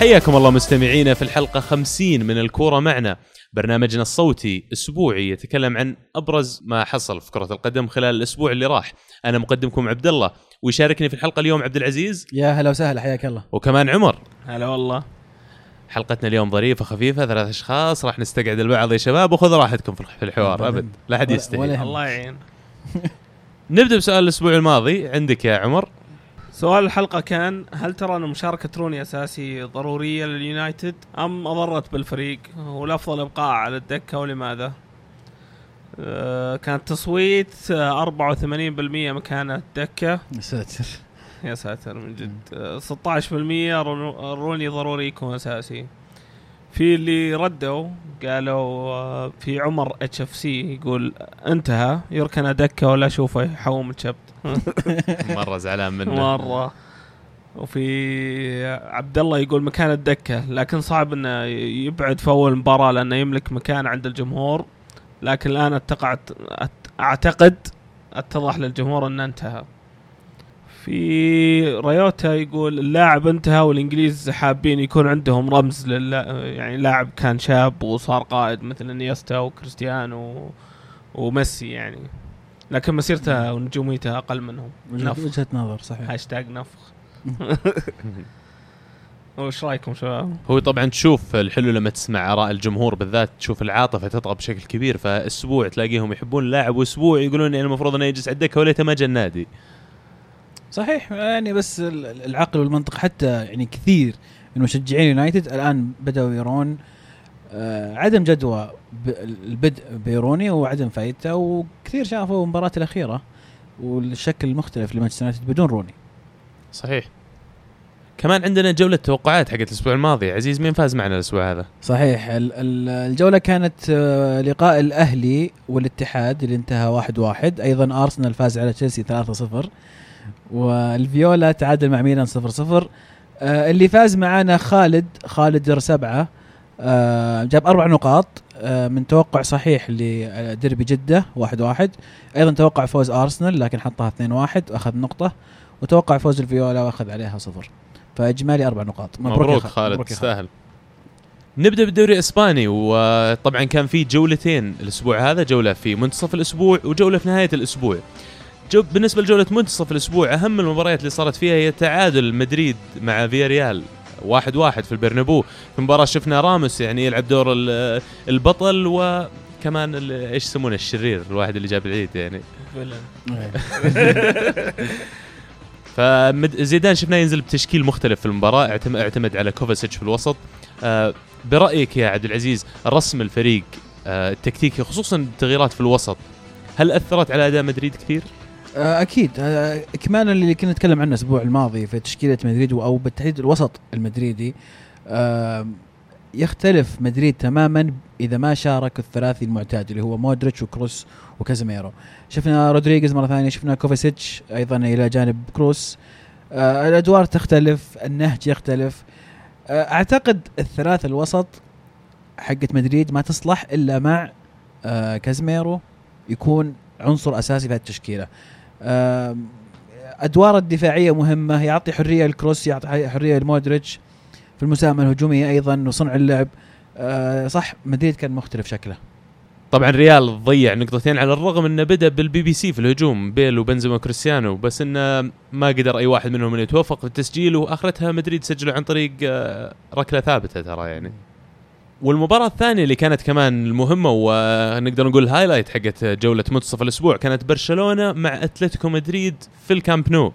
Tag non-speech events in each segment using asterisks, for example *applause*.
حياكم الله مستمعينا في الحلقة 50 من الكورة معنا. برنامجنا الصوتي أسبوعي يتكلم عن أبرز ما حصل في كرة القدم خلال الأسبوع اللي راح. أنا مقدمكم عبد الله ويشاركني في الحلقة اليوم عبد العزيز. يا هلا وسهلا حياك الله. وكمان عمر. هلا والله. حلقتنا اليوم ظريفة خفيفة ثلاث أشخاص راح نستقعد البعض يا شباب وخذ راحتكم في في الحوار أبد. لا حد يستحي الله يعين. نبدأ بسؤال الأسبوع الماضي عندك يا عمر. سؤال الحلقة كان هل ترى أن مشاركة روني أساسي ضرورية لليونايتد؟ أم أضرت بالفريق والأفضل إبقاء على الدكة ولماذا؟ آه، كان تصويت آه، 84% مكان الدكة. يا ساتر. يا ساتر من جد. آه، 16% رونو- روني ضروري يكون أساسي. في اللي ردوا قالوا في عمر HFC يقول انتهى يركن دكه ولا أشوفه يحوم الشبت. *laughs* مرة زعلان منه. مرة. وفي عبد الله يقول مكان الدكة. لكن صعب إنه يبعد في أول مباراة لأنه يملك مكان عند الجمهور. لكن الآن اتقعت أعتقد أتضح للجمهور إنه انتهى. في ريوتا يقول اللاعب انتهى والإنجليز حابين يكون عندهم رمز للا يعني لاعب كان شاب وصار قائد مثل انيستا وكريستيانو وميسي يعني. لكن مسيرته ونجوميته أقل منهم. وجهة, نفخ. وجهة نظر صحيح. هاشتاج نفخ. *laughs* *laughs* وش رأيكم شباب؟ هو طبعا تشوف الحلو لما تسمع آراء الجمهور بالذات تشوف العاطفة تطغى بشكل كبير فأسبوع تلاقيهم يحبون اللاعب وأسبوع يقولون يعني المفروض إنه يجلس على الدكة وليته ما جاء النادي. صحيح يعني بس ال- العقل والمنطق حتى يعني كثير من مشجعين يونايتد. الآن بدأوا يرون آه، عدم جدوى البدء بيروني وعدم فايدته وكثير شافوا المباراة الأخيرة والشكل المختلف لمانشستر يونايتد بدون روني. صحيح. كمان عندنا جولة توقعات حقت الأسبوع الماضي. عزيز مين فاز معنا الأسبوع هذا؟ صحيح. ال- ال- الجولة كانت آه، لقاء الأهلي والاتحاد اللي انتهى واحد واحد. أيضا أرسنال فاز على تشيلسي 3-0 والفيولا تعادل مع ميلان 0-0 آه، اللي فاز معانا خالد خالد در سبعة آه، جاب أربع نقاط آه، من توقع صحيح لدربي جدة واحد واحد. أيضا توقع فوز أرسنال لكن حطها 2 واحد وأخذ نقطة. وتوقع فوز الفيولا وأخذ عليها صفر. فإجمالي أربع نقاط. مبروك, خالد. مبروك يا تستاهل نبدأ بالدوري الإسباني وطبعا كان في جولتين الأسبوع هذا جولة في منتصف الأسبوع وجولة في نهاية الأسبوع. جو بالنسبة لجولة منتصف الأسبوع أهم المباريات اللي صارت فيها هي تعادل مدريد مع فياريال. واحد واحد في البرنابو. في مباراة شفنا راموس يعني يلعب دور ال- البطل وكمان ال- إيش يسمونه؟ الشرير الواحد اللي جاب العيد يعني. فزيدان *laughs* شفناه ينزل بتشكيل مختلف في المباراة اعتم- اعتمد على كوفاسيتش في الوسط. آه، برأيك يا عبد العزيز رسم الفريق آه، التكتيكي خصوصا التغييرات في الوسط هل أثرت على أداء مدريد كثير؟ آه، أكيد. آه، اكمالا اللي كنا نتكلم عنه الأسبوع الماضي في تشكيلة مدريد أو بالتحديد الوسط المدريدي آه، يختلف مدريد تماما إذا ما شارك الثلاثي المعتاد اللي هو مودريتش وكروس وكازيميرو. شفنا رودريغيز مرة ثانية شفنا كوفاسيتش أيضا إلى جانب كروس. آه، الأدوار تختلف النهج يختلف. آه، أعتقد الثلاث الوسط حقت مدريد ما تصلح إلا مع آه، كازيميرو يكون عنصر أساسي في هذه التشكيلة. آم، ادوار الدفاعية مهمة يعطي حرية لكروس يعطي حرية لمودريتش في المساهمة الهجومية أيضا وصنع اللعب. آه، صح مدريد كان مختلف شكله. طبعا ريال ضيع نقطتين على الرغم إنه بدأ بالبي بي سي في الهجوم بيل وبنزيما وكريستيانو بس إنه ما قدر أي واحد منهم إنه يتوفق في التسجيل وآخرتها مدريد سجلوا عن طريق آه، ركلة ثابتة ترى يعني. والمباراة الثانية اللي كانت كمان المهمة ونقدر نقول highlight حقت جولة منتصف الأسبوع كانت برشلونة مع أتلتيكو مدريد في الكامب نو.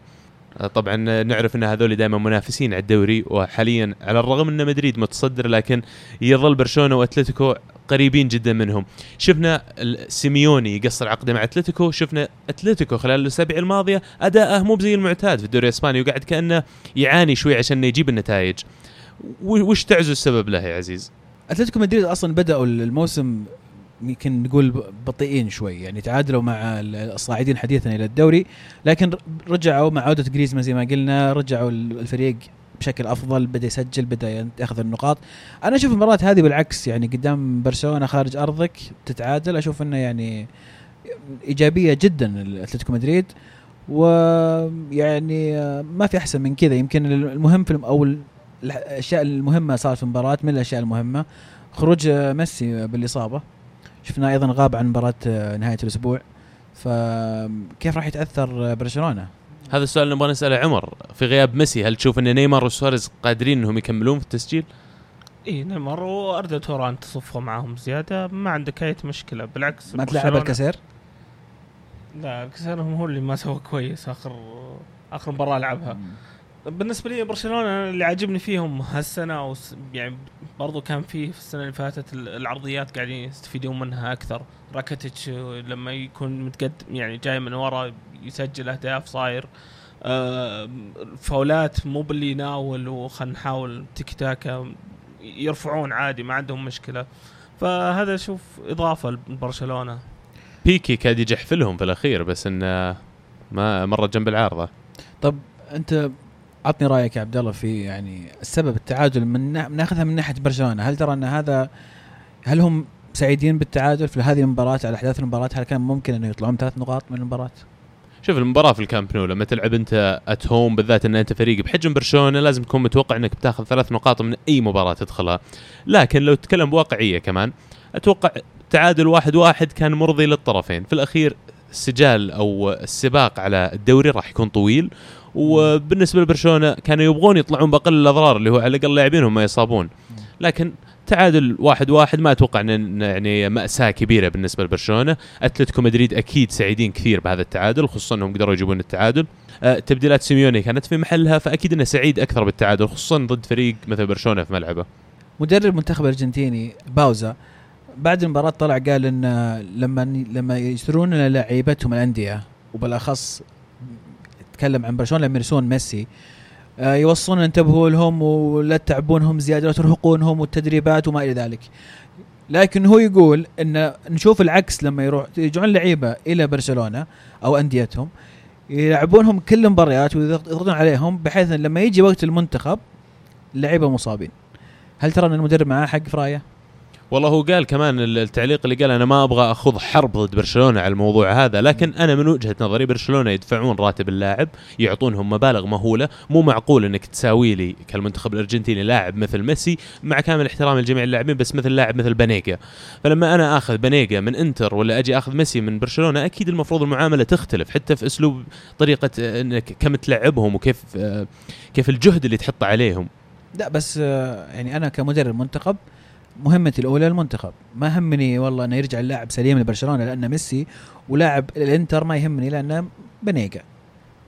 طبعا نعرف إن هذول دائما منافسين على الدوري وحاليا على الرغم إن مدريد متصدر لكن يظل برشلونة وأتلتيكو قريبين جدا منهم. شفنا سيميوني يقصر عقده مع أتلتيكو شفنا أتلتيكو خلال الأسابيع الماضية أداءه مو زي المعتاد في الدوري الإسباني وقاعد كأنه يعاني شوي عشان يجيب النتائج. وش تعزو السبب له يا عزيز؟ أتلتيكو مدريد أصلا بدأوا الموسم يمكن نقول بطيئين شوي يعني تعادلوا مع الصاعدين حديثا إلى الدوري لكن رجعوا مع عودة جريزمان زي ما قلنا رجعوا الفريق بشكل أفضل بدأ يسجل بدأ ياخذ النقاط. أنا أشوف المباراة هذه بالعكس يعني قدام برشلونة خارج أرضك تتعادل أشوف إنه يعني إيجابية جدا لأتلتيكو مدريد ويعني ما في أحسن من كذا. يمكن المهم في أو الأشياء المهمة صارت في المباراة من الأشياء المهمة؟ خروج ميسي بالإصابة. شفناه أيضا غاب عن مباراة آه، نهاية الأسبوع. فكيف راح يتأثر آه، برشلونة؟ هذا السؤال اللي نبغى نسأله عمر. في غياب ميسي هل تشوف إن نيمار وسواريز قادرين إنهم يكملون في التسجيل؟ اي نيمار وأردا توران تصفوا معهم زيادة. ما عندك أي مشكلة. بالعكس ما تلعب الكسير؟ لا الكسير هو اللي ما سوى كويس آخر آخر مباراة لعبها. بالنسبة لي برشلونة اللي عاجبني فيهم هالسنة وس يعني برضو كان فيه في السنة اللي فاتت ال- العرضيات قاعدين يستفيدون منها أكثر. راكيتيتش لما يكون متقدم يعني جاي من ورا يسجل أهداف صاير. آه، فاولات مو باللي يناول وخلنا نحاول تيكي تاكا يرفعون عادي ما عندهم مشكلة. فهذا شوف إضافة لبرشلونة. بيكي كاد يجحفلهم في الأخير بس إنه ما مرت جنب العارضة. طب أنت عطني رأيك يا عبد الله في يعني السبب التعادل من نا- ناخذها من ناحية برشلونة. هل ترى أن هذا هل هم سعيدين بالتعادل في هذه المباراة على أحداث المباراة؟ هل كان ممكن انه يطلعون ثلاث نقاط من المباراة؟ شوف المباراة في الكامب نو لما تلعب أنت at home بالذات إن أنت فريق بحجم برشلونة لازم تكون متوقع إنك بتاخذ ثلاث نقاط من أي مباراة تدخلها. لكن لو تتكلم بواقعيه كمان أتوقع تعادل واحد واحد كان مرضي للطرفين. في الأخير السجال أو السباق على الدوري راح يكون طويل. وبالنسبة لبرشلونة كانوا يبغون يطلعون بأقل الأضرار اللي هو على الأقل لاعبينهم ما يصابون. لكن تعادل واحد واحد ما أتوقع ان يعني مأساة كبيرة بالنسبة لبرشلونة. أتلتيكو مدريد أكيد سعيدين كثير بهذا التعادل خصوصا إنهم قدروا يجيبون التعادل. آه، تبديلات سيميوني كانت في محلها فأكيد إنه سعيد أكثر بالتعادل خصوصا ضد فريق مثل برشلونة في ملعبه. مدرب المنتخب الارجنتيني باوزا بعد المباراة طلع قال إن لما لما يشترون لعيبتهم الأندية وبالأخص تكلم عن برشلونة لما يرسلون ميسي آه، يوصون انتبهوا لهم ولا تتعبونهم زيادة ولا ترهقونهم والتدريبات وما إلى ذلك لكن هو يقول إن نشوف العكس لما يروح يرجعون لعيبة إلى برشلونة أو أنديتهم يلعبونهم كل المباريات ويضغطون عليهم بحيث لما يجي وقت المنتخب اللعيبه مصابين هل ترى إن المدرب معاه حق في رأيه؟ والله هو قال كمان ال- التعليق اللي قال أنا ما أبغى أخوض حرب ضد برشلونة على الموضوع هذا لكن أنا من وجهة نظري برشلونة يدفعون راتب اللاعب يعطونهم مبالغ مهولة مو معقول إنك تساوي لي كالمنتخب الأرجنتيني لاعب مثل ميسي مع كامل احترامي لجميع اللاعبين بس مثل لاعب مثل بانيجا. فلما أنا آخذ بانيجا من إنتر ولا أجي آخذ ميسي من برشلونة أكيد المفروض المعاملة تختلف حتى في أسلوب طريقة آه، إنك كم تلعبهم وكيف آه، كيف الجهد اللي تحط عليهم. لا بس آه، يعني أنا كمدرب منتخب مهمتي الأولى المنتخب. ما همني والله إنه يرجع اللاعب سليم لبرشلونة لأنه ميسي ولاعب الإنتر ما يهمني لأنه بنيجا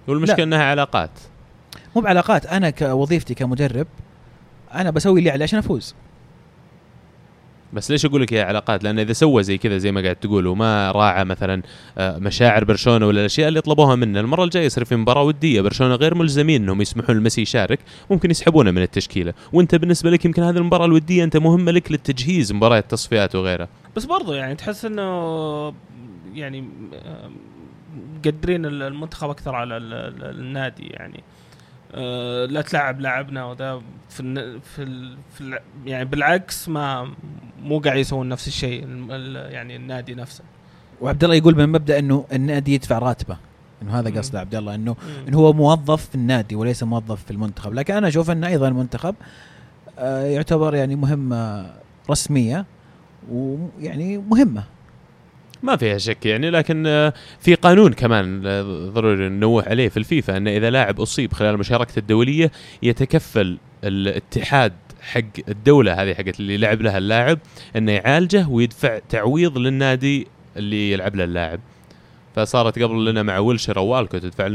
والمشكلة لا. إنها علاقات. مو بعلاقات. أنا كوظيفتي كمدرب أنا بسوي اللي علي عشان أفوز. بس ليش أقول لك هي علاقات؟ لأن إذا سوى زي كذا زي ما قاعد تقول وما راعى مثلا آه، مشاعر برشلونة ولا الأشياء اللي طلبوها منه، المرة الجاية يصير في مباراة ودية، برشلونة غير ملزمين إنهم يسمحون لميسي يشارك، ممكن يسحبونه من التشكيلة، وأنت بالنسبة لك يمكن هذه المباراة الودية أنت مهمة لك للتجهيز مباريات التصفيات وغيرها. بس برضو يعني تحس إنه يعني آه، مقدرين المنتخب أكثر على ال- ال- النادي يعني لا تلعب لاعبنا وذا في الن- في, ال في ال يعني بالعكس ما مو قاعد يسوون نفس الشيء يعني النادي نفسه وعبد الله يقول من مبدأ إنه النادي يدفع راتبه إنه هذا مم. قصده عبد الله إنه. انه هو موظف في النادي وليس موظف في المنتخب لكن أنا أشوف انه أيضا المنتخب آه، يعتبر يعني مهمة رسمية ويعني مهمة ما فيها شك يعني لكن آه، في قانون كمان آه، ضروري ننوه عليه في الفيفا إن إذا لاعب أصيب خلال مشاركته الدولية يتكفل الاتحاد حق الدولة هذه حقت اللي لعب لها اللاعب إنه يعالجه ويدفع تعويض للنادي اللي يلعب له اللاعب. فصارت قبل لنا مع ويلشر والكوت تدفع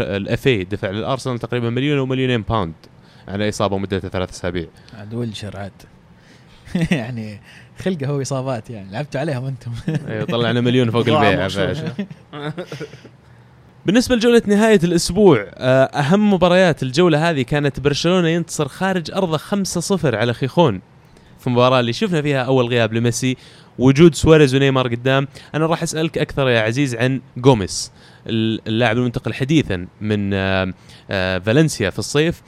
ال FA دفع للأرسنال تقريبا مليون أو مليونين pound على إصابة مدتها ثلاث أسابيع. عاد ويلشر عاد. *laughs* يعني خلقه هو إصابات يعني لعبتوا عليهم أنتم. *laughs* أيوة، طلعنا مليون فوق *laughs* البيع. *laughs* بالنسبة لجولة نهاية الأسبوع آه، أهم مباريات الجولة هذه كانت برشلونة ينتصر خارج أرضه 5-0 على خيخون. في المباراة اللي شفنا فيها أول غياب لميسي وجود سواريز ونيمار قدام. أنا راح أسألك أكثر يا عزيز عن جوميز اللاعب المنتقل حديثا من آه، آه، فالنسيا في الصيف.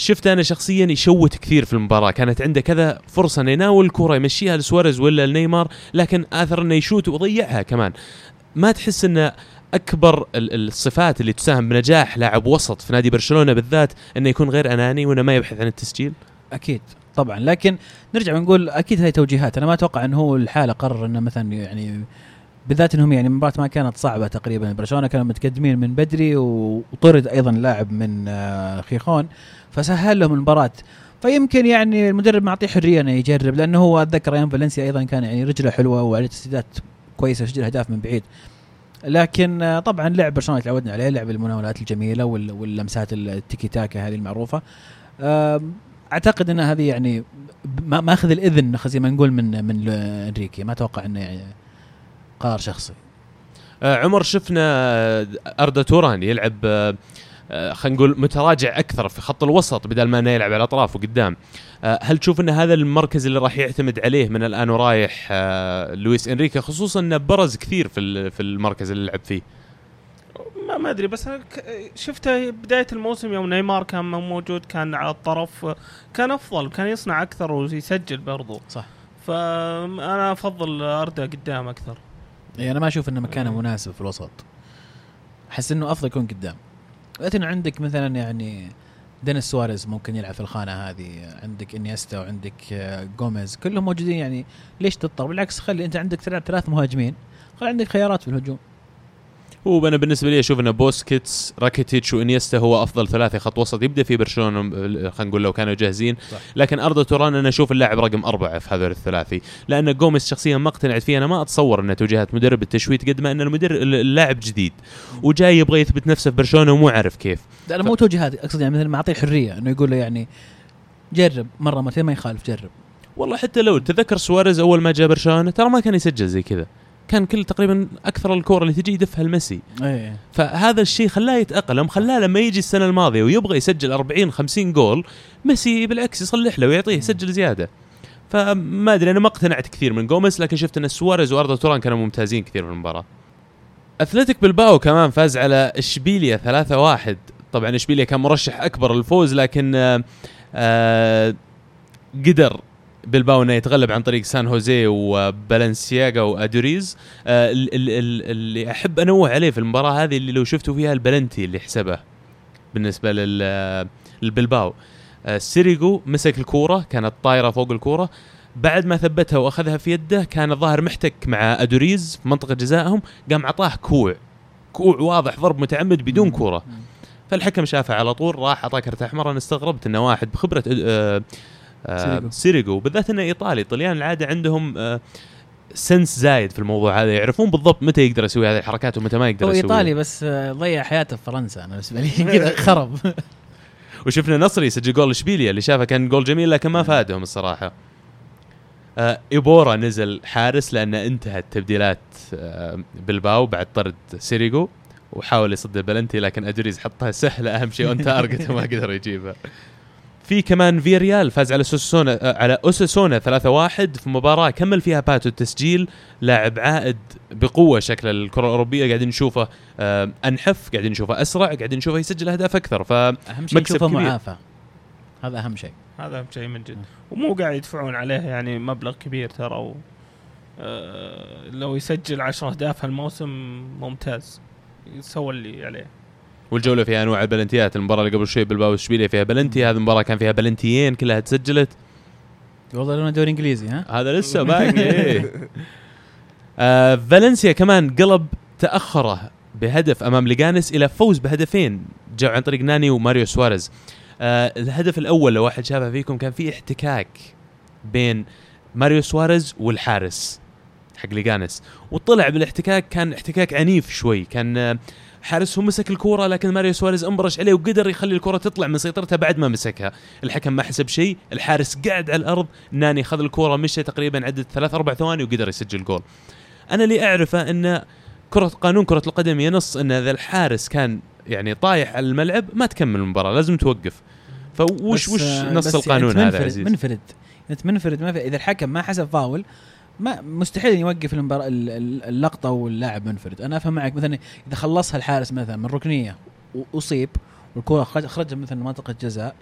شفت أنا شخصيا يشوت كثير في المباراة. كانت عنده كذا فرصة إنه يناول الكرة يمشيها لسواريز ولا لنيمار لكن آثر إنه يشوت ويضيعها كمان. ما تحس إنه أكبر ال- الصفات اللي تساهم بنجاح لاعب وسط في نادي برشلونة بالذات إنه يكون غير أناني وإنه ما يبحث عن التسجيل؟ أكيد طبعا. لكن نرجع ونقول أكيد هذه توجيهات. أنا ما أتوقع انه هو الحالة قرر إنه مثلا يعني بالذات إنهم يعني المباراه ما كانت صعبة تقريبا. برشلونة كانوا متقدمين من بدري وطرد أيضا لاعب من آه، خيخون. فسهل لهم المباراة. فيمكن يعني المدرب معطيه حرية إنه يجرب لأنه هو أتذكر أيام فالنسيا أيضا كان يعني رجلة حلوة وعليه تسديدات كويسة يسجل اهداف من بعيد. لكن آه، طبعا لعب برشلونة تعودنا عليه لعب المناولات الجميلة وال- واللمسات التيكي تاكا هذه المعروفة. أعتقد إن هذه يعني ما ماخذ الإذن زي ما نقول من من إنريكي. ما أتوقع إنه يعني قرار شخصي. آه عمر شفنا أردا توران يلعب آه، خلينا نقول متراجع أكثر في خط الوسط بدل ما إنه يلعب على الأطراف وقدام. آه، هل تشوف إن هذا المركز اللي راح يعتمد عليه من الآن ورايح آه، لويس انريكا خصوصا انه برز كثير في ال- في المركز اللي لعب فيه؟ ما ما أدري بس شفته بداية الموسم يوم نيمار كان موجود كان على الطرف كان أفضل كان يصنع أكثر ويسجل برضو. صح. فأنا أفضل أردا قدام أكثر. يعني أنا ما أشوف إنه مكانه مناسب في الوسط. أحس إنه أفضل يكون قدام. لكن عندك مثلا يعني دينيس سواريز ممكن يلعب في الخانة هذه عندك إنيستا وعندك آه، جوميز كلهم موجودين يعني ليش تضطر؟ بالعكس خلي أنت عندك ثلاث مهاجمين خلي عندك خيارات في الهجوم. وأنا بالنسبة لي أشوف ان بوسكيتس راكيتيتش وإنيستا هو أفضل ثلاثي خط وسط. يبدأ في برشلونة خلينا نقول لو كانوا جاهزين. صح. لكن اردا توران أنا أشوف اللاعب رقم أربعة في هذول الثلاثي. لأن جوميز شخصيا ما اقتنعت فيه. أنا ما أتصور انه توجيهات مدرب التشويت قد ما إن المدرب اللاعب جديد. وجاي يبغى يثبت نفسه في برشلونة ومو عارف كيف. لا أنا مو توجيهات. أقصد يعني مثلا معطيه حرية إنه يقول له يعني جرب مرة مرتين ما يخالف جرب. والله حتى لو تذكر سواريز أول ما جاء برشلونة ترى ما كان يسجل زي كذا. كان كل تقريبا أكثر الكور اللي تجي يدفها لميسي إيه. فهذا الشيء خلاه يتأقلم خلاه لما يجي السنة الماضية ويبغى يسجل 40 50 جول ميسي بالعكس يصلح له ويعطيه يسجل زيادة. فما أدري أنا ما اقتنعت كثير من جوميز لكن شفت إن سواريز وأردا توران كانوا ممتازين كثير في المباراة. أتلتيك بلباو كمان فاز على إشبيليا 3-1 طبعا إشبيليا كان مرشح أكبر للفوز لكن آه قدر بلباو إنه يتغلب عن طريق سان هوزي وبالنسياغا وأدوريز. آه ال- ال- ال- اللي أحب أنوه عليه في المباراة هذه اللي لو شفتوا فيها البلنتي اللي حسبه بالنسبة لل للبلباو. آه سيريجو مسك الكورة كانت طايرة فوق الكورة. بعد ما ثبتها وأخذها في يده كان الظاهر محتك مع أدوريز في منطقة جزائهم قام عطاه كوع. كوع واضح ضرب متعمد بدون كورة. فالحكم شافها على طول راح اعطاه كرت أحمر. أنا استغربت إنه واحد بخبرة آه سيريجو. سيريجو بالذات إنه إيطالي. الطليان العادة عندهم آه sense زايد في الموضوع هذا. يعرفون بالضبط متى يقدر يسوي هذه الحركات ومتى ما يقدر هو يسويها. إيطالي بس آه، ضيع حياته في فرنسا. أنا بالنسبة لي كذا *laughs* خرب. وشفنا نصري يسجل جول إشبيليا اللي شافه كان جول جميل لكن ما فادهم الصراحة. آه إيبورا نزل حارس لأن انتهت تبديلات آه بلباو بعد طرد سيريجو وحاول يصد البلنتي لكن أدوريز حطها سهلة. أهم شيء on target وما *laughs* قدر يجيبها في كمان فيريال فاز على سوسونا آه، على أوساسونا 3-1 في مباراة كمل فيها باتو التسجيل. لاعب عائد بقوة شكل الكرة الأوروبية قاعدين نشوفه آه، أنحف قاعدين نشوفه أسرع قاعدين نشوفه يسجل أهداف أكثر. ف أهم شيء نشوفه. معافى. هذا أهم شيء. هذا أهم شيء من جد. ومو قاعد يدفعون عليه يعني مبلغ كبير ترى و آه لو يسجل 10 أهداف هالموسم ممتاز. سوى اللي عليه. والجولة فيها انواع البلنتيات. المباراة اللي قبل شوي بلباو اشبيليا فيها بلنتي هذه المباراة كان فيها بلنتيين كلها تسجلت. والله لونه دوري إنجليزي ها؟ هذا لسه *laughs* باقي إيه. آه فالنسيا كمان قلب تأخره بهدف أمام ليجانس إلى فوز بهدفين جاء عن طريق ناني وماريو سواريز. آه الهدف الأول لو واحد شافه فيكم كان في احتكاك بين ماريو سواريز والحارس حق ليجانس وطلع بالاحتكاك كان احتكاك عنيف شوي كان آه حارسهم مسك الكورة لكن ماريو سواريز انبرش عليه وقدر يخلي الكره تطلع من سيطرتها بعد ما مسكها. الحكم ما حسب شيء الحارس قاعد على الأرض ناني خذ الكورة مشى تقريبا عدد ثلاث أربع ثواني وقدر يسجل جول. أنا اللي أعرفه إن كرة قانون كرة القدم ينص إن إذا الحارس كان يعني طايح على الملعب ما تكمل المباراة لازم توقف. فوش وش نص القانون يعني أنت هذا منفرد عزيز منفرد انت منفرد. ما في إذا الحكم ما حسب فاول ما مستحيل يوقف المباراة ال- ال- اللقطة واللاعب منفرد. أنا أفهم معك مثلا إذا خلصها الحارس مثلا من ركنية وأصيب والكرة خرج- خرجت مثلا من منطقة جزاء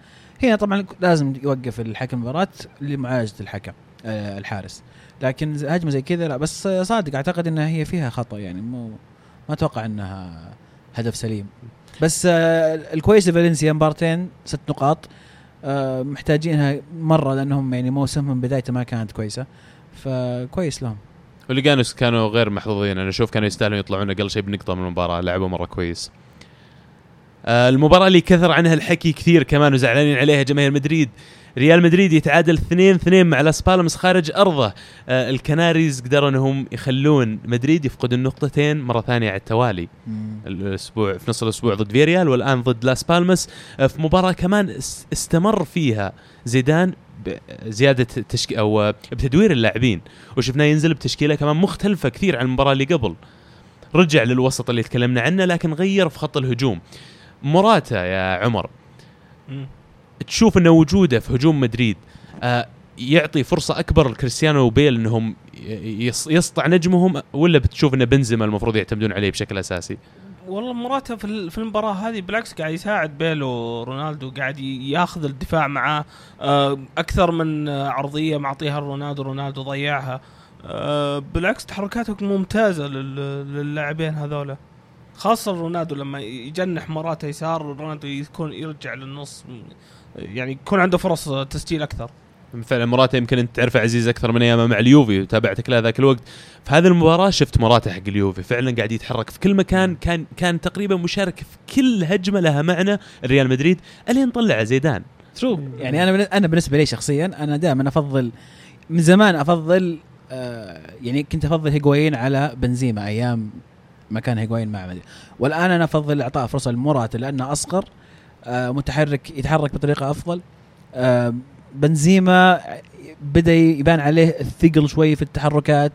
هنا طبعا لازم يوقف الحكم المباراة لمعالجة الحكم آه الحارس. لكن هجمة زي كذا لا بس صادق أعتقد إنها هي فيها خطأ يعني مو ما أتوقع إنها هدف سليم. بس آه الكويس فالنسيا مبارتين ست نقاط آه محتاجينها مرة لأنهم يعني موسمهم بدايته ما كانت كويسة. فكويس لهم. وليجانوس كانوا غير محظوظين. أنا أشوف كانوا يستاهلون يطلعون أقل شيء بنقطة من المباراة. لعبوا مرة كويس. آه المباراة اللي كثر عنها الحكي كثير كمان وزعلانين عليها جماهير مدريد. ريال مدريد يتعادل 2 2 مع لاس بالماس خارج أرضه. آه ال Canaries قدروا إنهم يخلون مدريد يفقد النقطتين مرة ثانية على التوالي. الأسبوع في نص الأسبوع ضد فياريال والآن ضد لاس بالماس آه في مباراة كمان اس- استمر فيها زيدان بزيادة تشك أو بتدوير اللاعبين وشفناه ينزل بتشكيلة كمان مختلفة كثير عن المباراة اللي قبل رجع للوسط اللي تكلمنا عنه لكن غير في خط الهجوم موراتا يا عمر. تشوف إنه وجوده في هجوم مدريد آه يعطي فرصة أكبر لكريستيانو وبيل إنهم يسطع نجمهم ولا بتشوف إن بنزيما المفروض يعتمدون عليه بشكل أساسي؟ والله مراته في في المباراة هذه بالعكس قاعد يساعد بيل ورونالدو قاعد ياخذ الدفاع معاه. آه، أكثر من عرضية معطيها رونالدو رونالدو ضيعها. آه، بالعكس تحركاته ممتازة لل- للاعبين هذولا. خاصة رونالدو لما يجنح موراتا يسار رونالدو يكون يرجع للنص يعني يكون عنده فرص تسجيل أكثر. فعلا موراتا يمكن أنت تعرفه عزيز أكثر من أيامه مع اليوفي وتابعتك له ذاك الوقت. في هذه المباراة شفت موراتا حق اليوفي فعلا قاعد يتحرك في كل مكان كان كان تقريبا مشارك في كل هجمة لها معنى ريال مدريد الين طلع زيدان. true يعني أنا أنا بالنسبة لي شخصيا أنا دائما أفضل من زمان أفضل آه يعني كنت أفضل هيغوين على بنزيما أيام ما كان هيغوين مع مدريد. والآن أنا أفضل إعطاء فرصة لموراتا لأنه أصغر آه متحرك يتحرك بطريقة أفضل آه بنزيما بدأ يبان عليه الثقل شوي في التحركات.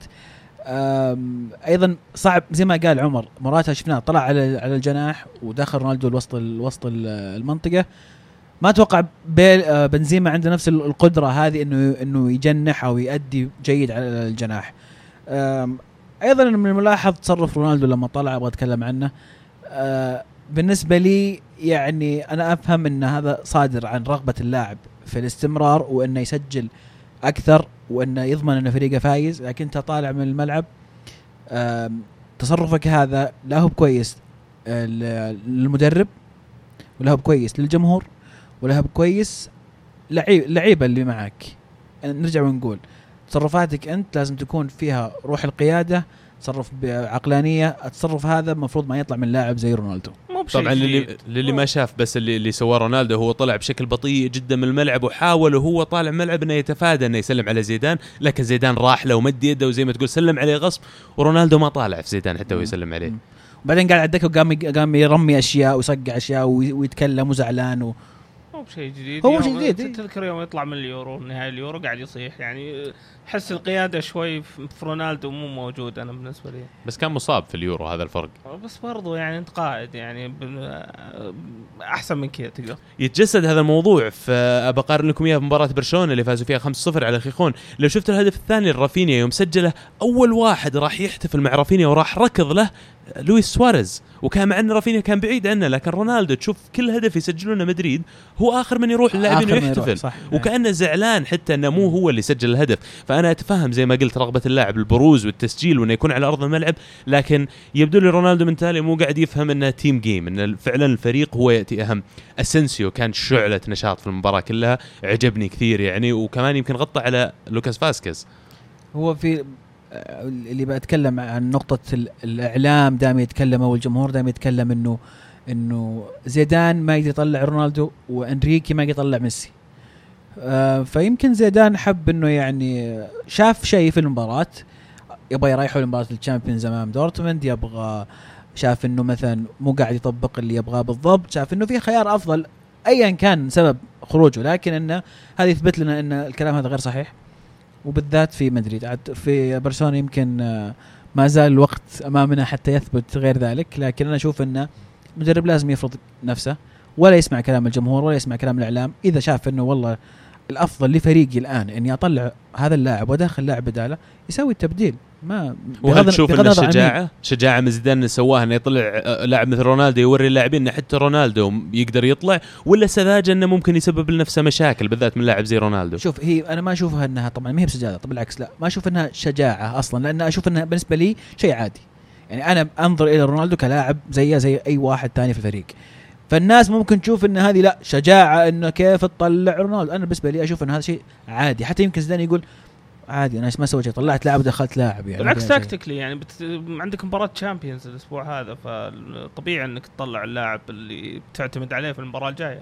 أيضا صعب زي ما قال عمر موراتا شفناه طلع على على الجناح ودخل رونالدو الوسط الوسط المنطقة. ما أتوقع آه، بنزيما عنده نفس ال- القدرة هذه إنه إنه يجنح أو يؤدي جيد على الجناح. أيضا من الملاحظ تصرف رونالدو لما طلع أبغى أتكلم عنه. آه، بالنسبة لي يعني أنا أفهم إن هذا صادر عن رغبة اللاعب. في الاستمرار وإنه يسجل أكثر وإنه يضمن ان فريقه فايز لكن أنت طالع من الملعب تصرفك هذا لا هو كويس آه، للمدرب ولا هو كويس للجمهور ولا هو كويس لعيب اللعيبه اللي معك. نرجع ونقول تصرفاتك أنت لازم تكون فيها روح القيادة تصرف بعقلانية التصرف هذا المفروض ما يطلع من لاعب زي رونالدو مو بشيء طبعا للي. للي ما شاف بس اللي اللي سواه رونالدو هو طلع بشكل بطيء جدا من الملعب وحاول وهو طالع من الملعب إنه يتفادى إنه يسلم على زيدان لكن زيدان راح له ومد يده وزي ما تقول سلم عليه غصب ورونالدو ما طالع في زيدان حتى هو مم. يسلم عليه مم. وبعدين قاعد على الدكه وقام قام يرمي أشياء ويصقع أشياء وي- ويتكلم وزعلان و... مو بشيء جديد. هو شيء جديد، إيه. تذكر يوم يطلع من اليورو نهائي اليورو قاعد يصيح يعني حس القيادة شوي في رونالدو مو موجود أنا بالنسبة لي. بس كان مصاب في اليورو هذا الفرق. بس برضو يعني أنت قائد يعني أحسن من كذا تقدر. يتجسد هذا الموضوع في اقارن لكم اياه بمباراه برشلونة اللي فازوا فيها 5-0 على خيخون. لو شفت الهدف الثاني لرافينيا يوم سجله أول واحد راح يحتفل مع رافينيا وراح ركض له لويس سواريز. وكان مع أن رافينيا كان بعيد عنه لكن رونالدو تشوف كل هدف يسجلونه مدريد هو آخر من يروح اللاعبين ويحتفل صح. وكأنه زعلان حتى إنه مو هو اللي سجل الهدف. فأنا أتفهم زي ما قلت رغبة اللاعب البروز والتسجيل وإنه يكون على أرض الملعب لكن يبدو لي رونالدو من تالي مو قاعد يفهم إنه team game إن فعلا الفريق هو يأتي أهم. اسنسيو كان شعلة نشاط في المباراة كلها عجبني كثير يعني وكمان يمكن غطى على لوكاس فاسكيز. هو في اللي بتكلم عن نقطة ال- الإعلام دائما يتكلم أو الجمهور دائما يتكلم إنه إنه زيدان ما يقدر يطلع رونالدو وإنريكي ما يقدر يطلع ميسي. آه، فيمكن زيدان حب إنه يعني شاف شيء في المباراة. يبغى يريحوا لمباراة ال Champions أمام دورتموند يبغى شاف إنه مثلا مو قاعد يطبق اللي يبغاه بالضبط شاف إنه في خيار أفضل أيا كان سبب خروجه لكن إنه هذا يثبت لنا إن الكلام هذا غير صحيح. وبالذات في مدريد. عاد في برشلونة يمكن آه، ما زال الوقت أمامنا حتى يثبت غير ذلك لكن أنا أشوف إنه المدرب لازم يفرض نفسه ولا يسمع كلام الجمهور ولا يسمع كلام الإعلام إذا شاف إنه والله الأفضل لفريقي الآن إني أطلع هذا اللاعب وادخل لاعب بدالة يسوي التبديل. ما وهل تشوف انه عن مين. شجاعه من زيدان سواها إنه يطلع آه، لاعب مثل رونالدو يوري اللاعبين إنه حتى رونالدو يقدر يطلع ولا سذاجة إنه ممكن يسبب لنفسه مشاكل بالذات من لاعب زي رونالدو؟ شوف هي أنا ما أشوفها انها طبعا ما هي بشجاعة طبعا بالعكس لا. ما أشوف إنها شجاعة أصلا لأن أشوف إنها بالنسبة لي شيء عادي. يعني أنا أنظر إلى رونالدو كلاعب زيه زي أي واحد ثاني في الفريق. فالناس ممكن تشوف إن هذه لا شجاعة إنه كيف تطلع رونالدو. أنا بالنسبة لي أشوف إن هذا شيء عادي. حتى يمكن زيدان يقول عادي أنا ما سويت شيء طلعت لاعب ودخلت لاعب يعني بالعكس. tactically يعني بت... عندك مباراة Champions الأسبوع هذا فطبيعي إنك تطلع اللاعب اللي بتعتمد عليه في المباراة الجاية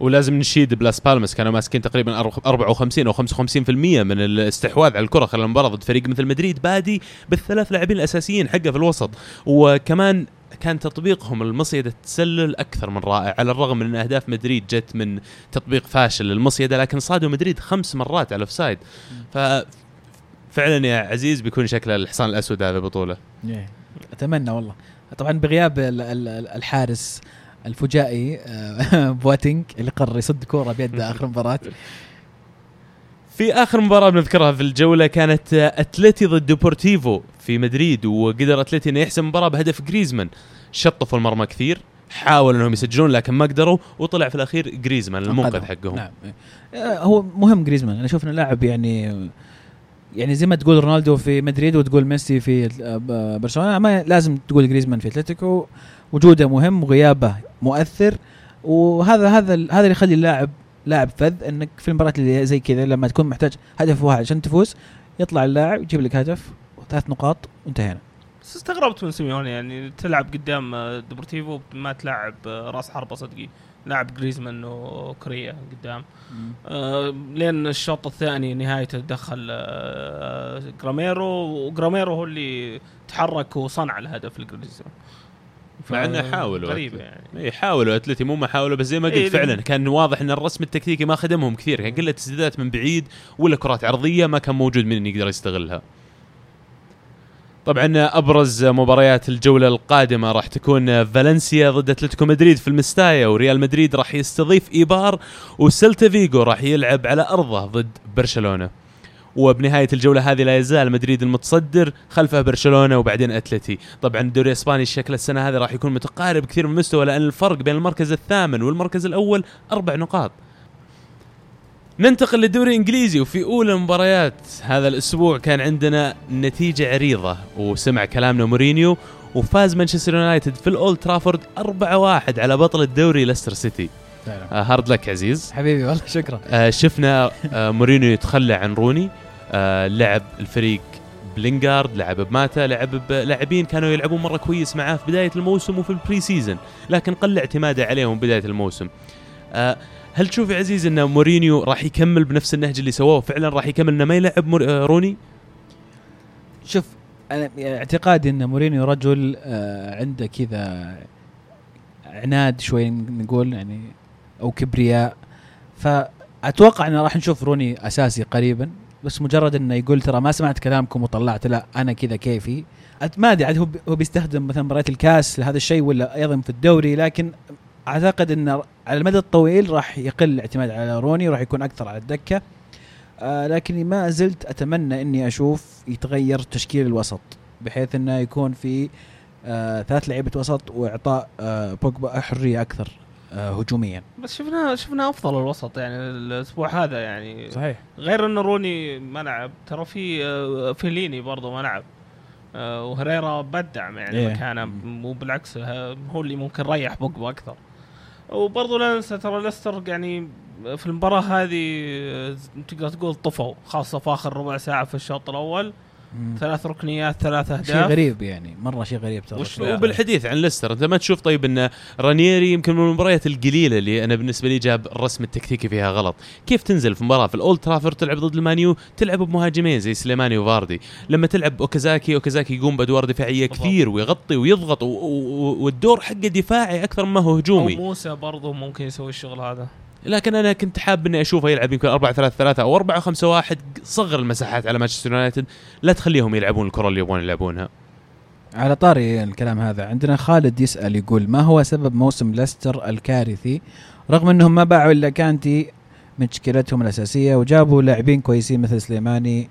ولازم نشيد بلاس بالماس كانوا ماسكين تقريبا أر- 54 أو 55% من الاستحواذ على الكرة خلال المباراة ضد فريق مثل مدريد بادي بالثلاث لاعبين الأساسيين حقه في الوسط وكمان كان تطبيقهم المصيدة التسلل أكثر من رائع على الرغم من إن أهداف مدريد جت من تطبيق فاشل. للمصيده لكن صادوا مدريد خمس مرات على offside. ف فعلا يا عزيز بيكون شكله الحصان الأسود هذا البطوله إيه. أتمنى والله. طبعا بغياب ال- ال- ال- الحارس الفجائي آه، *laughs* بواتينج اللي قرر يصد كورة بيده *laughs* آخر مباراة. في آخر مباراة بنذكرها في الجولة كانت أتلتي ضد ديبورتيفو في مدريد وقدر أتلتي إنه يحسم المباراه بهدف جريزمان. قصفوا المرمى كثير حاولوا إنهم يسجلون لكن ما قدروا وطلع في الأخير جريزمان المنقذ. حقهم. نعم. آه، هو مهم جريزمان أنا أشوف إنه لاعب يعني يعني زي ما تقول رونالدو في مدريد وتقول ميسي في آه، برشلونة ما لازم تقول جريزمان في أتلتيكو. وجوده مهم وغيابه مؤثر. وهذا هذا هذا اللي يخلي اللاعب لاعب فذ إنك في المباريات اللي زي كذا لما تكون محتاج هدف واحد عشان تفوز يطلع اللاعب يجيب لك هدف وثلاث نقاط وانتهينا. بس استغربت من سيميوني يعني تلعب قدام آه، ديبورتيفو ما تلعب آه، راس حربة صدق. لاعب جريزمان وكوريا قدام. آه لين الشوط الثاني نهايته دخل آه جاميرو وجاميرو هو اللي تحرك وصنع الهدف لجريزمان. مع إنه حاولوا غريبه يعني. اي حاولوا أتلتي مو ما حاولوا بس زي ما قلت إيه، فعلا كان واضح إن الرسم التكتيكي ما خدمهم كثير. كان كلها تسديدات من بعيد ولا كرات عرضية ما كان موجود من يقدر يستغلها. طبعا أبرز مباريات الجولة القادمة راح تكون فالنسيا ضد أتلتيكو مدريد في المستايا وريال مدريد راح يستضيف إيبار وسيلتا فيغو راح يلعب على أرضه ضد برشلونة. وبنهاية الجولة هذه لا يزال مدريد المتصدر خلفه برشلونة وبعدين أتلتي. طبعا الدوري الاسباني الشكل السنة هذه راح يكون متقارب كثير من المستوى لأن الفرق بين المركز الثامن والمركز الأول أربع نقاط. ننتقل للدوري الإنجليزي وفي أولى المباريات هذا الأسبوع كان عندنا نتيجة عريضة وسمع كلامنا مورينيو وفاز مانشستر يونايتد في الأولد ترافورد 4-1 على بطل الدوري ليستر سيتي. آه hard luck عزيز. حبيبي والله شكرا. آه شفنا آه مورينيو يتخلى عن روني. آه لعب الفريق بلينغارد لعب بماتا لعب بلاعبين كانوا يلعبون مرة كويس معاه في بداية الموسم وفي ال pre-season لكن قل اعتماده عليهم بداية الموسم. آه هل تشوف يا عزيز إن مورينيو راح يكمل بنفس النهج اللي سواه فعلا راح يكمل إنه ما يلعب مور... آه روني؟ شوف أنا اعتقادي إن مورينيو رجل آه عنده كذا عناد شوي نقول يعني أو كبرياء. فأتوقع ان راح نشوف روني أساسي قريبا. بس مجرد إنه يقول ترى ما سمعت كلامكم وطلعت لا أنا كذا كيفي. ما أدري عاد هو بيستخدم مثلا مباريات الكاس لهذا الشيء ولا أيضا في الدوري لكن أعتقد انه على المدى الطويل راح يقل الاعتماد على روني وراح يكون أكثر على الدكة. آه لكني ما زلت أتمنى إني أشوف يتغير تشكيل الوسط بحيث إنه يكون في آه ثلاث لعيبة وسط وإعطاء آه بوجبا حريه أكثر آه هجوميا. بس شفنا شفنا أفضل الوسط يعني الأسبوع هذا يعني. صحيح. غير إن روني ما لعب ترى في آه، فيليني برضه ما لعب. آه، وهريرا بدع يعني إيه. مكانه مو بالعكس ه- هو اللي ممكن ريح بوجبا أكثر. وبرضه لا ننسى ترى ليستر يعني في المباراة هذه آه، تقدر تقول طفوا خاصة في آخر ربع ساعة في الشوط الأول. مم. ثلاث ركنيات ثلاث أهداف. شيء غريب يعني مرة شيء غريب ترى وش- وبالحديث عن ليستر انت ما تشوف طيب إن رانييري يمكن من المباريات القليلة اللي أنا بالنسبة لي جاب الرسم التكتيكي فيها غلط. كيف تنزل في مباراة في الأولد ترافورد تلعب ضد ال Man U تلعب بمهاجمين زي سليماني وفاردي. لما تلعب أوكازاكي أوكازاكي يقوم بأدوار دفاعية بالضبط. كثير ويغطي ويضغط و- و- والدور حقه دفاعي أكثر ما هو أو هجومي موسى برضه ممكن يسوي الشغل هذا. لكن أنا كنت حاب إني أشوفه يلعب يمكن 4 3 3 أو 4 5 1 صغر المساحات على مانشستر يونايتد. لا تخليهم يلعبون الكرة اللي يبغون يلعبونها. على طاري الكلام هذا عندنا خالد يسأل يقول ما هو سبب موسم ليستر الكارثي؟ رغم إنهم ما باعوا إلا كانتي من تشكيلتهم الأساسية وجابوا لاعبين كويسين مثل سليماني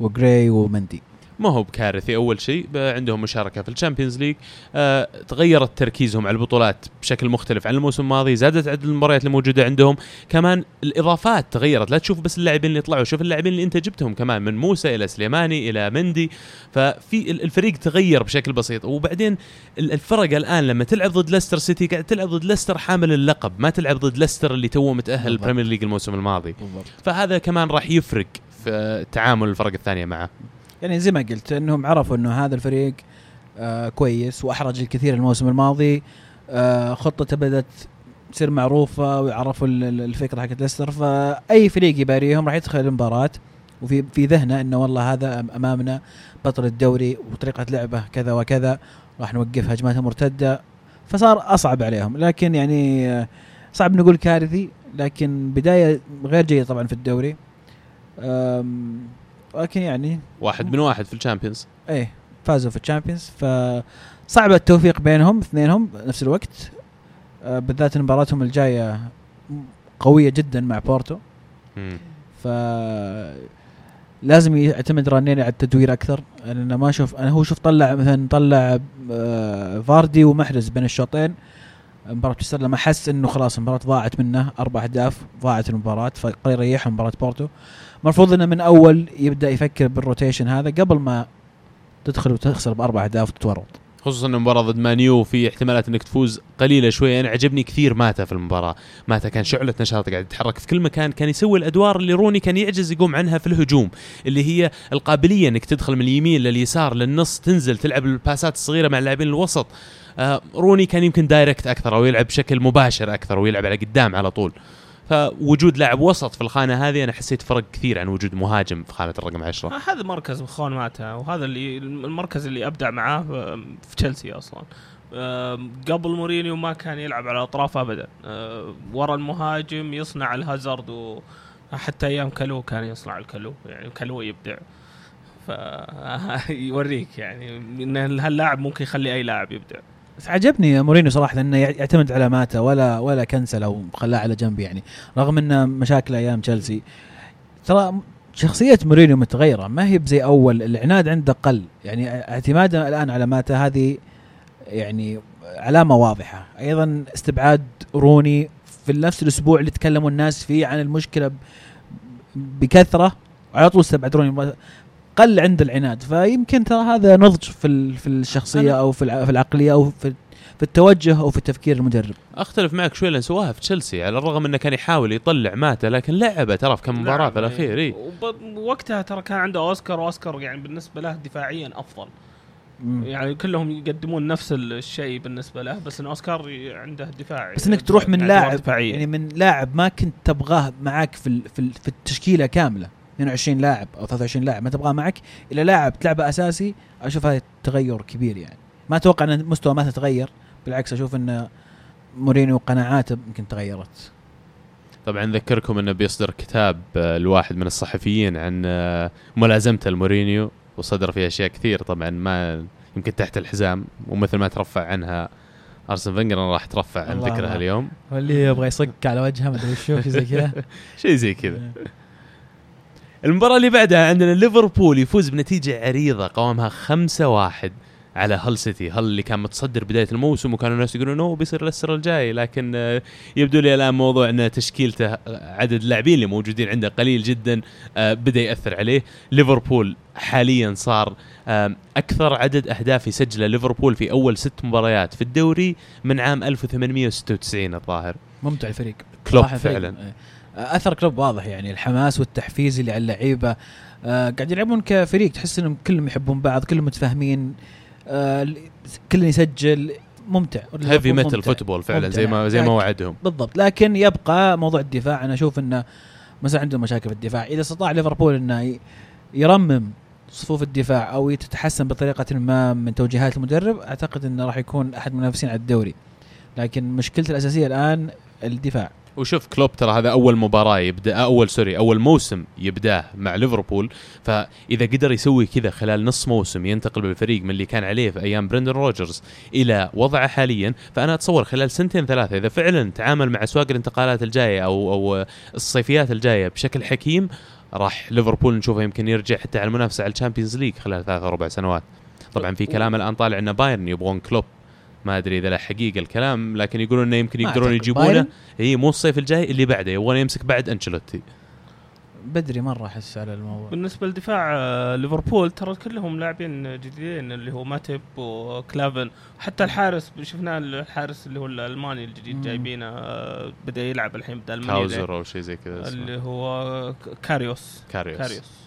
وجراي ومندي. ما هو بكارثي أول شيء عندهم مشاركة في ال Champions League. آه تغيرت تركيزهم على البطولات بشكل مختلف عن الموسم الماضي زادت عدد المباريات الموجودة عندهم. كمان الإضافات تغيرت لا تشوف بس اللاعبين اللي طلعوا شوف اللاعبين اللي أنت جبتهم كمان من موسى إلى سليماني إلى مندي. ففي ال- الفريق تغير بشكل بسيط. وبعدين ال- الفرق الآن لما تلعب ضد ليستر سيتي قاعد تلعب ضد ليستر حامل اللقب ما تلعب ضد ليستر اللي تو متأهل. ال Premier League الموسم الماضي. بالضبط. فهذا كمان راح يفرق في تعامل الفرق الثانية معه. يعني زي ما قلت إنهم عرفوا إنه هذا الفريق آه كويس وأحرج الكثير الموسم الماضي. آه خطته بدأت تصير معروفة ال- الفكرة حقت ليستر. فأي فريق يباريهم راح يدخل المباراة. وفي في ذهنه إنه والله هذا أمامنا بطل الدوري وطريقة لعبه كذا وكذا. راح نوقف هجمات مرتدة. فصار أصعب عليهم. لكن يعني آه، صعب نقول كارثي. لكن بداية غير جيدة طبعا في الدوري. آم، ولكن يعني واحد من واحد في ال Champions. إيه فازوا في ال Champions. فصعب التوفيق بينهم اثنينهم بنفس الوقت. آه، بالذات مباراتهم الجاية قوية جدا مع بورتو. ف لازم يعتمد رانييري على التدوير أكثر. لأن ما أشوف أنا هو شوف طلع مثلا طلع آه، فاردي ومحرز بين الشوطين. مباراة ليستر لما حس إنه خلاص المباراة ضاعت منه أربع أهداف ضاعت المباراة فقرر يريحهم مباراة بورتو. المفروض إنه من أول يبدأ يفكر بال rotation هذا قبل ما تدخل وتخسر بأربع أهداف وتتورط. خصوصا المباراه ضد Man U في احتمالات إنك تفوز قليلة شوية. أنا عجبني كثير ماتا في المباراة. ماتا كان شعلة نشاط قاعد يتحرك في كل مكان كان يسوي الأدوار اللي روني كان يعجز يقوم عنها في الهجوم اللي هي القابلية إنك تدخل من اليمين لليسار للنص تنزل تلعب ال pass ات الصغيرة مع اللاعبين الوسط. آه روني كان يمكن direct أكثر أو يلعب بشكل مباشر أكثر ويلعب على قدام على طول. فوجود لاعب وسط في الخانة هذه أنا حسيت فرق كثير عن وجود مهاجم في خانة الرقم 10 آه، هذا مركز خوان ماتا وهذا اللي المركز اللي أبدع معاه في تشيلسي أصلا. آه، قبل مورينيو ما كان يلعب على الأطراف ابدا. آه، ورا المهاجم يصنع لهازارد وحتى أيام كالو كان يصنع لكالو يعني كالو يبدع. ف *laughs* يوريك يعني إن هاللاعب ممكن يخلي أي لاعب يبدع. بس عجبني مورينيو صراحة إنه يعتمد على ماتا ولا ولا cancel أو خلاه على جنب يعني. رغم إنه مشاكل أيام تشيلسي. ترى شخصية مورينيو متغيرة ما هي بزي أول. العناد عنده قل. يعني اعتماده الآن على ماتا هذه يعني علامة واضحة. أيضا استبعاد روني في نفس الأسبوع اللي تكلموا الناس فيه عن المشكلة ب- بكثرة. على طول استبعد روني. قل عند العناد. فيمكن ترى هذا نضج في ال- في الشخصية أو في الع- في العقلية أو في في التوجه أو في تفكير المدرب. أختلف معك شوي لأن سواها في تشيلسي على الرغم إنه كان يحاول يطلع ماتا لكن لعبه ترى في كم مباراة نعم، في الأخير اي وقتها ترى كان عنده أوسكار وأوسكار يعني بالنسبة له دفاعيا أفضل. يعني كلهم يقدمون نفس الشيء بالنسبة له بس إن أوسكار عنده دفاع بس إنك تروح من لاعب يعني من لاعب ما كنت تبغاه معك في ال- في, ال- في التشكيلة كاملة. 22 لاعب أو 23 لاعب ما تبغاه معك إلى لاعب تلعبه أساسي أشوف هذا تغير كبير يعني. ما أتوقع إن مستوى ما تتغير بالعكس أشوف إن مورينيو قناعاته يمكن تغيرت. طبعا نذكركم إنه بيصدر كتاب آه، لواحد من الصحفيين عن آه، ملازمته لمورينيو وصدر فيه أشياء كثير طبعا يمكن تحت الحزام ومثل ما ترفع عنها أرسن فينجر أنا راح ترفع عن ذكرها. اليوم. واللي يبغى يصك على وجهه ما أدري شيء زي كذا. *laughs* شيء زي كذا. *laughs* المباراة اللي بعدها عندنا ليفربول يفوز بنتيجة عريضة قوامها 5-1 على هل سيتي هل اللي كان متصدر بداية الموسم وكانوا الناس يقولون انه بيصير ليستر الجاي لكن آه، يبدو لي الآن موضوع ان تشكيلته آه، عدد اللاعبين اللي موجودين عنده قليل جدا آه، بدأ يأثر عليه ليفربول حاليا صار أكثر عدد أهداف يسجله ليفربول في أول ست مباريات في الدوري من عام 1896 الظاهر ممتع الفريق كلوب. فعلا. أثر كلوب واضح يعني الحماس والتحفيز اللي على اللعيبة. آه قاعد يلعبون كفريق تحس إنهم كلهم يحبون بعض كلهم متفاهمين آه كل يسجل ممتع. heavy. metal football فعلا ممتع. زي ما زي ما وعدهم. بالضبط. لكن يبقى موضوع الدفاع أنا أشوف إنه مثلا عندهم مشاكل في الدفاع. إذا استطاع ليفربول إنه يرمم صفوف الدفاع أو يتحسن بطريقة ما من توجيهات المدرب أعتقد إنه راح يكون أحد المنافسين على الدوري. لكن مشكلته الأساسية الآن الدفاع. وشوف كلوب ترى هذا أول مباراة يبدأ أول sorry أول موسم يبدأه مع ليفربول. فإذا قدر يسوي كذا خلال نص موسم ينتقل بالفريق من اللي كان عليه في أيام برندن روجرز إلى وضعه حاليا فأنا أتصور خلال سنتين ثلاثة إذا فعلا تعامل مع اسواق الانتقالات الجاية أو أو الصيفيات الجاية بشكل حكيم راح ليفربول نشوفه يمكن يرجع حتى على المنافسة على ال Champions League خلال ثلاث أربع سنوات. طبعا في كلام الآن طالع إن بايرن يبغون كلوب ما أدري إذا له حقيقة الكلام لكن يقولون إنه يمكن يقدرون. يجيبونه؟ إي مو الصيف الجاي اللي بعده يبغون يمسك بعد أنشيلوتي بدري مرة أحس على الموضوع بالنسبة لدفاع آه، ليفربول ترى كلهم لاعبين جديدين اللي هو ماتيب وكلافن حتى الحارس شفناه الحارس اللي هو الألماني الجديد. جايبينه آه، بدأ يلعب الحين ألماني هاوزر أو شيء زي كذا. اللي هو كاريوس كاريوس. كاريوس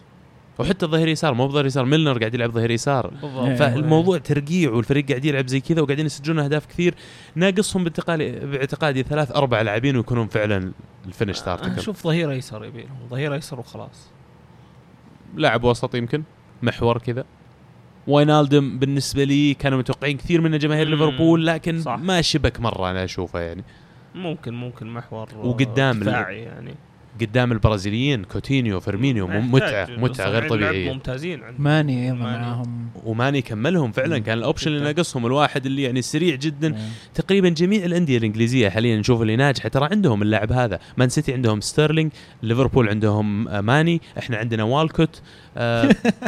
وحتى ظهير يسار مو بظهير يسار ميلنر قاعد يلعب ظهير يسار. بالضبط. إيه. فالموضوع ترقيع والفريق قاعد يلعب زي كذا وقاعدين يسجلون أهداف كثير. ناقصهم باعتقادي باعتقادي ثلاث أربع لاعبين ويكونون فعلا الفينش أنا تارتكل أشوف ظهير ايسر يبي لهم ظهير ايسر وخلاص. لاعب وسط يمكن محور كذا. واينالدم بالنسبة لي كانوا متوقعين كثير من جماهير. ليفربول لكن صح. ما شبك مرة أنا أشوفه يعني. ممكن ممكن محور آه، وقدام دفاعي يعني. قدام البرازيليين كوتينيو فيرمينو متعة. متعة غير طبيعية ممتازين عندهم. ماني أيضا ماني. معاهم وماني كملهم فعلا مم. كان ال option اللي. ناقصهم الواحد اللي يعني سريع جدا. تقريبا جميع الأندية الإنجليزية حاليا نشوف اللي ناجحة ترى عندهم اللاعب هذا Man City عندهم ستيرلينج ليفربول عندهم آه، ماني إحنا عندنا والكوت آه،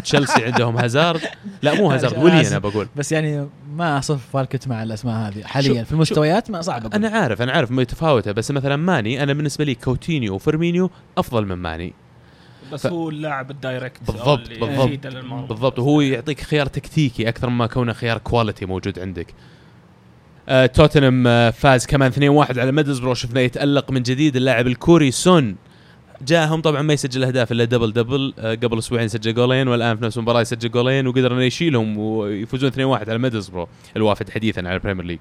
تشيلسي عندهم هازارد. لا مو هازارد ويلي أنا بقول بس يعني ما أصف والكوت مع الأسماء هذه. حاليا في المستويات ما صعب أقول. أنا عارف أنا عارف متفاوتة بس مثلا ماني أنا بالنسبة لي كوتينيو وفيرمينو أفضل من ماني. بس ف- هو اللاعب ال direct بالضبط، بالضبط. بالضبط. وهو يعطيك خيار تكتيكي أكثر ما كونه خيار quality موجود عندك. آه توتنهام آه فاز كمان 2-1 على ميدلزبرو شفنا يتألق من جديد اللاعب الكوري سون. جاهم طبعا ما يسجل أهداف إلا double double آه قبل أسبوعين سجل جولين والآن في نفس المباراة يسجل جولين وقدر انه يشيلهم ويفوزون 2-1 على ميدلزبرو الوافد حديثا على البريمير ليج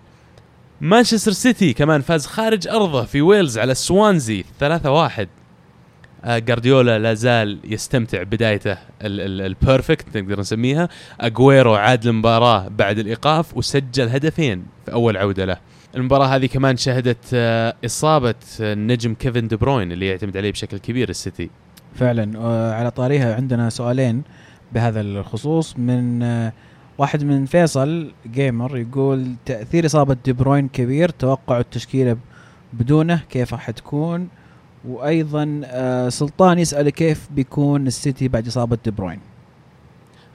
مانشستر سيتي كمان فاز خارج أرضه في ويلز على سوانزي 3-1 آه جارديولا لا زال يستمتع بدايته ال- ال- perfect نقدر نسميها. اجويرو عاد المباراه بعد الإيقاف وسجل هدفين في أول عودة له. المباراة هذه كمان شهدت آه، إصابة آه، النجم كيفن دي بروين اللي يعتمد عليه بشكل كبير السيتي. فعلا. آه، على طاريها عندنا سؤالين بهذا الخصوص. من واحد من فيصل جيمر يقول تأثير إصابة دي بروين كبير توقع التشكيلة بدونه كيف راح تكون؟ وأيضا آه، سلطان يسأل كيف بيكون السيتي بعد إصابة دي بروين؟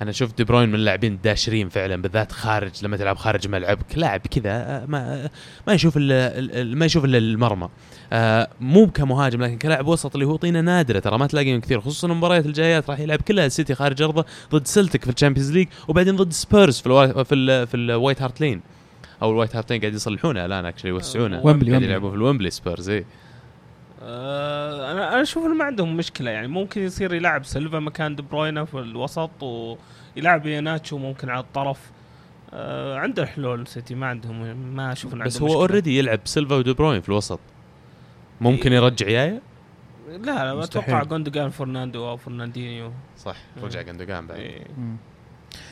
أنا شفت دي بروين من اللاعبين الداشرين فعلا بالذات خارج لما تلعب خارج ملعبك لاعب كذا ما ما يشوف إلا ال- ال- ما يشوف إلا المرمى. آه، مو كمهاجم لكن كلاعب وسط اللي هو طينة نادرة ترى ما تلاقيهم كثير خصوصا المباريات الجايات راح يلعب كلها السيتي خارج أرضه ضد سلتيك في الشامبيونز ليج وبعدين ضد سبيرز في الوا... في ال... في الوايت هارت لين. أو الوايت هارت لين قاعد يصلحونه الآن actually يوسعونه. ويمبلي، يلعبوا في الويمبلي سبيرز اي آه، أنا أنا أشوف إنه ما عندهم مشكلة يعني ممكن يصير يلعب سيلفا مكان دي بروين في الوسط ويلعب إيناتشو ممكن على الطرف آه عنده حلول سيتي ما عندهم ما أشوف إنه بس هو. already يلعب سيلفا ودي بروين في الوسط ممكن إيه. يرجع يايا لا لا. أتوقع جوندوجان فرناندو أو فرناندينيو صح رجع إيه. جندوجان بعد إيه.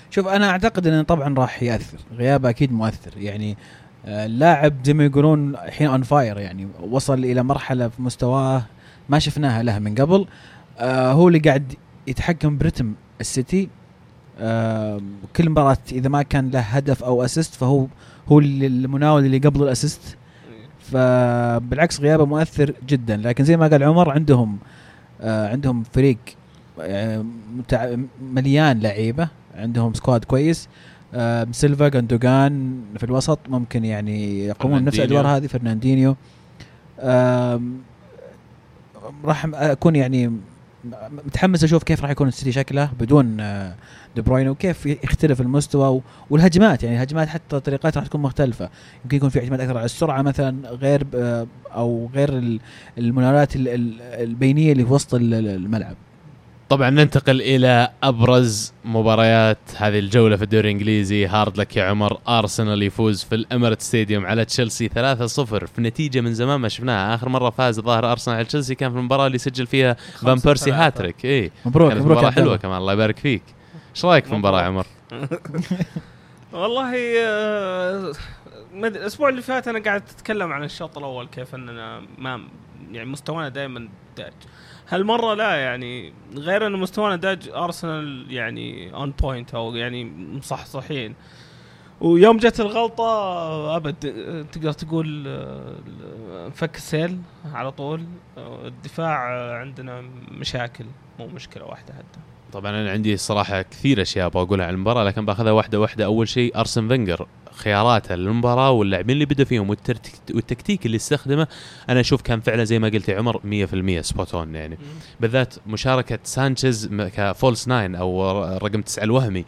شوف أنا أعتقد إنه طبعا راح يأثر غيابه أكيد مؤثر يعني آه، اللاعب زي ما يقولون الحين on fire يعني وصل إلى مرحلة في مستواه ما شفناها له من قبل. آه هو اللي قاعد يتحكم برتم السيتي. آه كل مباراة إذا ما كان له هدف أو assist فهو هو المناول اللي قبل ال assist فبالعكس غيابه مؤثر جدا. لكن زي ما قال عمر عندهم آه عندهم فريق. مليان لعيبة عندهم squad كويس. سيلفا جندوجان في الوسط ممكن يعني يقومون بنفس. الادوار هذه فرناندينيو. راح أكون يعني متحمس أشوف كيف راح يكون السيتي شكله بدون آه، دي بروين وكيف يختلف المستوى والهجمات. يعني الهجمات حتى طريقتها راح تكون مختلفة. يمكن يكون في اعتماد أكثر على السرعة مثلا غير آه، أو غير ال- المناولات ال- ال- البينية اللي في وسط ال- ال- الملعب. طبعا ننتقل إلى أبرز مباريات هذه الجولة في الدوري الإنجليزي. hard luck يا عمر. أرسنال يفوز في الإميريتس ستاديوم على تشيلسي 3-0 في نتيجة من زمان ما شفناها. آخر مرة فاز ظاهر أرسنال على تشيلسي كان في المباراة اللي سجل فيها فان بيرسي. هاتريك. اي مبروك كانت مبروك مباراة. حلوة كمان. الله يبارك فيك. إيش رأيك في المباراة يا عمر؟ *laughs* والله آه، الأسبوع اللي فات أنا قاعد أتكلم عن الشوط الأول كيف إننا ما يعني مستوانا دائما دج. هالمرة لا يعني غير انه مستوانا دج أرسنال يعني on point أو يعني مصحصحين. ويوم جت الغلطة أبد تقدر تقول فك السيل على طول. الدفاع عندنا مشاكل مو مشكلة واحدة حتى. طبعا أنا عندي صراحة كثير أشياء أبغى أقولها عن المباراة لكن بأخذها واحدة واحدة. أول شيء أرسن فينجر خياراته للمباراة واللاعبين اللي بدا فيهم والتكتيك اللي استخدمه أنا أشوف كان فعلا زي ما قلت يا عمر 100% spot on يعني. بالذات مشاركة سانشيز ك false nine أو رقم تسعة الوهمي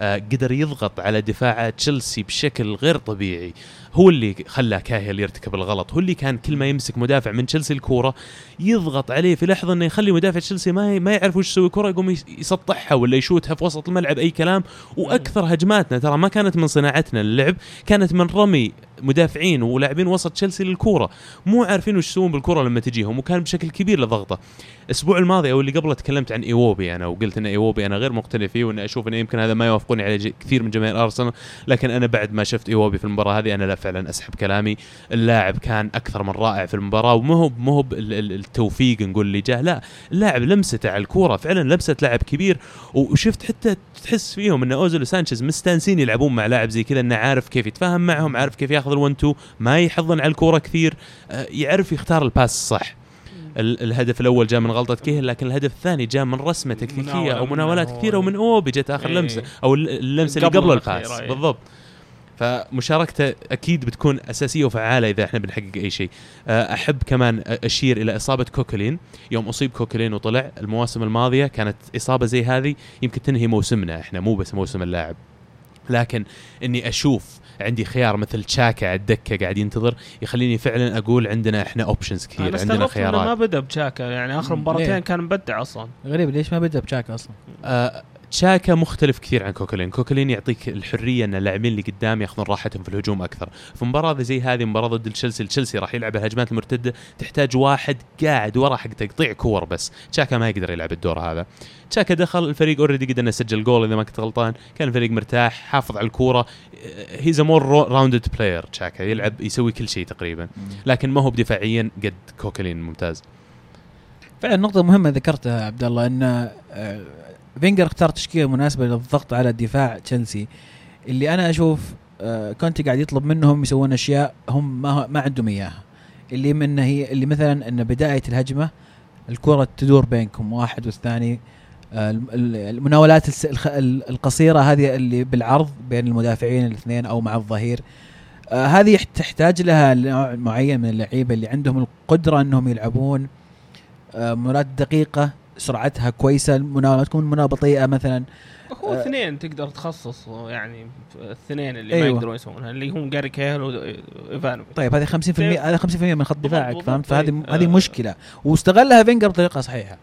آه، قدر يضغط على دفاع تشيلسي بشكل غير طبيعي. هو اللي خلى كاهيل يرتكب الغلط. هو اللي كان كل ما يمسك مدافع من تشيلسي الكورة يضغط عليه في لحظة إنه يخلي مدافع تشيلسي ما ما يعرف وش يسوي. كرة يقوم يس- يسطحها ولا يشوتها في وسط الملعب أي كلام. وأكثر هجماتنا ترى ما كانت من صناعتنا اللعب كانت من رمي مدافعين ولاعبين وسط تشيلسي للكورة. مو عارفين وش يسوون بالكره لما تجيهم وكان بشكل كبير لضغطه. الأسبوع الماضي أو اللي قبله تكلمت عن إيوبي أنا وقلت إن إيوبي أنا غير مقتنع فيه وان أشوف انه يمكن هذا ما يوافقوني عليه كثير من جماهير أرسنال. لكن أنا بعد ما شفت إيوبي في المباراة هذه أنا لا فعلا أسحب كلامي. اللاعب كان أكثر من رائع في المباراة وما هو ما هو التوفيق نقول اللي جاه لا. اللاعب لمسته على الكورة فعلا لمسه لاعب كبير. وشفت حتى تحس فيهم إن أوزيل وسانشيز مستانسين يلعبون مع لاعب زي كذا إنه عارف كيف يتفاهم معهم عارف كيف ياخذ ال one-two ما يحضن على الكورة كثير. آه، يعرف يختار ال pass الصح. ال- الهدف الأول جاء من غلطة كاهيل لكن الهدف الثاني جاء من رسمة تكتيكيه أو مناولات. كثيرة ومن إيوبي جت آخر إيه. لمسة أو ال- اللمسة اللي قبل ال pass. إيه. بالضبط. فمشاركته أكيد بتكون أساسية وفعالة إذا إحنا بنحقق أي شيء. آه، أحب كمان أشير إلى إصابة كوكلين. يوم أصيب كوكلين وطلع المواسم الماضية كانت إصابة زي هذه يمكن تنهي موسمنا إحنا مو بس موسم اللاعب. لكن إني أشوف عندي خيار مثل تشاكا على الدكة قاعد ينتظر يخليني فعلا أقول عندنا إحنا options كثير أنا عندنا إنه ما خيارات بدأ بتشاكا يعني آخر. مباراتين ليه؟ كان مبدع أصلا غريب ليش ما بدأ بتشاكا أصلا آه تشاكا مختلف كثير عن كوكلين كوكلين يعطيك الحرية أن اللاعبين اللي قدام ياخذون راحتهم في الهجوم أكثر. في مباراة زي هذه مباراة ضد تشيلسي تشيلسي راح يلعب الهجمات المرتدة تحتاج واحد قاعد ورا حق تقطيع كور بس. تشاكا ما يقدر يلعب الدور هذا. تشاكا دخل الفريق already قدر يسجل جول إذا ما كنت غلطان. كان الفريق مرتاح حافظ على الكورة. he's more rounded player تشاكا. يلعب يسوي كل شيء تقريبا. لكن ما هو بدفاعيا قد كوكلين ممتاز. فعلا نقطة مهمة ذكرتها عبد الله إن آه، فينجر اختار تشكيلة مناسبة للضغط على دفاع تشيلسي. اللي أنا أشوف آه، كونتي قاعد يطلب منهم يسوون أشياء هم ما ما عندهم إياها. اللي من هي اللي مثلا إن بداية الهجمة الكرة تدور بينكم واحد والثاني آه، الم- ال- المناولات الس- الخ- ال- القصيرة هذه اللي بالعرض بين المدافعين الاثنين أو مع الظهير. آه، هذه تحتاج لها نوع معين من اللعيبة اللي عندهم القدرة إنهم يلعبون مناولات دقيقة سرعتها كويسة المناولة تكون مناولة بطيئة مثلا. هو آه. اثنين تقدر تخصص يعني الاثنين اللي أيوة. ما يقدرون يسوونها اللي هم جاري كيهل وايفانوفيتش طيب هذه 50% هذا 50% من خط دفاعك فهمت؟ فهذه طيب. هذه آه. مشكلة. واستغلها فينجر بطريقة صحيحة.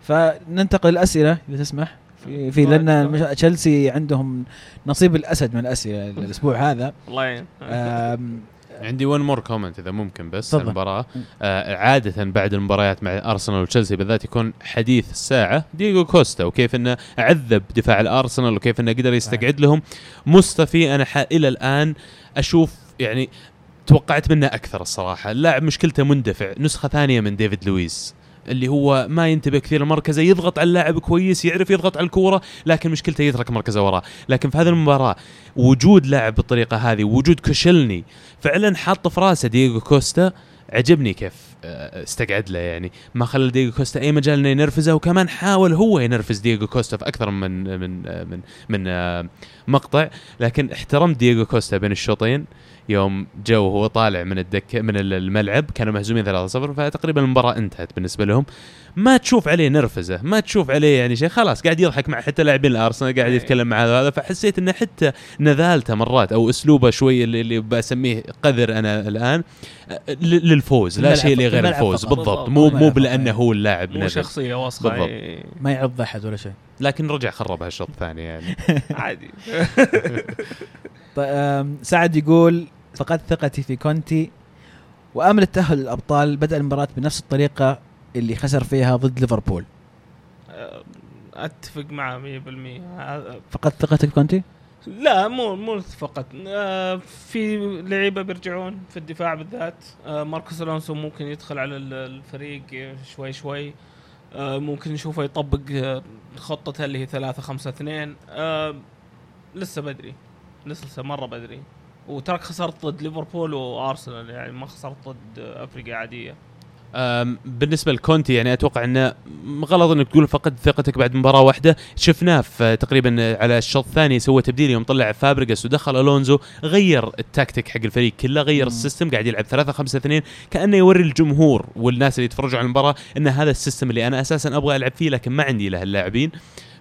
فننتقل للأسئلة إذا تسمح. في, في لأن المش- تشيلسي عندهم نصيب الأسد من الأسئلة الأسبوع هذا. الله يعين. عندي one more comment إذا ممكن بس. عن المباراة. آه عادة بعد المباريات مع ارسنال وتشيلسي بالذات يكون حديث الساعة دييغو كوستا وكيف إنه عذب دفاع الارسنال وكيف إنه قدر يستقعد لهم. مصطفي أنا. إلى الآن أشوف يعني توقعت منه أكثر الصراحة. اللاعب مشكلته مندفع. نسخة ثانية من ديفيد لويس اللي هو ما ينتبه كثير لمركزه يضغط على اللاعب كويس يعرف يضغط على الكورة لكن مشكلته يترك مركزه وراه. لكن في هذه المباراة وجود لاعب بالطريقة هذه وجود كوشلني فعلا حاط في راسه دييغو كوستا عجبني كيف آه، استقعد له يعني. ما خلى دييغو كوستا أي مجال إنه ينرفزه وكمان حاول هو ينرفز دييغو كوستا في أكثر من من آه، من من آه، مقطع. لكن احترمت دييغو كوستا بين الشوطين. يوم جو وهو طالع من الدكه من الملعب كانوا مهزومين 3-0 فتقريبا المباراة انتهت بالنسبة لهم. ما تشوف عليه نرفزة ما تشوف عليه يعني شيء خلاص قاعد يضحك مع حتى لاعبين الأرسنال قاعد إيه. يتكلم مع هذا فحسيت إنه حتى نذالته مرات أو أسلوبه شوي اللي, اللي بسميه قذر أنا الآن آه، ل- للفوز لا شيء لغير الملعب الفوز. بالضبط. مو مو بلأنه. هو اللاعب مو شخصية وسخه بالضبط. إيه. ما يعض أحد ولا شيء لكن رجع خربها الشوط الثاني يعني *laughs* عادي *laughs* طيب سعد يقول فقدت ثقتي في كونتي وأمل التأهل للأبطال بدأ المباراة بنفس الطريقة اللي خسر فيها ضد ليفربول. أه، أتفق معه 100% هذا- فقدت ثقتك كونتي؟ لا مو مو فقط. آه، في لعيبة بيرجعون في الدفاع بالذات. آه، ماركوس ألونسو ممكن يدخل على ال- الفريق شوي شوي. ممكن نشوفه يطبق خطته اللي هي 3 5 2 آه، لسه بدري. نزلته مرة بدري. وتراك خسرت ضد ليفربول وأرسنال يعني ما خسرت ضد أفريقيا عادية. بالنسبة لكونتي يعني أتوقع إنه غلط إنك تقول فقد ثقتك بعد مباراة واحدة. شفناه في تقريبا على الشوط الثاني سوى تبديل يوم طلع فابريجاس ودخل ألونزو غير التكتيك حق الفريق كله غير. ال system قاعد يلعب 3 5 2 كأنه يوري الجمهور والناس اللي يتفرجوا على المباراة إن هذا ال system اللي أنا أساسا أبغى ألعب فيه لكن ما عندي له اللاعبين.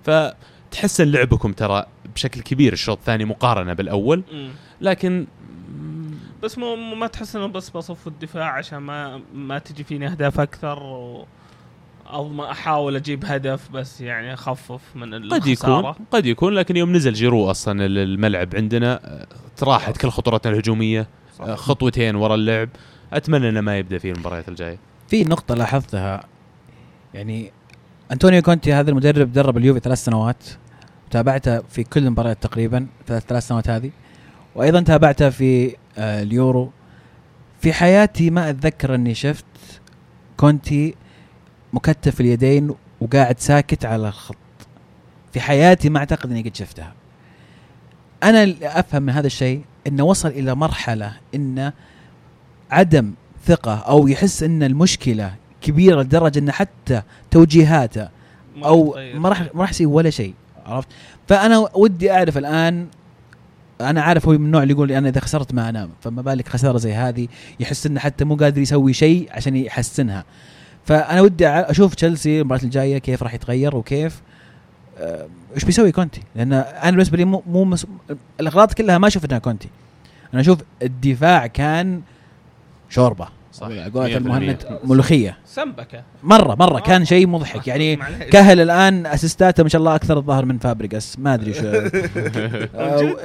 فتحسن لعبكم ترى بشكل كبير الشوط الثاني مقارنة بالأول. لكن بس مو مو- ما تحس إنه بس بصف الدفاع عشان ما ما تجي فيني أهداف أكثر و أو ما أحاول أجيب هدف بس يعني أخفف من قد يكون الخساره قد يكون لكن يوم نزل جيرو أصلا ال- الملعب عندنا آه، راحت كل خطوراتنا الهجومية صح. خطوتين ورا اللعب. أتمنى إنه ما يبدأ فيه المباريات الجاية. في نقطة لاحظتها. يعني أنطونيو كونتي هذا المدرب درب اليوفي ثلاث سنوات تابعته في كل المباريات تقريبا في الثلاث سنوات هذه. وأيضا تابعته في اليورو. في حياتي ما أتذكر أني شفت كونتي مكتف اليدين وقاعد ساكت على الخط. في حياتي ما أعتقد أني قد شفتها. أنا اللي أفهم من هذا الشيء إنه وصل إلى مرحلة انه عدم ثقة أو يحس إن المشكلة كبيرة لدرجة إن حتى توجيهاته أو. ما راح ما راح يسوي ولا شيء عرفت؟ فأنا ودي أعرف الآن أنا عارف هو من النوع اللي يقول أنا إذا خسرت ما أنام فما بالك خسارة زي هذه يحس إنه حتى مو قادر يسوي شيء عشان يحسنها. فأنا ودي أشوف تشيلسي المباراة الجاية كيف راح يتغير وكيف آه، إيش بيسوي كونتي؟ لأن أنا بالنسبة لي مو, مو مس... الأغلاط كلها ما شفتها كونتي. أنا أشوف الدفاع كان شوربة. صح. قولة 100%. المهند ملوخية. سمبكة. مرة مرة. آه. كان شيء مضحك. يعني. *laughs* كهل الآن assists اته ما شاء الله أكثر الظاهر من فابريجاس ما أدري شو. *laughs* ال-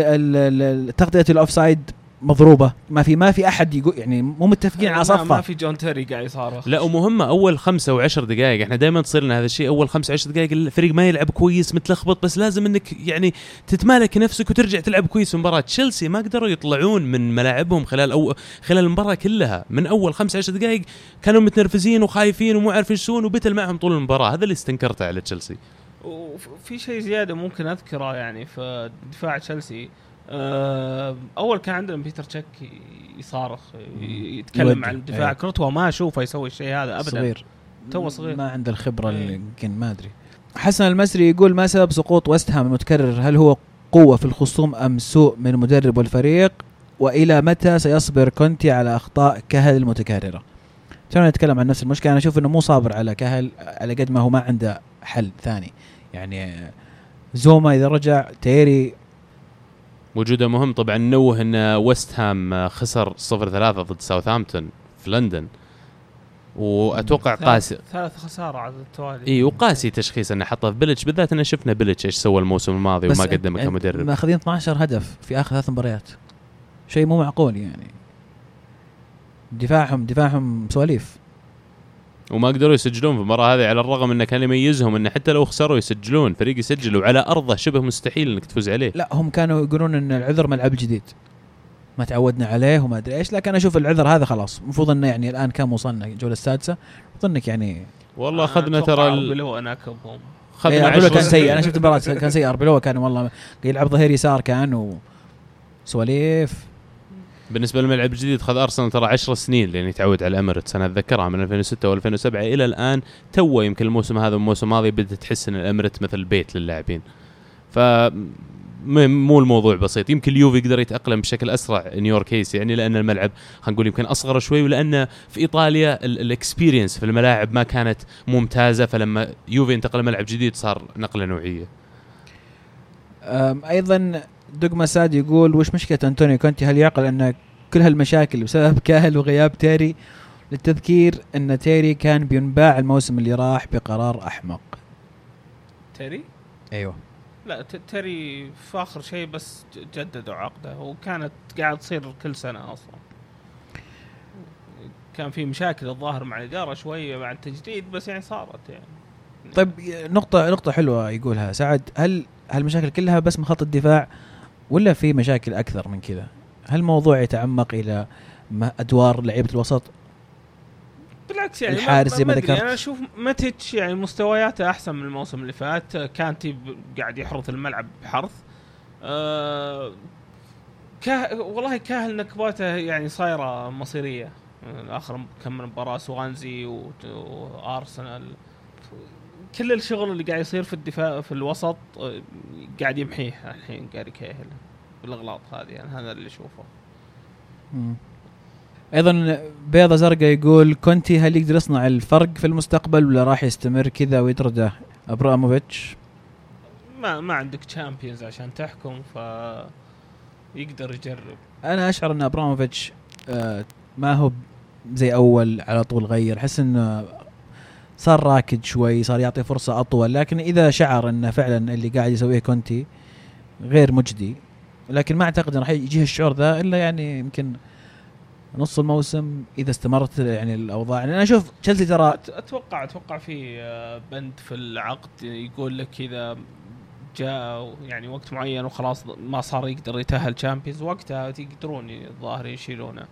ال- ال- تغطية ال offside مضروبة. ما في ما في أحد يقول يعني مو متفقين على ما- ما صفة. في جون تيري قاعد يصارخ. لا ومهمة أول خمسة وعشر دقائق إحنا دائما تصير لنا هذا الشيء. أول خمسة عشر دقائق الفريق ما يلعب كويس متلخبط بس لازم إنك يعني تتمالك نفسك وترجع تلعب كويس في مباراة. تشيلسي ما قدروا يطلعون من ملاعبهم خلال أو خلال المباراة كلها. من أول خمسة عشر دقائق كانوا متنرفزين وخايفين ومو عارفين إيش يسوون وظل معهم طول المباراة. هذا اللي استنكرته على تشيلسي. وفي شيء زيادة ممكن أذكره يعني في دفاع تشيلسي. أول كان عندنا بيتر تشيك يصارخ يتكلم. عن الدفاع أيه. كورتوا ما أشوفه يسوي الشيء هذا ابدا صغير تو صغير. ما عنده الخبرة اللي إيه. يمكن ما أدري حسن المسري يقول ما سبب سقوط ويست هام المتكرر هل هو قوة في الخصوم أم سوء من المدرب والفريق وإلى متى سيصبر كونتي على أخطاء كهل المتكررة ترى نتكلم عن نفس المشكلة أنا أشوف إنه مو صابر على كهل على قد ما هو ما عنده حل ثاني يعني زوما إذا رجع تيري وجوده مهم. طبعا نوه إن ويست هام خسر 0 3 ضد ساوثهامبتون في لندن. وأتوقع ثلاث- قاسي ثلاث خسارة على التوالي. إي وقاسي تشخيص إنه حطه في بليتش بالذات إنه شفنا بليتش إيش سوى الموسم الماضي وما قدمه كمدرب. ماخذين 12 هدف في آخر ثلاث مباريات. شيء مو معقول يعني. دفاعهم دفاعهم سواليف. وما قدروا يسجلون في المباراه هذه على الرغم إنه كان يميزهم انه حتى لو خسروا يسجلون فريق يسجل وعلى أرضه شبه مستحيل إنك تفوز عليه. لا هم كانوا يقولون إن العذر ملعب جديد. ما تعودنا عليه وما أدري إيش لكن أشوف العذر هذا خلاص. المفروض إنه يعني الآن كم وصلنا الجوله السادسة. أظنك يعني والله اخذنا ترى ناكبهم إيه، اخذنا أربيلو كان سيء. أنا شفت المباراه كان سيء. اربيلو كان والله يلعب ظهير يسار كان و سواليف. بالنسبة للملعب الجديد خذ أرسنال ترى 10 سنين لين يتعود على الاميريتس أنا أتذكرها من 2006 و2007 إلى الآن تو يمكن الموسم هذا والموسم الماضي بدات تحس إن الاميريتس مثل بيت للاعبين. ف مو الموضوع بسيط. يمكن اليوفي يقدر يتأقلم بشكل أسرع unique case يعني لأن الملعب خلينا نقول يمكن أصغر شوي ولأن في إيطاليا ال experience في الملاعب ما كانت ممتازة. فلما يوفي انتقل لملعب جديد صار نقلة نوعية. أيضا دوغما ساد يقول وش مشكلة أنطونيو كونتي؟ هل يعقل أن كل هالمشاكل بسبب *laughs* كاهل وغياب تيري؟ للتذكير أن تيري كان بينباع الموسم اللي راح بقرار أحمق. تيري؟ أيوه. لا ت- تيري في آخر شيء بس جددوا عقده. وكانت قاعد تصير كل سنة أصلا. كان في مشاكل الظاهر مع الإدارة شوية مع التجديد بس يعني صارت يعني. طيب نقطة نقطة حلوة يقولها. سعد هل هالمشاكل كلها بس من خط الدفاع ولا في مشاكل أكثر من كذا؟ هل الموضوع يتعمق إلى ما أدوار لعيبة الوسط؟ بالعكس يعني الحارس زي ما ذكرت. أنا أشوف ماتيتش يعني مستوياته أحسن من الموسم اللي فات كانتي قاعد يحرث الملعب بحرث آه كاه والله كاهل نكباته يعني صايرة مصيرية آخر كم من مباراة سوانزي وارسنال كل الشغل اللي قاعد يصير في الدفاع في الوسط آه، قاعد يمحيه الحين قاعد يكاهل بالأغلاط هذه يعني هذا اللي أشوفه. أيضا بيضة زرقاء يقول كونتي هل يقدر يصنع الفرق في المستقبل ولا راح يستمر كذا ويطرده أبراموفيتش؟ ما ما عندك تشامبيونز عشان تحكم ف يقدر يجرب. أنا أشعر أن أبراموفيتش آه ما هو زي أول على طول غير. أحس إنه صار راكد شوي صار يعطي فرصة أطول. لكن إذا شعر إنه فعلا اللي قاعد يسويه كونتي غير مجدي لكن ما أعتقد راح يجيه الشعور ذا إلا يعني يمكن نص الموسم إذا استمرت يعني الأوضاع. يعني أنا أشوف تشيلسي ترى أتوقع أتوقع في آه، بند في العقد يقول لك إذا جاء يعني وقت معين وخلاص ما صار يقدر يتأهل تشامبيونز وقتها يقدرون الظاهر يشيلونه.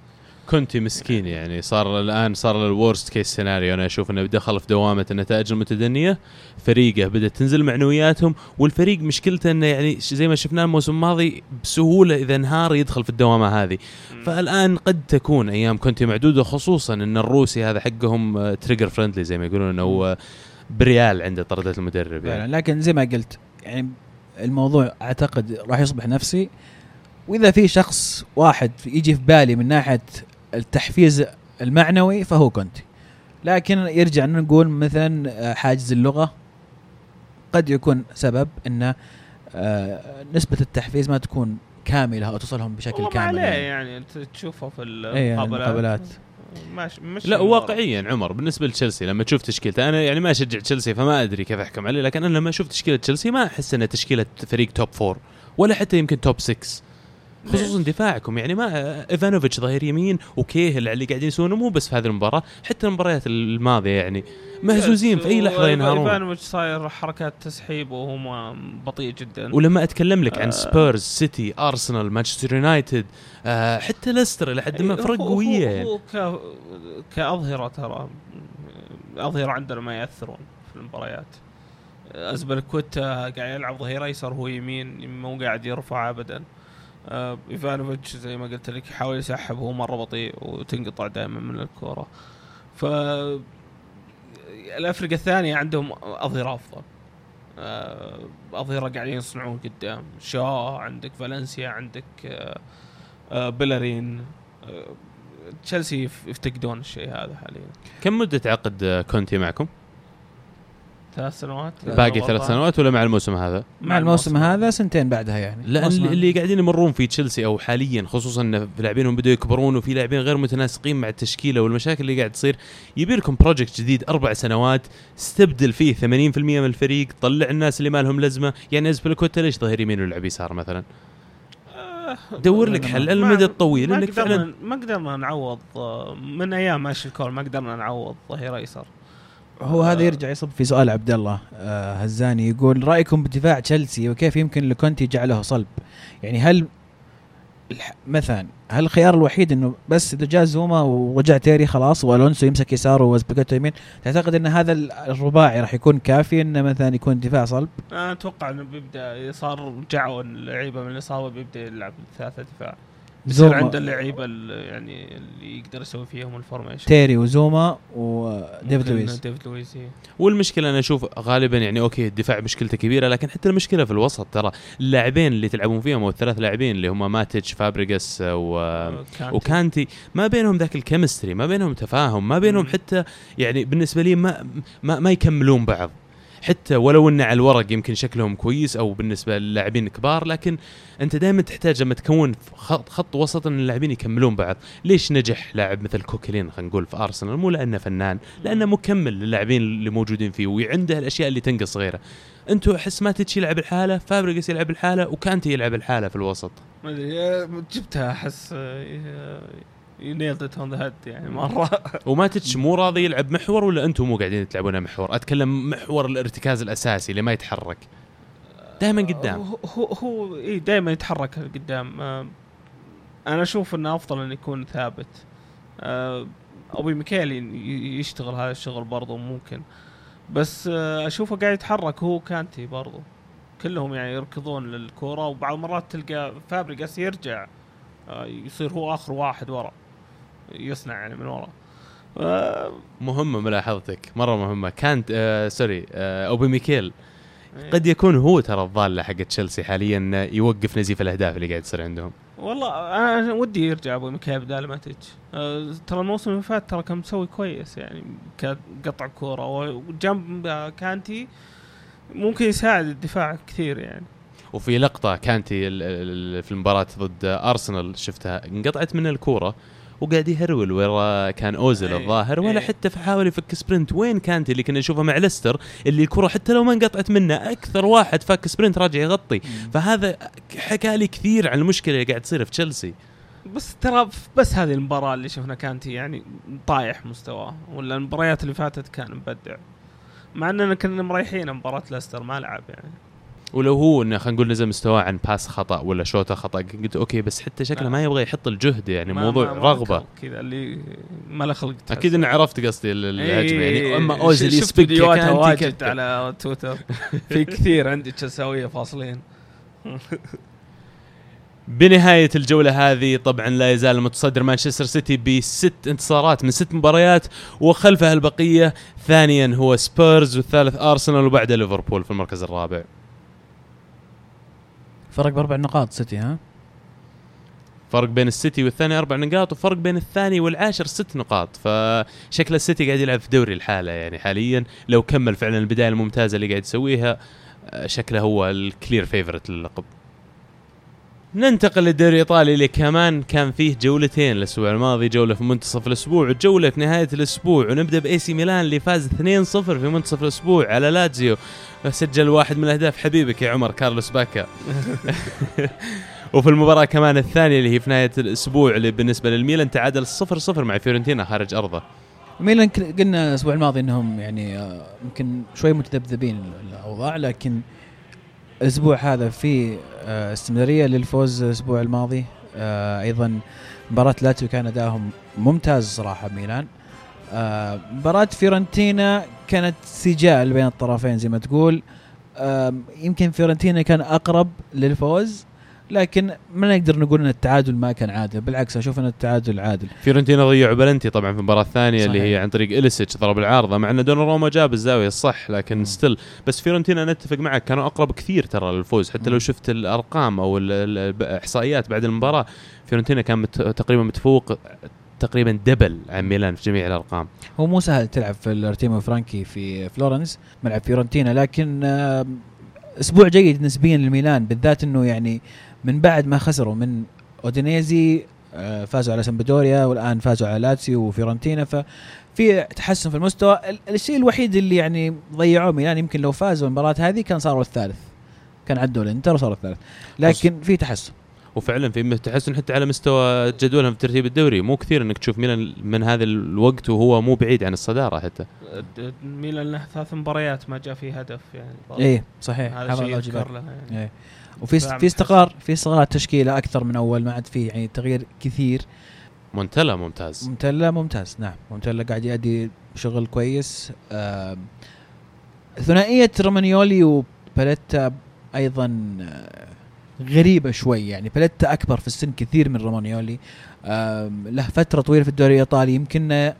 كونتي مسكين يعني. صار الآن صار ال worst case scenario أنا أشوف إنه دخل في دوامة النتائج المتدنيه فريقه بدأت تنزل معنوياتهم والفريق مشكلته إنه يعني زي ما شفناه الموسم الماضي بسهولة إذا انهار يدخل في الدوامة هذه. فالآن قد تكون أيام كونتي معدودة خصوصا إن الروسي هذا حقهم trigger friendly زي ما يقولون انه هو بريال عند طردة المدرب يعني. لكن زي ما قلت يعني الموضوع أعتقد راح يصبح نفسي. وإذا في شخص واحد يجي في بالي من ناحية التحفيز المعنوي فهو كونتي لكن يرجع نقول مثلا آه، حاجز اللغة قد يكون سبب انه آه، نسبة التحفيز ما تكون كاملة أو توصلهم بشكل والله ما كامل عليه يعني. يعني تشوفه في إيه، المقابلات المقابلات. ماشي مش لا واقعيا عمر بالنسبة لتشيلسي لما تشوف تشكيلته أنا يعني ما أشجع تشيلسي فما أدري كيف أحكم عليه لكن أنا لما أشوف تشكيلة تشيلسي ما أحس انها تشكيلة فريق top four ولا حتى يمكن top 6 خصوصا دفاعكم. يعني ما ايفانوفيتش ظهير يمين وكاهيل اللي قاعدين يسوونه مو بس في هذه المباراة. حتى المباريات الماضية يعني مهزوزين في أي لحظة ينهارون. ايفانوفيتش صاير حركات تسحيب وهو بطيء جدا. ولما أتكلم لك عن آه. سبيرز سيتي أرسنال مانشستر يونايتد آه حتى ليستر إلى حد ما فرق هو- قوية. يعني هو ك... كأظهرة ترى أظهرة عندنا ما يأثرون في المباريات. أزبلكوتا قاعد يلعب ظهير أيسر هو يمين مو قاعد يرفع أبدا. آه إيفانوفيتش زي ما قلت لك يحاول يسحب هو مرة بطيء وتنقطع دائما من الكورة. ف الافرقه الثانية عندهم أظهرة أفضل. آه، أظهرة قاعدين يصنعون قدام. شا عندك فالنسيا عندك آه، آه، بيلارين آه، تشيلسي يف- يفتقدون الشيء هذا حاليا. كم مدة عقد آه، كونتي معكم؟ ثلاث سنوات؟ باقي ثلاث سنوات ولا مع الموسم هذا؟ مع الموسم هذا سنتين بعدها يعني. لأن اللي اللي قاعدين يمرون في تشيلسي أو حاليا خصوصا إن في لاعبينهم بدوا يكبرون وفي لاعبين غير متناسقين مع التشكيلة والمشاكل اللي قاعد تصير يبي لكم project جديد أربع سنوات استبدل فيه 80% من الفريق طلع الناس اللي ما لهم لازمة. يعني ازبلكوتا ليش ظهير يمين ويلعب يسار مثلا؟ دور لك حل على المدى الطويل ما إنك فعلا ما قدرنا نعوض آه، من أيام آشلي كول ما قدرنا نعوض ظهير ايسر هو هذا يرجع يصب في سؤال عبد الله آه هزاني يقول رأيكم بدفاع تشيلسي وكيف يمكن لكونتي جعله صلب؟ يعني هل مثلا هل الخيار الوحيد إنه بس اذا جاء زوما ورجع تيري خلاص وألونسو يمسك يساره وازبيكوتو يمين تعتقد إن هذا ال- الرباعي راح يكون كافي إنه مثلا يكون دفاع صلب؟ أنا أتوقع إنه بيبدأ صار رجعوا اللعيبة من الإصابة بيبدأ يلعب ثلاثة دفاع. يصير زوما عنده اللعيبة ال- يعني اللي يقدر يسوي فيهم ال formation تيري وزوما وديفيد لويس ديفيد لويس إيه. والمشكلة أنا أشوف غالبا يعني okay الدفاع مشكلته كبيرة لكن حتى المشكلة في الوسط ترى اللاعبين اللي تلعبون فيهم أو الثلاث لاعبين اللي هم ماتيتش فابريجاس و كانتي. وكانتي ما بينهم ذاك ال chemistry ما بينهم تفاهم ما بينهم. حتى يعني بالنسبة لي ما ما, ما يكملون بعض حتى ولو إن على الورق يمكن شكلهم كويس أو بالنسبة للاعبين كبار لكن أنت دائما تحتاج لما تكون خط, خط وسط إن اللاعبين يكملون بعض. ليش نجح لاعب مثل كوكلين خلينا نقول في أرسنال مو لأنه فنان لأنه مكمل للاعبين اللي موجودين فيه وعنده الأشياء اللي تنقص غيره. أنتوا أحس ماتيتش يلعب لحاله فابريجاس يلعب لحاله وكانتي يلعب لحاله في الوسط. ما أدري آه، جبتها أحس nailed it on the head يعني مرة؟ *laughs* وماتيتش مو راضي يلعب محور ولا أنتم مو قاعدين تلعبونها محور؟ أتكلم محور الارتكاز الأساسي اللي ما يتحرك. دائما قدام. هو هو, اي دائما يتحرك قدام. آه، أنا أشوف إنه أفضل إنه يكون ثابت. آه، أوبي ميكيل يشتغل هذا الشغل برضه ممكن. بس آه، أشوفه قاعد يتحرك هو كانتي برضه كلهم يعني يركضون للكورة وبعض المرات تلقى فابريجاس يرجع. آه، يصير هو آخر واحد ورا. يصنع يعني من ورا. آه، مهمة ملاحظتك مرة مهمة. كانت آه sorry آه أوبي ميكيل. إيه. قد يكون هو ترى الضاله حق تشيلسي حاليا يوقف نزيف الأهداف اللي قاعد يصير عندهم. والله أنا ودي يرجع أوبي ميكيل بدال ماتيتش أه ترى الموسم اللي فات ترى كان مسوي كويس يعني كقطع كورة. وجنب كانتي ممكن يساعد الدفاع كثير يعني. وفي لقطة كانتي في المباراة ضد أرسنال شفتها انقطعت منه الكورة. وقاعد يهرول ورا كان اوزل إيه، الظاهر ولا إيه. حتى حاول يفك sprint. وين كانتي اللي كنا نشوفه مع ليستر؟ اللي الكرة حتى لو ما انقطعت منه أكثر واحد فك sprint راجع يغطي. فهذا حكى لي كثير عن المشكلة اللي قاعد تصير في تشيلسي. بس ترى بس هذه المباراة اللي شفنا كانتي يعني طايح مستواه ولا المباريات اللي فاتت كان مبدع. مع إننا كنا مريحين مباراة ليستر ما لعب يعني. ولو هو إنه خلينا نقول نزل مستواه عن pass خطأ ولا شوطه خطأ قلت okay بس حتى شكله. ما يبغى يحط الجهد يعني ما- موضوع ما- رغبة كذا اللي ما له خلق. أكيد إني عرفت قصدي ال- الهجمة يعني إيه، أما اوزل شفت يسبق فيديوهاتها واجد. على تويتر في *laughs* كثير عندي تشيلساويه فاصلين *laughs* بنهاية الجولة هذه طبعا لا يزال متصدر مانشستر سيتي بست انتصارات من ست مباريات وخلفها البقية ثانيا هو سبيرز والثالث أرسنال وبعده ليفربول في المركز الرابع فرق بأربع نقاط سيتي ها؟ فرق بين السيتي والثاني أربع نقاط وفرق بين الثاني والعاشر ست نقاط. فشكل السيتي قاعد يلعب في دوري لحاله يعني حاليا. لو كمل فعلا البداية الممتازة اللي قاعد يسويها آه، شكله هو ال clear favorite للقب. ننتقل للدوري الإيطالي اللي كمان كان فيه جولتين الأسبوع الماضي جولة في منتصف الأسبوع وجولة في نهاية الأسبوع ونبدأ بإي سي ميلان اللي فاز 2-0 في منتصف الأسبوع على لاتزيو. سجل واحد من الاهداف حبيبك يا عمر كارلوس باكا *laughs* وفي المباراة كمان الثانية اللي هي في نهاية الأسبوع اللي بالنسبة للميلان تعادل 0-0 مع فيورنتينا خارج أرضه. ميلان قلنا الأسبوع الماضي إنهم يعني آه، يمكن شوي متذبذبين الأوضاع لكن الأسبوع هذا في آه، استمرارية للفوز الأسبوع الماضي. آه، أيضا مباراة لاتسيو كان ادائهم ممتاز صراحة ميلان. آه، مباراة فيورنتينا كانت سجال بين الطرفين زي ما تقول. يمكن فيورنتينا كان أقرب للفوز. لكن ما نقدر نقول إن التعادل ما كان عادل بالعكس أشوف إن التعادل عادل فيورنتينا ضيعوا بلنتي طبعا في المباراة الثانية اللي. هي عن طريق إليسيتش ضرب العارضة مع أن دوناروما جاب الزاوية الصح لكن مم. still بس فيورنتينا نتفق معك كانوا أقرب كثير ترى للفوز حتى. لو شفت الأرقام أو ال- ال- الإحصائيات بعد المباراة فيورنتينا كان مت تقريبا متفوق تقريبا double عن ميلان في جميع الأرقام هو مو سهل تلعب في الارتيمو فرانكي في فلورنس ملعب فيورنتينا لكن أسبوع جيد نسبيا للميلان بالذات إنه يعني من بعد ما خسروا من أودينيزي آه، فازوا على سامبدوريا والآن فازوا على لاتسيو وفيورنتينا ففي تحسن في المستوى. ال- الشيء الوحيد اللي يعني ضيعوه ميلان يمكن لو فازوا المباراة هذه كان صاروا الثالث. كان عدوا الإنتر وصاروا الثالث. لكن في تحسن. وفعلا في تحسن حتى على مستوى جدولهم في ترتيب الدوري. مو كثير إنك تشوف ميلان من هذا الوقت وهو مو بعيد عن الصدارة حتى. ميلان له ثلاث مباريات ما جاء فيه هدف يعني. إيه صحيح. هذا شيء يعني. إيه. وفي في استقرار في استقرار التشكيله أكثر من أول ما عاد في يعني تغيير كثير. مونتلا ممتاز. ممتلأ ممتاز. نعم ممتلأ. قاعد يؤدي شغل كويس. آم، ثنائية رومانيولي وباليتا أيضا آه، غريبة شوي. يعني باليتا أكبر في السن كثير من رومانيولي. آم، له فترة طويلة في الدوري الإيطالي. يمكن آه،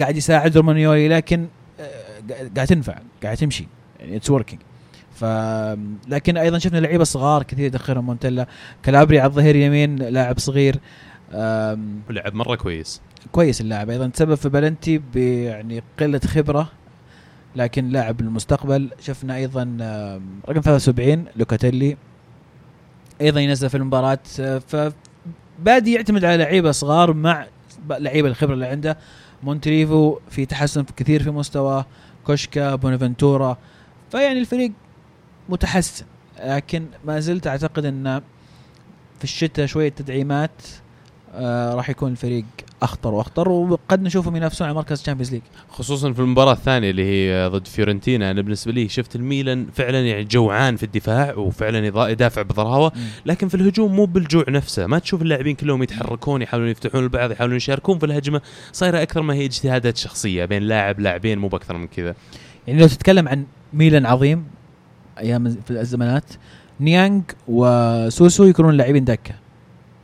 قاعد يساعد رومانيولي لكن آه، قاعد تنفع قاعد تمشي. يعني it's working ف لكن أيضا شفنا لعيبة صغار كثير يدخلهم مونتلا كالابري على الظهير يمين لاعب صغير. آم، ولعب مرة كويس. كويس اللاعب. أيضا تسبب في بلنتي يعني قلة خبرة لكن لاعب المستقبل. شفنا أيضا رقم 73 لوكاتيلي. أيضا ينزل في المباراة. فبادي يعتمد على لعيبة صغار مع لعيبة الخبرة اللي عنده. مونتريفو في تحسن كثير في مستواه. كوشكا بونافنتورا. فيعني الفريق متحسن. لكن ما زلت أعتقد إن في الشتاء شوية تدعيمات آه راح يكون الفريق أخطر وأخطر وقد نشوفهم ينافسون على مركز ال Champions League خصوصا في المباراة الثانية اللي هي ضد فيورنتينا. أنا بالنسبة لي شفت الميلان فعلا يعني جوعان في الدفاع وفعلا يدافع بضراوة لكن في الهجوم مو بالجوع نفسه. ما تشوف اللاعبين كلهم يتحركون يحاولون يفتحون البعض يحاولون يشاركون في الهجمة. صايرة أكثر ما هي اجتهادات شخصية بين لاعب لاعبين مو بأكثر من كذا. يعني لو تتكلم عن ميلان عظيم أيام في الازمنات نيانج وسوسو يكونون لاعبين دكة.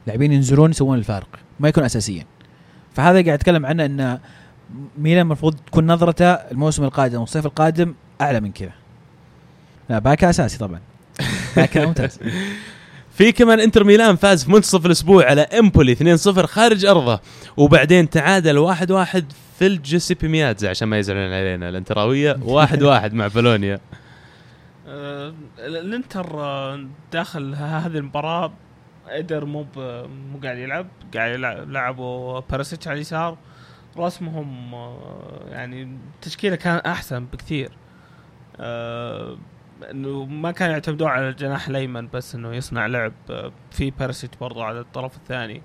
لاعبين ينزلون يسوون الفارق ما يكون اساسيا. فهذا قاعد أتكلم عنه إن ميلان المفروض تكون نظرته الموسم القادم والصيف القادم أعلى من كذا. لا باكا أساسي طبعا. *laughs* باكا ممتاز. في كمان إنتر ميلان فاز في منتصف الأسبوع على إمبولي 2-0 خارج أرضه. وبعدين تعادل 1-1 في الجوسيبي ميادزا عشان ما يزعلون علينا الانتراوية 1-1 مع بولونيا. الانتر آه، داخل هذه المباراة ادر مو مو قاعد يلعب. قاعد يلعب لعبوا باراسيتش على اليسار. رسمهم آه، يعني التشكيله كان أحسن بكثير. آه، إنه ما كانوا يعتمدون على الجناح الأيمن بس إنه يصنع لعب آه، في باراسيتش برضو على الطرف الثاني.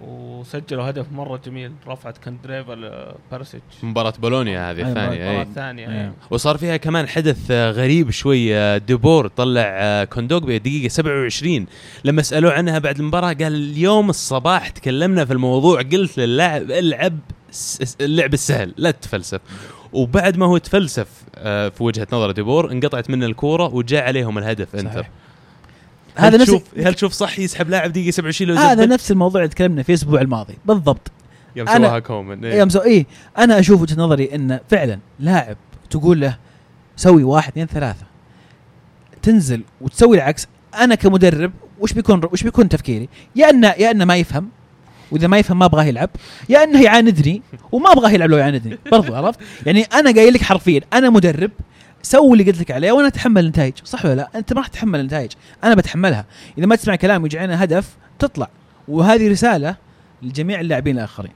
وسجلوا هدف مرة جميل رفعت كاندريفا لباراسيتش مباراة بولونيا هذه أي الثانية المباراه أي. الثانية إيه. أي. وصار فيها كمان حدث آه، غريب شوي آه، ديبور طلع آه، كوندوغبي دقيقة 27 لما سألوه عنها بعد المباراة قال اليوم الصباح تكلمنا في الموضوع قلت للاعب العب اللعب السهل لا تتفلسف وبعد ما هو تفلسف في وجهة نظر ديبور انقطعت منه الكورة وجاء عليهم الهدف انتر صحيح. هذا نفس هل تشوف صح يسحب لاعب دقيقة 27 لو هذا؟ نفس الموضوع اللي تكلمنا فيه الأسبوع الماضي بالضبط يوم سواها كومن إيه. يوم إيه أنا أشوف وجهة نظري إن فعلا لاعب تقول له سوي واحد اثنين ثلاثة تنزل وتسوي العكس أنا كمدرب وش بيكون وش بيكون تفكيري؟ يا انه يا انه ما يفهم وإذا ما يفهم ما أبغاه يلعب يا إنه يعاندني وما أبغاه يلعب لو يعاندني برضو عرفت؟ يعني أنا قايل لك حرفيا أنا مدرب سوي اللي قلت لك عليه وأنا أتحمل النتائج. صح ولا لا؟ أنت ما راح تتحمل النتائج. أنا بتحملها. إذا ما تسمع كلامي ويجي عنا هدف تطلع. وهذه رسالة لجميع اللاعبين الآخرين.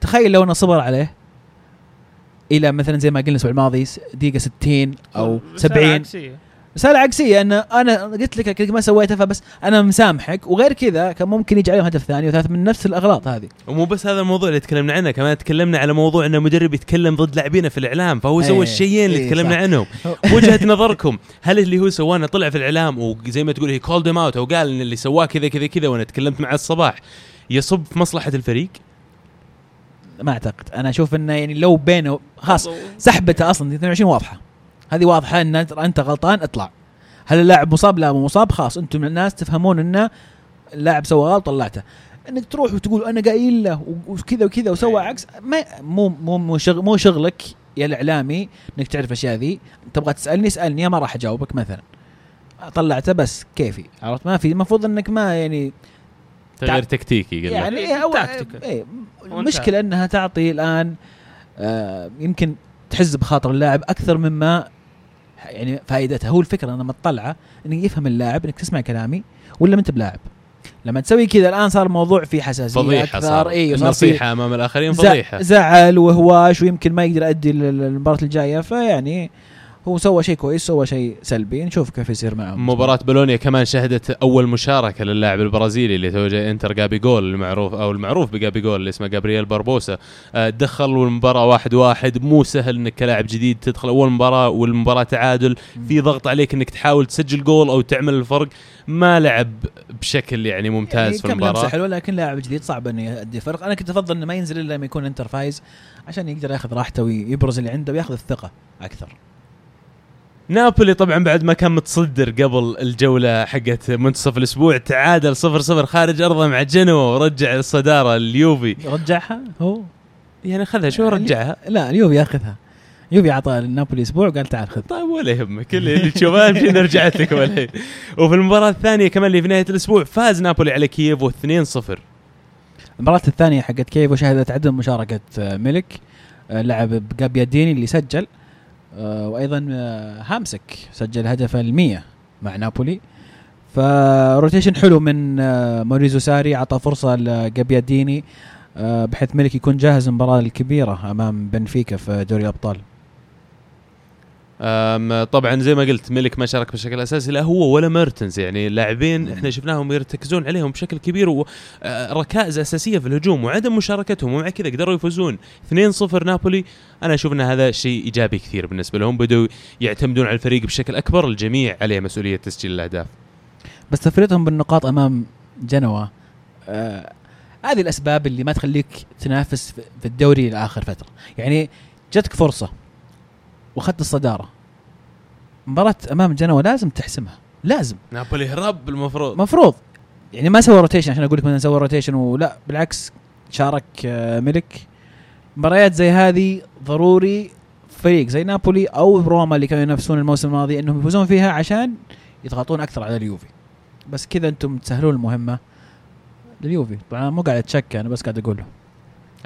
تخيل لو انه صبر عليه إلى مثلا زي ما قلنا الأسبوع الماضي دقيقة 60 أو رسالة 70 عكسية. ان أنا قلت لك ما سويتها فبس أنا مسامحك. وغير كذا كان ممكن يجي عليهم هدف ثاني وثالث من نفس الأغلاط هذه. ومو بس هذا الموضوع اللي تكلمنا عنه كمان تكلمنا على موضوع انه مدرب يتكلم ضد لاعبينه في الإعلام فهو سوى إيه، الشيئين اللي إيه، تكلمنا صح. عنهم. *laughs* وجهة نظركم هل اللي هو سواه طلع في الإعلام وزي ما تقول he called out أو قال إن اللي سواه كذا كذا كذا وأنا تكلمت معه الصباح يصب في مصلحة الفريق؟ ما أعتقد. أنا أشوف إنه يعني لو بينه خلاص سحبته أصلا 22 واضحة. هذه واضحة إن انت أنت غلطان اطلع. هل اللاعب مصاب؟ لا مو مصاب خلاص. أنتم من الناس تفهمون انه اللاعب سوى غلط طلعته إنك تروح وتقول أنا قايل له وكذا وكذا وسوى أي. عكس ما مو مو مو, شغل مو شغلك يا الإعلامي إنك تعرف الاشياء ذي. تبغى تسألني اسألني ما راح أجاوبك مثلا. طلعته بس كيفي. عرفت؟ ما في المفروض إنك ما يعني تغيير تكتيكي قال يعني إيه، إيه أو. إيه وانتهى. المشكلة إنها تعطي الآن آه يمكن تحز بخاطر اللاعب أكثر مما يعني فائدتها هو الفكرة لما تطلعه انك يفهم اللاعب إنك تسمع كلامي ولا ما أنت بلاعب. لما تسوي كذا الآن صار الموضوع فيه حساسية فضيحة أكثر. صار. اي فيه النصيحه أمام الآخرين فضيحة. زعل وهواش ويمكن ما يقدر يؤدي ال- ال- المباراة الجاية. فيعني هو سوى شيء كويس سوى شيء سلبي. نشوف كيف يصير معه مباراة بولونيا كمان شهدت أول مشاركة للاعب البرازيلي اللي توج إنتر جابي جول المعروف أو المعروف بجابي جول اللي اسمه جابرييل باربوسا. آه، دخل والمباراة واحد واحد. مو سهل إنك كلاعب جديد تدخل أول مباراة والمباراة تعادل. في ضغط عليك إنك تحاول تسجل جول أو تعمل الفرق. ما لعب بشكل يعني ممتاز في كم لمسة المباراة. حلوة لكن لاعب جديد صعب إنه يؤدي فرق. أنا كنت أفضل إنه ما ينزل إلا لما يكون إنتر فايز عشان يقدر ياخذ راحته ويبرز اللي عنده وياخذ الثقة أكثر. نابولي طبعا بعد ما كان متصدر قبل الجولة حقت منتصف الأسبوع تعادل 0-0 خارج أرضه مع جنوا ورجع الصدارة اليوفي. رجعها؟ هو يعني خذها شو رجعها؟ لا اليوفي ياخذها. يوفي أعطى نابولي أسبوع وقال تعال خذ. طيب ولا يهمك. اللي, تشوفها يمكن رجعت لك الحين وفي المباراة الثانية كمان اللي في نهاية الأسبوع فاز نابولي على كييف 2-0 المباراة الثانية حقت كييفو شهدت عدم مشاركة آه، ملك آه، لعب بجابياديني اللي سجل. وأيضا آه، هامسك سجل هدف المية مع نابولي. ف rotation حلو من آه، موريزو ساري اعطى فرصة لجابياديني آه، بحيث ملك يكون جاهز المباراة الكبيرة أمام بنفيكا في دوري الأبطال. طبعا زي ما قلت ملك ما شارك بشكل أساسي لا هو ولا ميرتنز. يعني لاعبين إحنا شفناهم يرتكزون عليهم بشكل كبير وركائز أساسية في الهجوم وعدم مشاركتهم ومع كذا قدروا يفوزون. 2-0 نابولي. أنا أشوف ان هذا شيء إيجابي كثير بالنسبة لهم. بدوا يعتمدون على الفريق بشكل أكبر الجميع عليه مسؤولية تسجيل الأهداف. بس تفريطهم بالنقاط أمام جنوا آه هذه الأسباب اللي ما تخليك تنافس في- الدوري لآخر فترة. يعني جتك فرصة. وأخذت الصدارة. مباراة أمام جنوة لازم تحسمها. لازم. نابولي هرب المفروض مفروض. يعني ما سوى rotation عشان أقول لك مثلا سوى rotation ولا بالعكس شارك آه، ملك مباريات زي هذه ضروري فريق زي نابولي أو روما اللي كانوا ينافسون الموسم الماضي إنهم يفوزون فيها عشان يضغطون أكثر على اليوفي. بس كذا أنتم تسهلون المهمة لليوفي. طبعا مو قاعد أتشكى أنا بس قاعد أقول له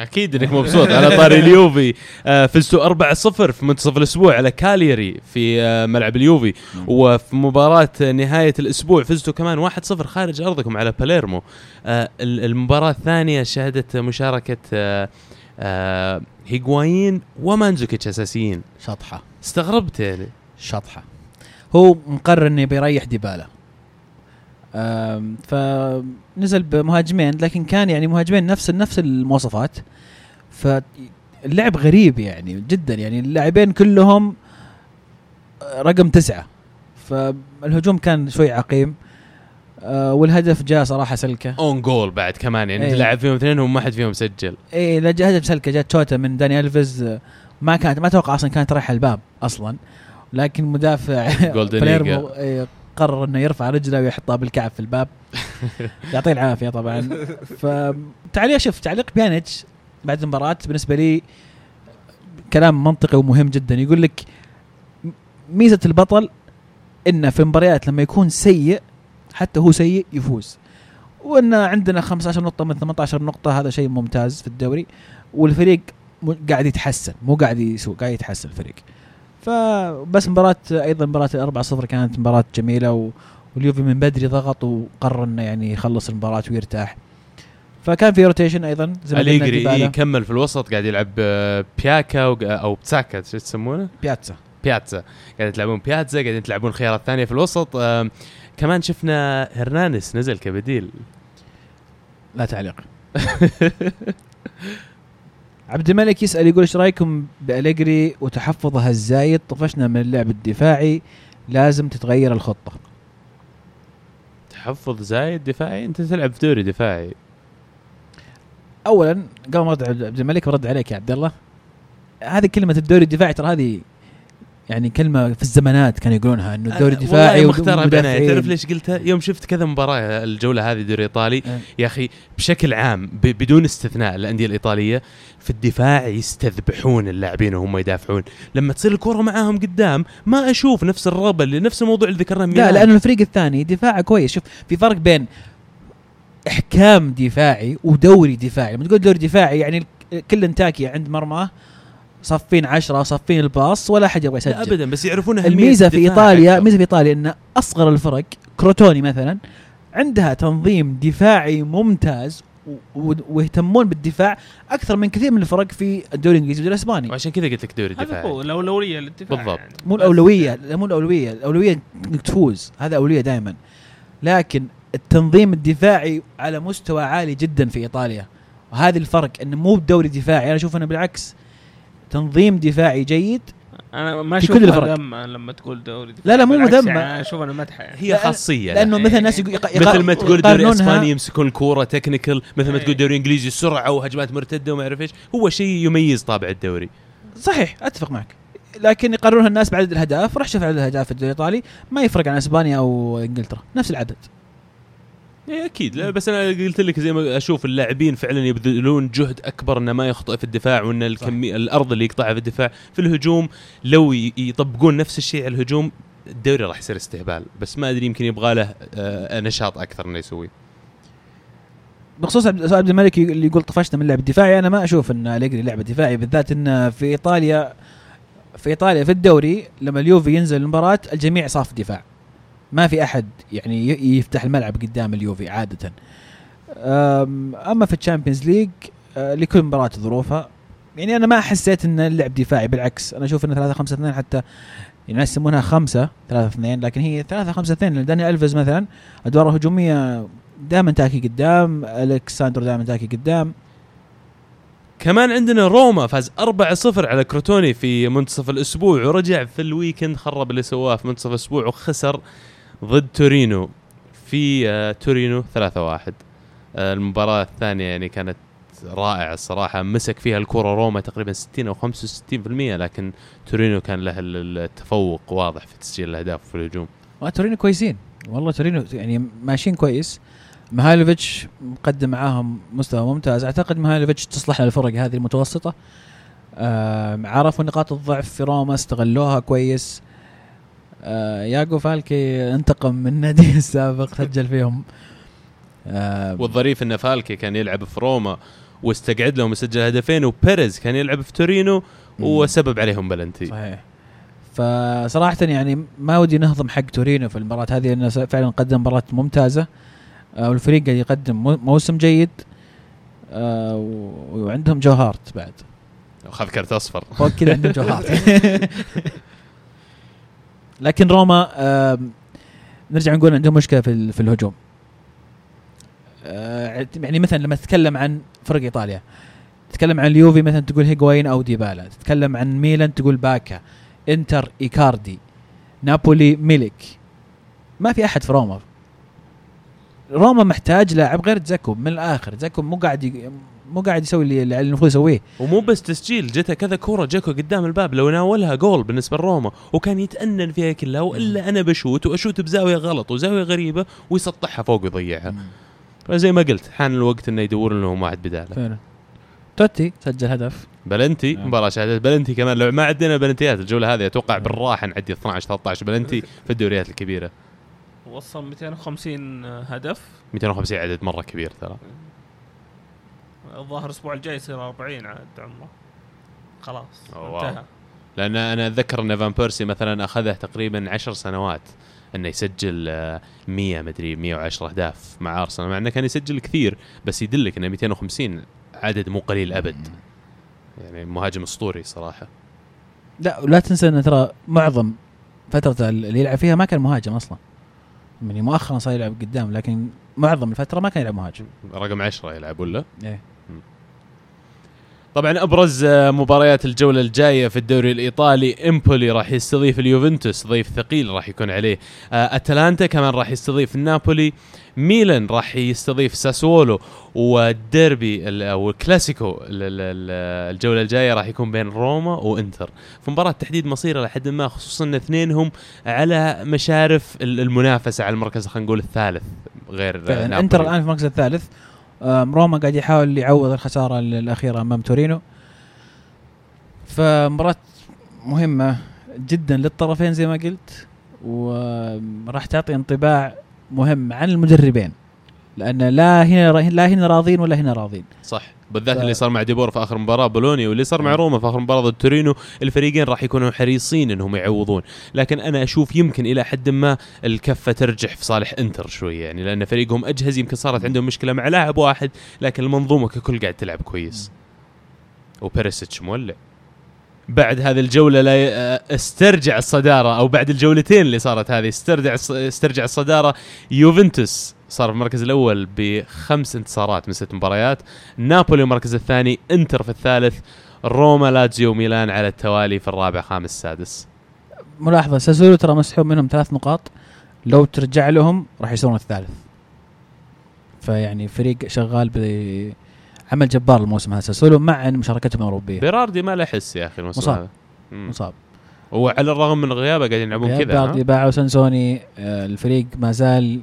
أكيد إنك مبسوط على طاري اليوفي. آه فزتوا 4-0 في منتصف الأسبوع على كاليري في آه ملعب اليوفي. وفي مباراة نهاية الأسبوع فزتوا كمان 1-0 خارج أرضكم على باليرمو. آه ال- المباراة الثانية شهدت مشاركة آه آه هيغوايين ومانزوكيتش أساسيين. شطحة. استغربت يعني. شطحة. هو مقرر إنه بيريح ديبالا. فنزل بمهاجمين لكن كان يعني مهاجمين نفس نفس المواصفات. فاللعب غريب يعني جدا يعني اللاعبين كلهم رقم تسعة. فالهجوم كان شوي عقيم. آه، والهدف جاء صراحة سلكة. own goal بعد كمان يعني. انت لاعب فيهم اثنين وما حد فيهم سجل. إيه لا جاء هدف سلكة جات شوتة من داني ألفيز. ما كانت ما أتوقع أصلا كانت رايحة الباب أصلا. لكن مدافع *laughs* *laughs* إيه، قرر إنه يرفع رجله ويحطها بالكعب في الباب. *laughs* يعطيه العافية طبعا. فتعليق شوف تعليق بيانيتش بعد المباراة بالنسبة لي كلام منطقي ومهم جدا. يقول لك ميزة البطل إنه في المباريات لما يكون سيء حتى هو سيء يفوز. وإن عندنا 15 نقطة من 18 نقطة هذا شيء ممتاز في الدوري. والفريق قاعد يتحسن مو قاعد يسوء قاعد يتحسن الفريق. فبس مباراة أيضا مباراة الأربعة صفر كانت مباراة جميلة و... واليوفي من بدري ضغط وقرر إنه يعني يخلص المباراة ويرتاح. فكان في rotation أيضا زي ما ديبالا. يكمل في الوسط قاعد يلعب آه، بياكا وق- أو بياتسا شو يسمونه؟ بياتزا. بياتزا. قاعدين تلعبون بياتزا قاعدين تلعبون الخيارات الثانية في الوسط. آم، كمان شفنا هرنانس نزل كبديل. لا تعليق. *laughs* عبد الملك يسأل يقول إيش رأيكم بأليجري وتحفظها الزايد؟ طفشنا من اللعب الدفاعي لازم تتغير الخطة. تحفظ زايد دفاعي؟ أنت تلعب في دوري دفاعي. اولا قبل ما أرد عبد الملك برد عليك يا عبد الله. هذه كلمة الدوري الدفاعي ترى هذه يعني كلمة في الزمانات كانوا يقولونها إنه الدوري مختارها بين والمدافعين. تعرف ليش قلتها يوم شفت كذا مباراة الجولة هذه دوري إيطالي إيه. يا أخي بشكل عام بدون استثناء الأندية الإيطالية في الدفاع يستذبحون اللاعبين وهم يدافعون لما تصير الكرة معاهم قدام ما أشوف نفس الرغبة اللي نفس الموضوع اللي ذكرناه لا. لأنه الفريق الثاني دفاعه كويس شوف في فرق بين إحكام دفاعي ودوري دفاعي لما تقول دوري دفاعي يعني كل ان attack عند مرماه صفين عشرة صفين الباص ولا أحد يبغى يسجل. ابدا بس يعرفون الميزة في الدفاع إيطاليا أكثر. ميزه في إيطاليا إن أصغر الفرق كروتوني مثلا عندها تنظيم دفاعي ممتاز ويهتمون بالدفاع أكثر من كثير من الفرق في الدوري الإنجليزي والدوري الإسباني. وعشان كذا قلت لك دوري هذا دفاعي هو الاولويه للدفاع بالضبط. يعني. مو الأولوية لا مو الأولوية الأولوية إنك تفوز. هذا أولوية دائما لكن التنظيم الدفاعي على مستوى عالي جدا في إيطاليا. وهذا الفرق انه مو بدوري دفاعي أنا أشوف إنه بالعكس. تنظيم دفاعي جيد أنا ما في أشوف كل الفرق. ذمه لما تقول دوري دفاع. لا، لا، مو بالعكس مذمة. يعني أنا أشوف أنا مدحه يعني. هي خاصية لأنه. مثلا الناس مثل ما تقول دوري إسباني يمسكون الكوره تكنيكال مثل ما إيه. تقول دوري إنجليزي سرعة وهجمات مرتدة وما أعرف إيش هو شيء يميز طابع الدوري صحيح أتفق معك لكن يقارنونها الناس بعدد الأهداف راح شوف عدد الأهداف في الدوري الإيطالي ما يفرق عن إسبانيا أو إنجلترا نفس العدد إيه أكيد. لا بس أنا قلت لك زي ما أشوف اللاعبين فعلا يبذلون جهد أكبر إنه ما يخطئ في الدفاع وإن الكمي الأرض اللي يقطعها في الدفاع. في الهجوم لو يطبقون نفس الشيء على الهجوم الدوري راح يصير استهبال. بس ما أدري يمكن يبغى له آه، نشاط أكثر إنه يسوي بخصوص عبد الملك اللي يقول طفشنا من اللعب الدفاعي. أنا ما أشوف إن أليجري لعبه دفاعي بالذات إن في إيطاليا في إيطاليا في الدوري لما اليوفي ينزل المباراة الجميع صاف دفاع. ما في أحد يعني يفتح الملعب قدام اليوفي عادة. أما في ال Champions League أه، لكل مباراة ظروفها. يعني أنا ما حسيت إن اللعب دفاعي بالعكس أنا أشوف إن 3 5 2 حتى يعني الناس يسمونها 5 3 2 لكن هي 3 5 2 لأن داني ألفيز مثلا أدواره الهجوميه دائما تاكي قدام الكساندرو دائما تاكي قدام. كمان عندنا روما فاز 4-0 على كروتوني في منتصف الأسبوع ورجع في ال weekend خرب اللي سواه في منتصف الأسبوع وخسر ضد تورينو. في آه، تورينو 3-1 آه، المباراة الثانية يعني كانت رائع الصراحة. مسك فيها الكرة روما تقريبا 60 أو 65% لكن تورينو كان له ال- التفوق واضح في تسجيل الأهداف في الهجوم. تورينو كويسين. والله تورينو يعني ماشيين كويس. ميهايلوفيتش مقدم معاهم مستوى ممتاز. أعتقد ميهايلوفيتش تصلح للفرق هذه المتوسطة. آه عرفوا نقاط الضعف في روما استغلوها كويس. ياغو فالكي انتقم من ناديه *laughs* السابق سجل فيهم. آه والظريف إن فالكي كان يلعب في روما واستقعد لهم يسجل هدفين وبيريز كان يلعب في تورينو وسبب عليهم بلنتي. صحيح. فصراحة يعني ما ودي نهضم حق تورينو في المباراة هذه لأنه فعلا قدم مباراة ممتازة. آه، والفريق قاعد يقدم مو- موسم جيد. آه، وعندهم جو هارت بعد. وخذ كرت أصفر. فوق كذا عندهم *laughs* جو هارت *laughs* لكن روما نرجع نقول عندهم مشكلة في في الهجوم. آه، يعني مثلا لما تتكلم عن فرق إيطاليا تتكلم عن اليوفي مثلا تقول هيغوين أو ديبالا تتكلم عن ميلان تقول باكا إنتر إيكاردي نابولي ميليك. ما في أحد في روما. روما محتاج لاعب غير زاكو من الآخر. زاكو مو قاعد مو قاعد يسوي اللي اللي المفروض يسويه. ومو بس تسجيل جته كذا كورة جاكو قدام الباب لو ناولها جول بالنسبة لروما وكان يتأنن فيها كلها وإلا أنا بشوت وأشوت بزاوية غلط وزاوية غريبة ويسطحها فوق ويضيعها. فزي ما قلت حان الوقت إنه يدور لهم واحد بداله. فعلا. توتي سجل هدف. بلنتي نعم. مباراة شهادة بلنتي كمان لو ما عدينا بلنتيات الجولة هذه أتوقع بالراحة نعدي 12 13 بلنتي في الدوريات الكبيرة. وصل 250 هدف. 250 عدد مرة كبير ترى. الظاهر الأسبوع الجاي يصير 40 عاد عمره. خلاص. انتهى. لأن أنا أتذكر إن فان بيرسي مثلا أخذه تقريبا 10 سنوات إنه يسجل آه، 100 مدري 110 أهداف مع أرسنال مع إنه كان يسجل كثير بس يدلك إنه 250 عدد مو قليل أبد. يعني مهاجم أسطوري صراحة. لا ولا تنسى إن ترى معظم فترة اللي يلعب فيها ما كان مهاجم أصلا. يعني مؤخرا صار يلعب قدام لكن معظم الفترة ما كان يلعب مهاجم. رقم 10 يلعب ولا؟ إيه. طبعا أبرز آه، مباريات الجولة الجاية في الدوري الإيطالي. إمبولي راح يستضيف اليوفنتوس ضيف ثقيل راح يكون عليه. آه، أتلانتا كمان راح يستضيف النابولي ميلان راح يستضيف ساسولو. والديربي ال- أو الكلاسيكو ال- ال- ال- الجولة الجاية راح يكون بين روما وإنتر. في مباراه تحديد مصيرة لحد ما خصوصا إن اثنينهم على مشارف ال- المنافسة على المركز خلينا نقول الثالث غير آه، فعلا. نابولي. إنتر الآن في المركز الثالث. روما قاعد يحاول يعوض الخسارة ال- الأخيرة أمام تورينو. فمباراة مهمة جدا للطرفين زي ما قلت وراح تعطي انطباع مهم عن المدربين لأن لا هنا لا هنا راضين ولا هنا راضين. صح. بالذات ف- اللي صار مع ديبور في آخر مباراة بولونيا واللي صار مع. روما في آخر مباراة ضد تورينو الفريقين راح يكونوا حريصين إنهم يعوضون. لكن أنا أشوف يمكن إلى حد ما الكفة ترجح في صالح إنتر شوية يعني لأن فريقهم أجهز يمكن صارت عندهم مشكلة مع لاعب واحد لكن المنظومة ككل قاعد تلعب كويس. وبيريسيتش مولع. بعد هذه الجولة لا آه، استرجع الصدارة أو بعد الجولتين اللي صارت هذه استرجع استرجع الصدارة يوفنتوس. صار في المركز الأول بخمس انتصارات من ست مباريات. نابولي المركز الثاني إنتر في الثالث روما لاتزيو وميلان على التوالي في الرابع خامس سادس. ملاحظة ساسولو ترى مسحوب منهم ثلاث نقاط. لو ترجع لهم راح يصيرون الثالث. فيعني فريق شغال بعمل جبار الموسم هذا. ساسولو مع مشاركتهم اوروبيه بيراردي ما له حس يا أخي الموسم مصاب. هذا. مصاب. وعلى الرغم من غيابه قاعدين يلعبون كذا؟ بعد باعوا سانسوني آه، الفريق ما زال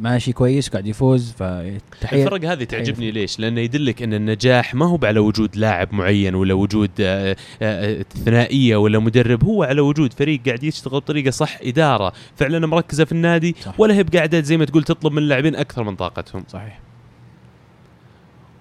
ماشي كويس قاعد يفوز فتحية الفرق هذه تعجبني ليش؟ لأنه يدلك أن النجاح ما هو على وجود لاعب معين ولا وجود آه، آه، ثنائية ولا مدرب هو على وجود فريق قاعد يشتغل بطريقة صح إدارة فعلا مركزة في النادي صح. ولا هي بقاعدة زي ما تقول تطلب من اللاعبين أكثر من طاقتهم. صحيح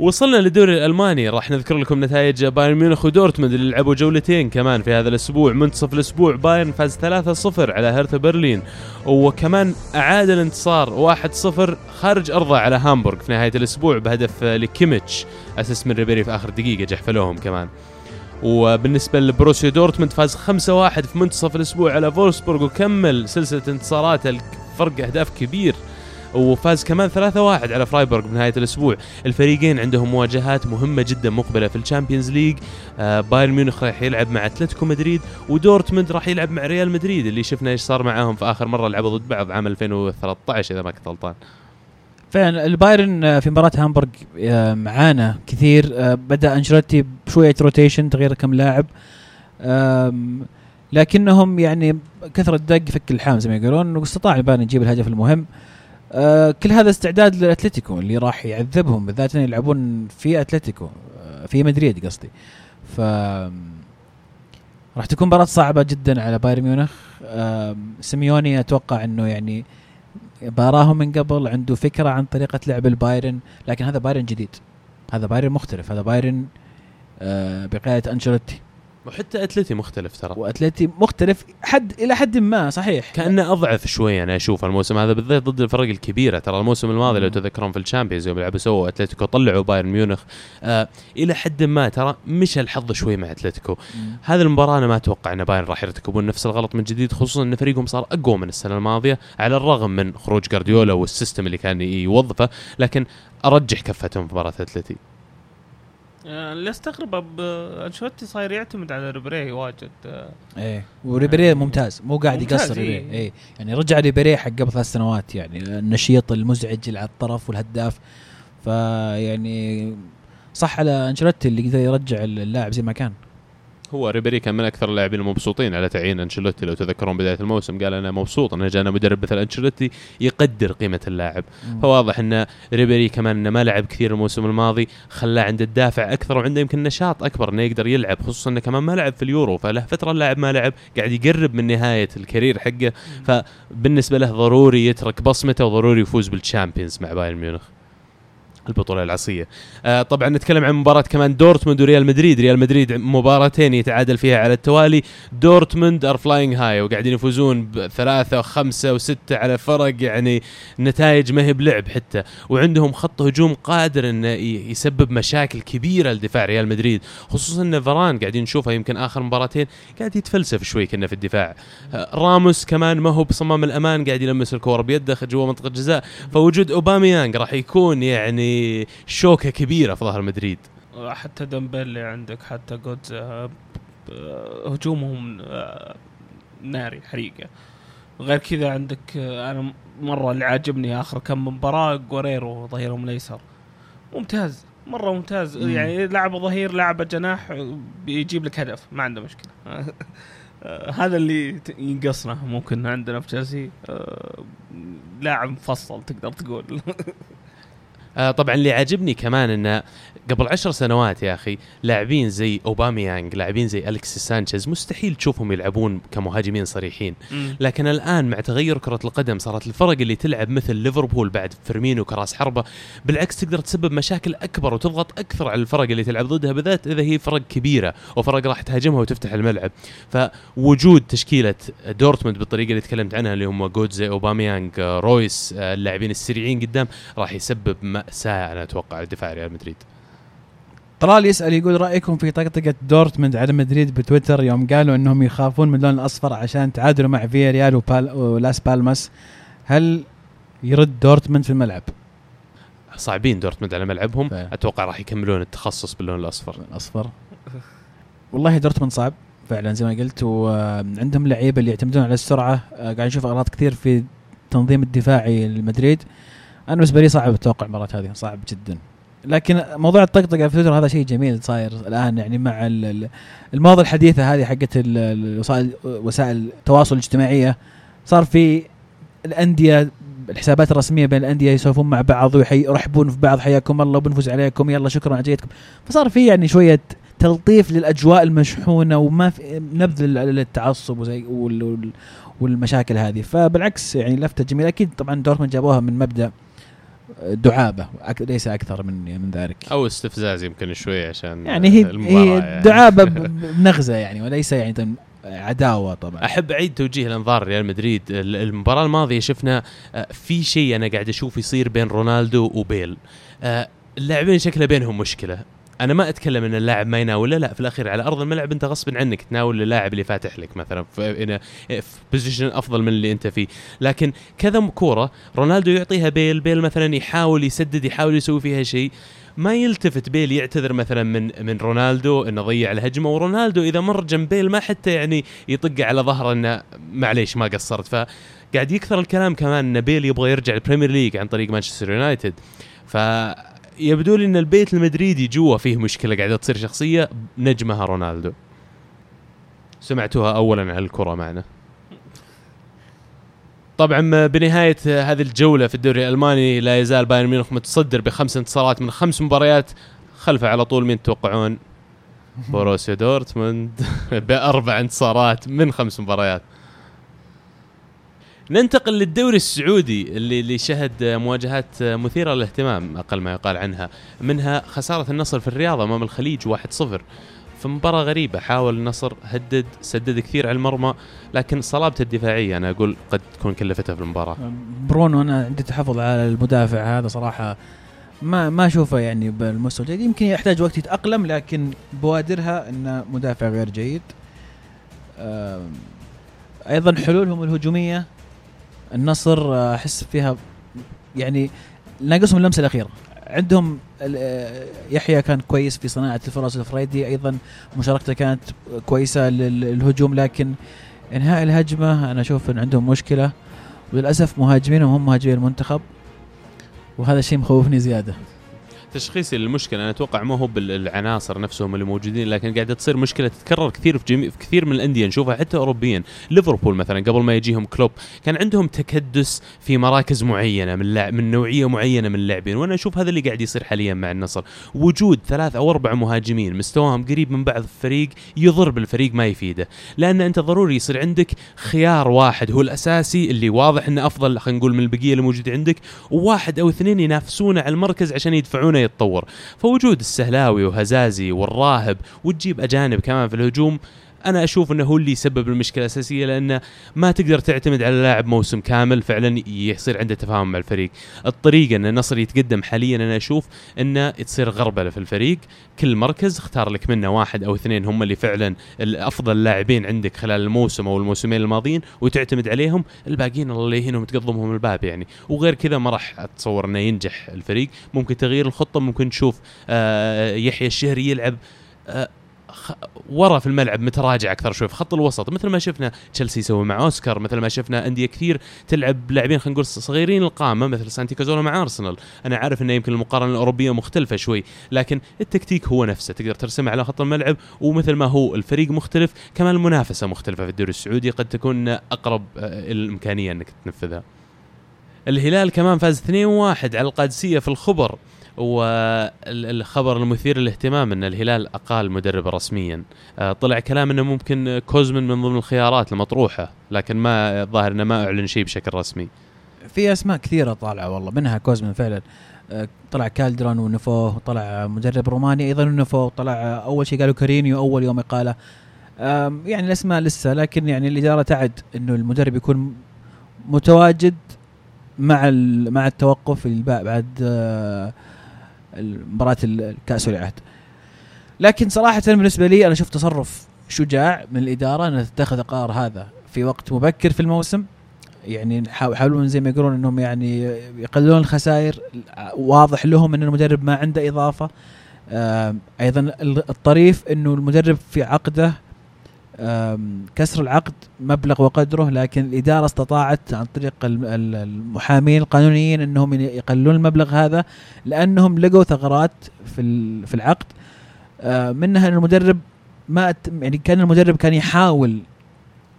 وصلنا للدوري الألماني. راح نذكر لكم نتائج بايرن ميونخ ودورتموند اللي لعبوا جولتين كمان في هذا الأسبوع. منتصف الأسبوع بايرن فاز 3-0 على هرتا برلين وكمان أعاد الانتصار 1-0 خارج أرضه على هامبورغ في نهاية الأسبوع بهدف لكيميتش assist من ريبيري في آخر دقيقة جحفلوهم كمان. وبالنسبة لبروسيا دورتموند فاز 5-1 في منتصف الأسبوع على فولسبورغ وكمل سلسلة انتصاراته فرق أهداف كبير وفاز كمان 3-1 على فرايبورغ بنهاية الأسبوع. الفريقين عندهم مواجهات مهمة جدا مقبلة في ال Champions League. آه بايرن ميونخ راح يلعب مع أتلتيكو مدريد ودورتموند راح يلعب مع ريال مدريد اللي شفنا إيش صار معاهم في آخر مرة لعبوا ضد بعض عام 2013 إذا ما كنت غلطان. فعلا البايرن آه، في مباراة هامبورغ آه، معانا كثير. بدأ أنشيلوتي بشوية rotation تغيير كم لاعب. لكنهم يعني كثرة دق فك اللحام زي ما يقولون واستطاع البايرن يجيب الهدف المهم. آه، كل هذا استعداد للاتلتيكو اللي راح يعذبهم بالذات انهم يلعبون في أتلتيكو آه، في مدريد قصدي. ف راح تكون مباراة صعبة جدا على بايرن ميونخ. آم، سيميوني أتوقع إنه يعني باراهم من قبل عنده فكرة عن طريقة لعب البايرن لكن هذا بايرن جديد. هذا بايرن مختلف. هذا بايرن آه، بقيادة أنشيلوتي. وحتى أتلتي مختلف ترى. وأتلتي مختلف حد إلى حد ما صحيح. كأنه أضعف شوي أنا أشوف الموسم هذا بالذات ضد الفرق الكبيرة. ترى الموسم الماضي لو تذكرون في ال Champions يوم لعبوا سوا أتلتيكو طلعوا بايرن ميونخ. آه إلى حد ما ترى مشى الحظ شوي مع أتلتيكو. هذه المباراة أنا ما أتوقع إن بايرن راح يرتكبون نفس الغلط من جديد خصوصا إن فريقهم صار أقوى من السنة الماضية على الرغم من خروج جارديولا وال system اللي كان يوظفه. لكن أرجح كفتهم في مباراة أتلتي. آه، اللي استغرب ب- أنشيلوتي صاير يعتمد على ريبري واجد. آه، إيه. وريبيري ممتاز. مو قاعد يقصر. ريبيري. إيه. يعني رجع ريبيري حق قبل ثلاث سنوات يعني النشيط المزعج اللي على الطرف والهداف. فيعني صح على أنشيلوتي اللي قدر يرجع اللاعب زي ما كان. هو ريبيري كان من أكثر اللاعبين المبسوطين على تعيين أنشيلوتي. لو تذكرون بداية الموسم قال أنا مبسوط أن جانا مدرب مثل أنشيلوتي يقدر قيمة اللاعب. فواضح أن ريبيري كمان إنه ما لعب كثير الموسم الماضي خلاه عنده الدافع أكثر وعنده يمكن نشاط أكبر إنه يقدر يلعب خصوصا إنه كمان ما لعب في اليورو فله فترة اللاعب ما لعب قاعد يقرب من نهاية ال career حقه. فبالنسبة له ضروري يترك بصمته وضروري يفوز بال Champions مع بايرن ميونخ. البطولة العصيه آه طبعا نتكلم عن مباراة كمان دورتموند وريال مدريد. ريال مدريد مباراتين يتعادل فيها على التوالي. دورتموند are flying high وقاعدين يفوزون بثلاثة وخمسة وستة على فرق يعني نتائج ما هي بلعب حتى. وعندهم خط هجوم قادر إنه يسبب مشاكل كبيرة لدفاع ريال مدريد. خصوصا إن فران قاعدين نشوفه يمكن آخر مباراتين قاعد يتفلسف شوي كنا في الدفاع. آه، راموس كمان ما هو بصمام الأمان قاعد يلمس الكورة بيده جوا منطقة الجزاء. فوجود أوباميانج راح يكون يعني شوكة كبيرة في ظهر مدريد. حتى دمبلي عندك حتى جودز هجومهم آه، ناري حريقة. غير كذا عندك آه، أنا مرة اللي عاجبني آخر كم مباراة جوريرو ظهيرهم الأيسر. ممتاز مرة ممتاز. مم. يعني لاعب ظهير لاعب جناح بيجيب لك هدف ما عنده مشكلة. *laughs* آه، هذا اللي ينقصنا ممكن عندنا في تشيلسي. لاعب مفصل تقدر تقول. *laughs* آه طبعا اللي عاجبني كمان انه قبل عشر سنوات يا أخي لاعبين زي اوباميانج لاعبين زي الكس سانشيز مستحيل تشوفهم يلعبون كمهاجمين صريحين. لكن الآن مع تغير كرة القدم صارت الفرق اللي تلعب مثل ليفربول بعد فيرمينو كراس حربة بالعكس تقدر تسبب مشاكل أكبر وتضغط أكثر على الفرق اللي تلعب ضدها بالذات إذا هي فرق كبيرة وفرق راح تهاجمها وتفتح الملعب. فوجود تشكيلة دورتموند بالطريقة اللي تكلمت عنها اللي هم جوتزه اوباميانج رويس آه، اللاعبين السريعين قدام راح يسبب ماساه أنا أتوقع على دفاع ريال مدريد. طلال يسأل يقول رأيكم في طقطقة دورتموند على مدريد بتويتر؟ يوم قالوا إنهم يخافون من اللون الأصفر عشان تعادلوا مع فيا ريال ولاس بالماس. هل يرد دورتموند في الملعب؟ صعبين دورتموند على ملعبهم. فعلا. أتوقع راح يكملون التخصص باللون الأصفر. الأصفر. والله دورتموند صعب فعلا زي ما قلت وعندهم لعيبة اللي يعتمدون على السرعة. آه، قاعد نشوف أغلاط كثير في التنظيم الدفاعي لمدريد. أنا بالنسبة لي صعب أتوقع المباراه هذه صعب جدا. لكن موضوع الطقطقة في تويتر هذا شيء جميل صاير الآن يعني مع ال- ال- الموضه الحديثة هذه حقت وسائل التواصل الاجتماعية صار في الأندية الحسابات الرسمية بين الأندية يسولفون مع بعض ويرحبون في بعض حياكم الله بنفوز عليكم يلا شكرا على جيتكم فصار في يعني شوية تلطيف للأجواء المشحونة وما في نبذ لل- للتعصب وزي وال- وال- والمشاكل هذه. فبالعكس يعني لفتة جميلة. أكيد طبعا دورتموند جابوها من مبدأ دعابة ليس أكثر من من ذلك. أو استفزاز يمكن شوي عشان يعني هي, هي يعني. دعابة بنغزه *laughs* يعني وليس يعني عداوة طبعا. أحب أعيد توجيه الانظار ريال مدريد. ال- المباراة الماضية شفنا آه، في شيء أنا قاعد أشوف يصير بين رونالدو وبيل. آه، اللاعبين شكله بينهم مشكلة. أنا ما أتكلم إن اللاعب ما يناول لا, في الأخير على أرض الملعب أنت غصب عنك تناول اللاعب اللي فاتح لك مثلا في, في position أفضل من اللي أنت فيه. لكن كذا كورة رونالدو يعطيها بيل بيل مثلا يحاول يسدد يحاول يسوي فيها شيء. ما يلتفت بيل يعتذر مثلا من من رونالدو إنه ضيع الهجمة ورونالدو إذا مر جنب بيل ما حتى يعني يطق على ظهره إنه معليش ما قصرت. فقاعد يكثر الكلام كمان إن بيل يبغى يرجع ال Premier League عن طريق مانشستر يونايتد ف يبدو لي إن البيت المدريدي جوا فيه مشكلة قاعدة تصير شخصية نجمها رونالدو. سمعتوها اولا على الكرة معنا. طبعا بنهاية هذه الجولة في الدوري الألماني لا يزال بايرن ميونخ متصدر بخمس انتصارات من خمس مباريات خلفه على طول. مين تتوقعون؟ بوروسيا دورتموند. *laughs* بأربع انتصارات من خمس مباريات. ننتقل للدوري السعودي اللي اللي شهد مواجهات مثيرة للاهتمام أقل ما يقال عنها. منها خسارة النصر في الرياض أمام الخليج 1-0 في مباراة غريبة حاول النصر هدد سدد كثير على المرمى لكن صلابته الدفاعية أنا أقول قد تكون كلفتها في المباراة. برونو أنا عندي تحفظ على المدافع هذا صراحة. ما ما أشوفه يعني بالمستوى الجيد. يمكن يحتاج وقت يتأقلم لكن بوادرها إنه مدافع غير جيد. أيضا حلولهم الهجومية. النصر آه، أحس فيها يعني ناقصهم اللمسة الأخيرة. عندهم آه، يحيى كان كويس في صناعة الفرص الفريدي أيضا مشاركته كانت كويسة للهجوم لكن إنهاء الهجمة أنا أشوف إن عندهم مشكلة. وللأسف مهاجمينهم هم مهاجمين المنتخب وهذا الشيء مخوفني زيادة. تشخيصي للمشكله أنا أتوقع ما هو بالعناصر نفسهم اللي موجودين لكن قاعدة تصير مشكلة تتكرر كثير في, جميع في كثير من الأندية. نشوفها حتى اوروبيا. ليفربول مثلا قبل ما يجيهم كلوب كان عندهم تكدس في مراكز معينة من لع... من نوعية معينة من اللاعبين. وأنا أشوف هذا اللي قاعد يصير حاليا مع النصر. وجود ثلاث أو أربع مهاجمين مستواهم قريب من بعض الفريق يضر بالفريق ما يفيده. لأن أنت ضروري يصير عندك خيار واحد هو الأساسي اللي واضح إنه أفضل خلينا نقول من البقية اللي موجود عندك وواحد أو اثنين ينافسونه على المركز عشان يدفعونه يتطور. فوجود السهلاوي وهزازي والراهب وتجيب أجانب كمان في الهجوم أنا أشوف إنه هو اللي يسبب المشكلة الأساسية لأنه ما تقدر تعتمد على لاعب موسم كامل فعلا يصير عنده تفاهم مع الفريق. الطريقة إن النصر يتقدم حاليا أنا أشوف انه تصير غربلة في الفريق. كل مركز اختار لك منه واحد أو اثنين هم اللي فعلا الأفضل لاعبين عندك خلال الموسم أو الموسمين الماضيين وتعتمد عليهم. الباقيين الله يهينهم تقضمهم الباب يعني. وغير كذا ما راح أتصور إنه ينجح الفريق. ممكن تغيير الخطة ممكن تشوف آه يحيى الشهري يلعب آه ورا في الملعب متراجع أكثر شوي في خط الوسط. مثل ما شفنا تشيلسي يسوي مع أوسكار مثل ما شفنا أندية كثير تلعب لاعبين خلينا نقول صغيرين القامة مثل سانتي كازولا مع أرسنال. أنا عارف إنه يمكن المقارنة الأوروبية مختلفة شوي لكن التكتيك هو نفسه تقدر ترسمه على خط الملعب. ومثل ما هو الفريق مختلف كمان المنافسة مختلفة في الدوري السعودي قد تكون أقرب آه، الإمكانية إنك تنفذها. الهلال كمان فاز 2-1 على القادسية في الخبر. والخبر المثير للاهتمام أن الهلال أقال مدرب رسميا. آه، طلع كلام أنه ممكن كوزمن من ضمن الخيارات المطروحة لكن ما الظاهر أنه ما أعلن شيء بشكل رسمي. في أسماء كثيرة طالعة والله منها كوزمن فعلا. آه، طلع كالديرون ونفوا طلع مدرب روماني أيضا ونفوا طلع أول شيء قالوا كارينيو أول يوم اقاله يعني الأسماء لسه لكن يعني الإدارة تعد إنه المدرب يكون متواجد مع مع التوقف بعد آه، مباراة الكاس والعهد. لكن صراحة بالنسبة لي أنا شفت تصرف شجاع من الإدارة انها تتخذ القرار هذا في وقت مبكر في الموسم. يعني يحاولون زي ما يقولون إنهم يعني يقللون الخسائر واضح لهم إن المدرب ما عنده إضافة. أيضا الطريف إنه المدرب في عقده كسر العقد مبلغ وقدره لكن الإدارة استطاعت عن طريق المحامين القانونيين أنهم يقللون المبلغ هذا لأنهم لقوا ثغرات في في العقد. منها أن المدرب ما يعني كان المدرب كان يحاول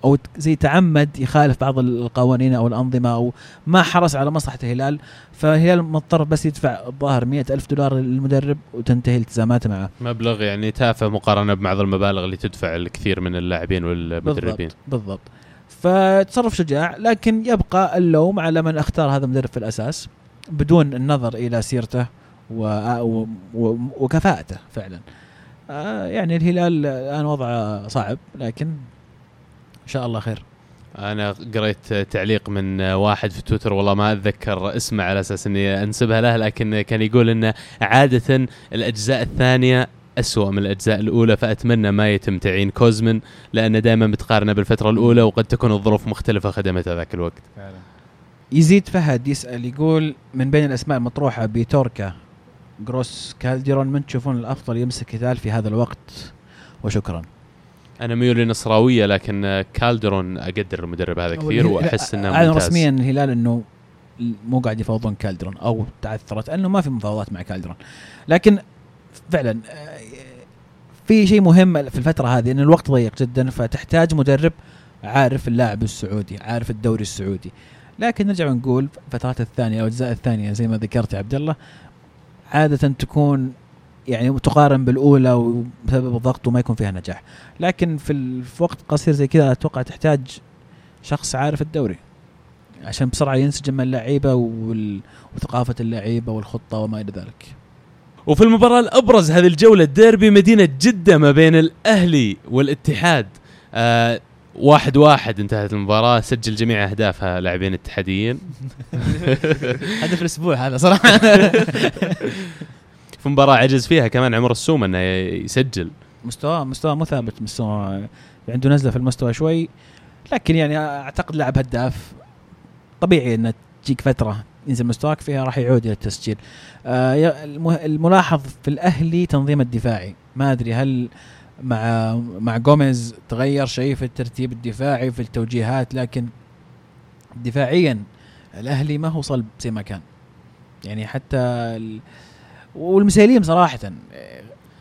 أو زي تعمد يخالف بعض القوانين أو الأنظمة أو ما حرص على مصلحة الهلال فالهلال مضطر بس يدفع الظاهر مئة ألف دولار للمدرب وتنتهي التزاماته معه. مبلغ يعني تافه مقارنة ببعض المبالغ اللي تدفع الكثير من اللاعبين والمدربين. بالضبط, بالضبط. فتصرف شجاع لكن يبقى اللوم على من اختار هذا المدرب في الأساس بدون النظر إلى سيرته و... و... و... وكفاءته فعلا. آه يعني الهلال الآن وضعه صعب لكن شاء الله خير. أنا قريت تعليق من واحد في تويتر والله ما أتذكر اسمه على أساس إني أنسبها له لكن كان يقول إنه عادة الأجزاء الثانية أسوأ من الأجزاء الأولى فأتمنى ما يتم تعيين كوزمن لأنه دائما مقارنة بالفترة الأولى وقد تكون الظروف مختلفة خدمته ذاك الوقت. يزيد فهد يسأل يقول من بين الأسماء المطروحة بيتوركا جروس كالديرون من تشوفون الأفضل يمسك هلال في هذا الوقت؟ وشكرا. أنا ميولي نصراوية لكن كالدرون أقدر المدرب هذا كثير وأحس أنه اعلن ممتاز. رسميا الهلال إنه مو قاعد يفاوضون كالدرون أو تعثرت انه ما في مفاوضات مع كالدرون لكن فعلا آه، في شيء مهم في الفترة هذه إن الوقت ضيق جدا فتحتاج مدرب عارف اللاعب السعودي عارف الدوري السعودي. لكن نرجع ونقول الفترات الثانية أو الأجزاء الثانية زي ما ذكرت يا عبد الله عادة تكون يعني تقارن بالأولى وبسبب الضغط وما يكون فيها نجاح. لكن في, ال- في وقت قصير زي كذا أتوقع تحتاج شخص عارف الدوري. عشان بسرعة ينسجم مع اللعيبة. وثقافة اللعيبة والخطة وما إلى ذلك. وفي المباراة الأبرز هذه الجولة ديربي مدينة جدة ما بين الأهلي والاتحاد. آه واحد واحد انتهت المباراة سجل جميع أهدافها لاعبين اتحاديين. *laughs* هدف الأسبوع هذا صراحة. *laughs* في مباراة عجز فيها كمان عمر السومة إنه يسجل مستواه مستواه مو ثابت مستوى عنده نزلة في المستوى شوي لكن يعني أعتقد لاعب هداف طبيعي ان تجيك فترة ينزل مستواك فيها راح يعود إلى التسجيل. آه الملاحظ في الأهلي تنظيم الدفاعي، ما أدري هل مع مع جوميز تغير شيء في الترتيب الدفاعي في التوجيهات لكن دفاعيا الأهلي ما هو صلب زي ما كان. يعني حتى ال... والمسيليم صراحة.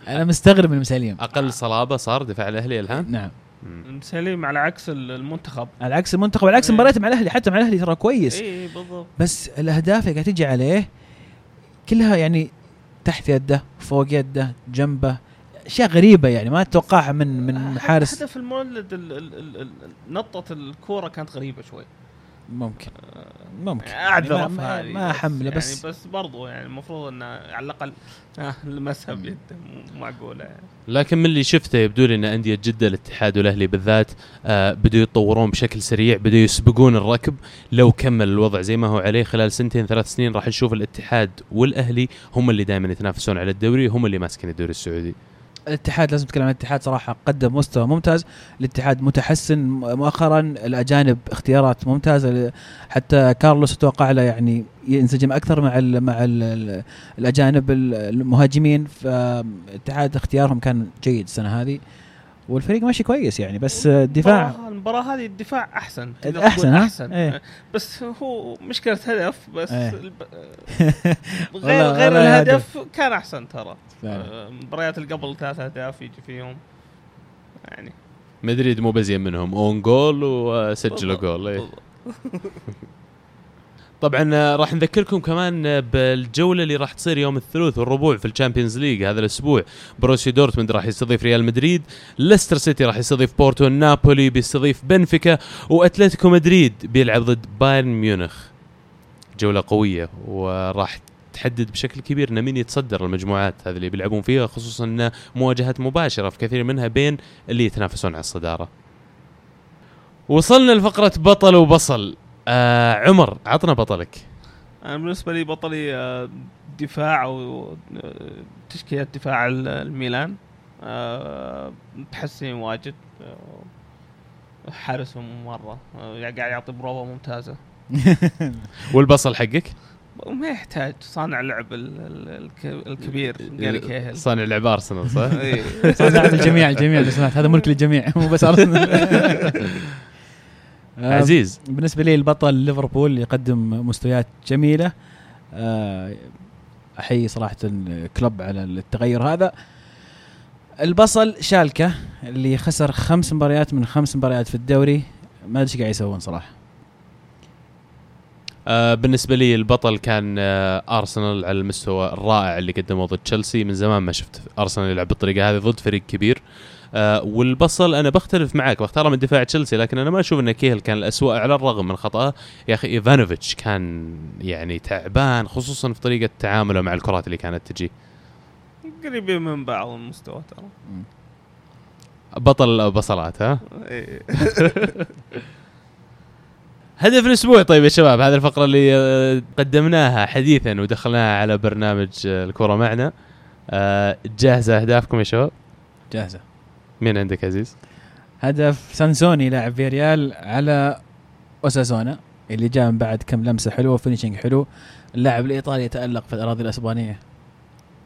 أنا مستغرب من المسيليم أقل صلابة صار دفاع الأهلي الآن؟ نعم. مم. سليم على عكس المنتخب. على عكس المنتخب على عكس إيه. مباريات مع الأهلي حتى مع الأهلي ترى كويس. اي بالضبط. بس الأهداف اللي قاعد تجي عليه كلها يعني تحت يده فوق يده جنبه أشياء غريبة يعني ما تتوقعها من من حارس. هدف المولد ال- ال- ال- ال- نطة الكورة كانت غريبة شوي. ممكن. ممكن. اعذر يعني ما, ما, هذه ما احمله بس يعني بس برضو يعني المفروض إنه على الأقل آه لمسها بيده مو معقولة يعني. لكن من اللي شفته يبدو لي إن أندية جدة الاتحاد والأهلي بالذات آه بدوا يتطورون بشكل سريع بدوا يسبقون الركب. لو كمل الوضع زي ما هو عليه خلال سنتين ثلاث سنين راح نشوف الاتحاد والأهلي هم اللي دائما يتنافسون على الدوري هم اللي ماسكين الدوري السعودي. الاتحاد لازم نتكلم عن الاتحاد صراحة قدم مستوى ممتاز. الاتحاد متحسن مؤخرا الاجانب اختيارات ممتازة. حتى كارلوس أتوقع له يعني ينسجم أكثر مع ال مع ال الأجانب المهاجمين. فالاتحاد اختيارهم كان جيد السنة هذه. والفريق ماشي كويس يعني بس الدفاع المباراة- المباراة هذه الدفاع أحسن ها؟ أحسن إيه. بس هو مشكلة هدف بس. الب... *laughs* غير غير الهدف كان أحسن ترى فعلا. آه، مباريات اللي قبل ثلاث أهداف يجي فيهم يعني مدريد مو بزين منهم own goal وسجلوا جول. *laughs* طبعا آه، راح نذكركم كمان آه، بالجولة اللي راح تصير يوم الثلاث والربوع في ال Champions League هذا الأسبوع. بروسيا دورتموند راح يستضيف ريال مدريد ليستر سيتي راح يستضيف بورتو نابولي بيستضيف بنفيكا وأتلتيكو مدريد بيلعب ضد بايرن ميونخ. جولة قوية وراح تحدد بشكل كبير ان مين يتصدر المجموعات هذه اللي بيلعبون فيها خصوصا إن مواجهات مباشرة في كثير منها بين اللي يتنافسون على الصدارة. وصلنا لفقرة بطل وبصل. آه عمر عطنا بطلك. أنا بالنسبة لي بطلي آه، دفاع أو آه، تشكيلة دفاع ال- الميلان. آه، متحسنين واجد. آه، حارسهم مرة. قاعد يعطي بروفه ممتازة. *laughs* والبصل حقك؟ وما يحتاج. صانع لعب ال- ال- الك- الكبير جاري كيهل. صانع لعب أرسنال صح؟ إيه. *laughs* صدع الجميع الجميع لو سمحت هذا ملك للجميع. *laughs* مو بس أرسنال. عزيز. بالنسبة لي البطل ليفربول يقدم مستويات جميلة. آه، أحيي صراحة كلوب على التغير هذا. البصل شالكة اللي خسر خمس مباريات من خمس مباريات في الدوري. ما أدري إيش قاعد يسوون صراحة. آه بالنسبة لي البطل كان آه أرسنال على المستوى الرائع اللي قدمه ضد تشيلسي. من زمان ما شفت أرسنال يلعب بالطريقة هذه ضد فريق كبير. آه والبصل أنا بختلف معك بختاره من دفاع تشيلسي لكن أنا ما أشوف إن كيهل كان الاسوء على الرغم من خطأه يا أخي إيفانوفيتش كان يعني تعبان خصوصا في طريقة تعامله مع الكرات اللي كانت تجي. قريبين من بعض المستوى ترى. بطل بصلات ها؟ إيه. *laughs* هدف الأسبوع طيب يا شباب هذه الفقرة اللي آه، قدمناها حديثا ودخلناها على برنامج آه، الكره معنا. آه، جاهزة أهدافكم يا شباب؟ جاهزة. مين عندك عزيز؟ هدف سانسوني لاعب فيريال على أوساسونا اللي جاء من بعد كم لمسة حلوة و finishing حلو. اللاعب الإيطالي يتألق في الأراضي الأسبانية.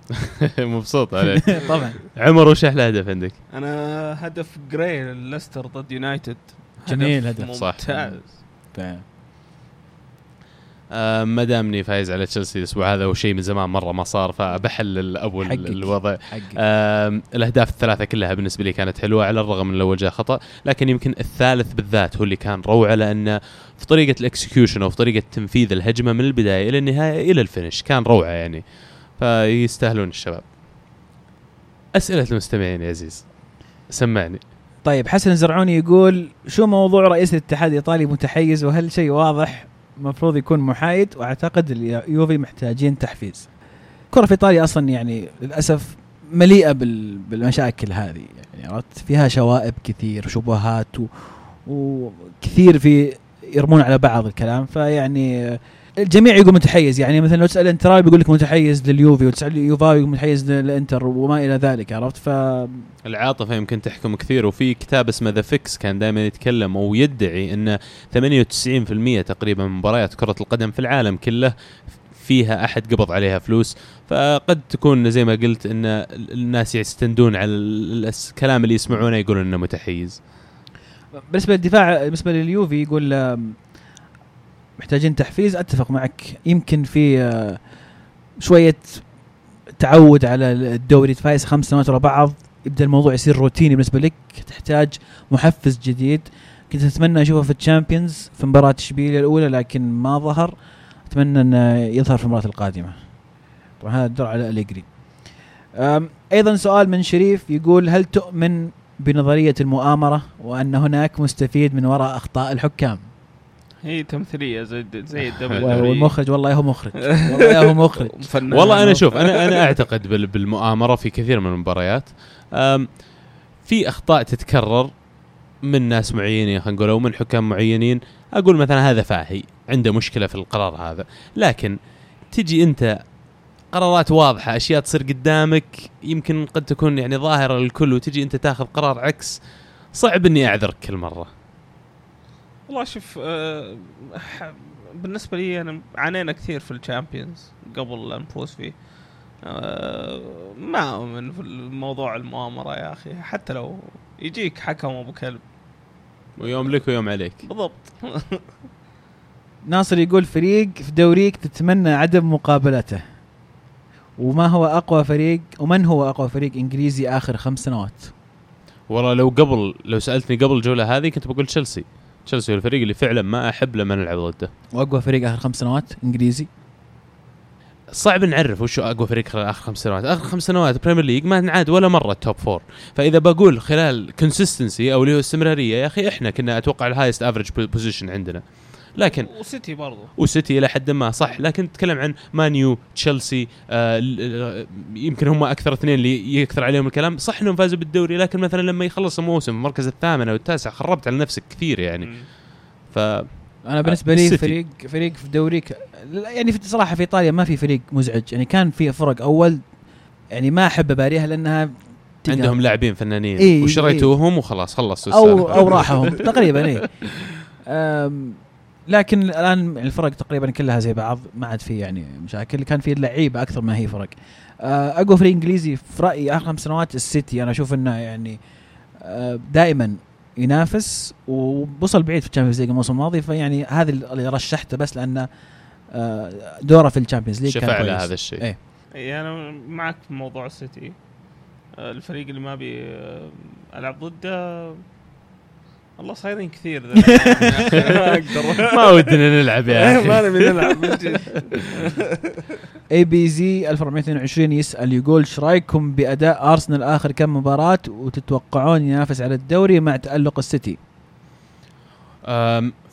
*laughs* مبسوط عليك. *laughs* طبعا. عمر وش أحلى هدف عندك؟ أنا هدف جراي ليستر ضد يونايتد. جميل هدف، صح. ممتاز. آه، ما دامني فايز على تشيلسي الأسبوع هذا وشيء من زمان مرة ما صار فبحلل أبو. الوضع. حقك. الأهداف الثلاثة كلها بالنسبة لي كانت حلوة على الرغم من الأول جاء خطأ لكن يمكن الثالث بالذات هو اللي كان روعة لأنه في طريقة ال execution أو في طريقة تنفيذ الهجمة من البداية إلى النهاية إلى ال finish كان روعة يعني. فيستاهلون الشباب. أسئلة المستمعين يا عزيز سمعني. طيب حسن الزرعوني يقول شو موضوع رئيس الاتحاد الإيطالي متحيز وهل شيء واضح؟ المفروض يكون محايد وأعتقد اليوفي محتاجين تحفيز. الكره في إيطاليا أصلا يعني للأسف مليئة بال- بالمشاكل هذه. يعني فيها شوائب كثير وشبهات. وكثير في يرمون على بعض الكلام. فيعني الجميع يقول متحيز يعني مثلا لو تسأل انتراوي بيقول لك متحيز لليوفي وتسأل يوفاوي يقول متحيز للانتر وما إلى ذلك عرفت؟ ف العاطفة يمكن تحكم كثير وفي كتاب اسمه The Fix كان دائما يتكلم ويدعي إن 98% تقريبا من مباريات كرة القدم في العالم كله فيها أحد قبض عليها فلوس. فقد تكون زي ما قلت إن الناس يستندون على ال- الكلام اللي يسمعونه يقولون إنه متحيز. بالنسبة للدفاع بالنسبة لليوفي يقول محتاجين تحفيز. أتفق معك. يمكن في آه، شوية تعود على الدوري. تفايز خمس سنوات ورا بعض. يبدأ الموضوع يصير روتيني بالنسبة لك. تحتاج محفز جديد. كنت أتمنى أشوفه في الشامبيونز في مباراة اشبيليا الأولى لكن ما ظهر. أتمنى أنه يظهر في المباراة القادمة. طبعا هذا الدور على اليجري أيضا سؤال من شريف يقول هل تؤمن بنظرية المؤامرة وأن هناك مستفيد من وراء أخطاء الحكام؟ هي تمثيلية زي زي *laughs* والمخرج والله هو مخرج. والله هو مخرج. *laughs* والله أنا شوف أنا أنا أعتقد بال- بالمؤامرة في كثير من المباريات. في أخطاء تتكرر من ناس معينين خلينا نقول أو من حكام معينين. أقول مثلا هذا فاهي عنده مشكلة في القرار هذا. لكن تجي أنت قرارات واضحة أشياء تصير قدامك يمكن قد تكون يعني ظاهرة للكل وتجي أنت تاخذ قرار عكس صعب إني أعذرك كل مرة. والله شوف آه، بالنسبة لي أنا عانينا كثير في الشامبيونز قبل لا نفوز فيه آه، ما أؤمن في الموضوع المؤامرة يا أخي حتى لو يجيك حكم أبو كلب. ويوم لك ويوم عليك. بالضبط. *laughs* ناصر يقول فريق في دوريك تتمنى عدم مقابلته. وما هو أقوى فريق ومن هو أقوى فريق إنجليزي آخر خمس سنوات؟ والله لو قبل لو سألتني قبل الجوله هذه كنت بقول تشيلسي. تشيلسي هو الفريق اللي فعلا ما أحب لما نلعب ضده. وأقوى فريق آخر خمس سنوات إنجليزي؟ صعب نعرف وش أقوى فريق خلال آخر خمس سنوات، آخر خمس سنوات Premier League ما نعاد ولا مرة ال top four، فإذا بقول خلال consistency أو اللي هو استمرارية يا أخي إحنا كنا أتوقع ال highest average position عندنا. لكن وسيتي برضو. وسيتي إلى حد ما صح. لكن نتكلم عن مانيو تشيلسي آه يمكن هم أكثر اثنين اللي يكثر عليهم الكلام. صح إنهم فازوا بالدوري لكن مثلا لما يخلص الموسم المركز الثامن أو التاسع خربت على نفسك كثير يعني. ف أنا بالنسبة لي السيتي. فريق فريق في دوريك يعني في صراحة في إيطاليا ما في فريق مزعج. يعني كان في فرق أول يعني ما أحب اباريها لأنها عندهم لاعبين فنانين إيه، وشريتوهم وخلاص خلصوا أو. أو راحهم تقريبا إي. *laughs* لكن الآن الفرق تقريبا كلها زي بعض ما عاد في يعني مشاكل. كان في لعيبة أكثر ما هي فرق. أه، اقوى فريق انجليزي في رأيي آخر خمس سنوات السيتي أنا أشوف إنه يعني أه، دائما ينافس ووصل بعيد في ال Champions League الموسم الماضي. فيعني هذا اللي رشحته بس لأنه أه، دوره في ال Champions League كان شفع له كويس. هذا الشيء. إيه. إي أنا معك في موضوع السيتي. آه، الفريق اللي ما ابي آه، ألعب ضده والله صايرين كثير. ما *laughs* أقدر ما ودنا نلعب يا *laughs* ما أخي نبي نلعب. ABZ 1422 يسأل يقول إيش رأيكم بأداء ارسنال آخر كم مباراة وتتوقعون ينافس على الدوري مع تألق السيتي؟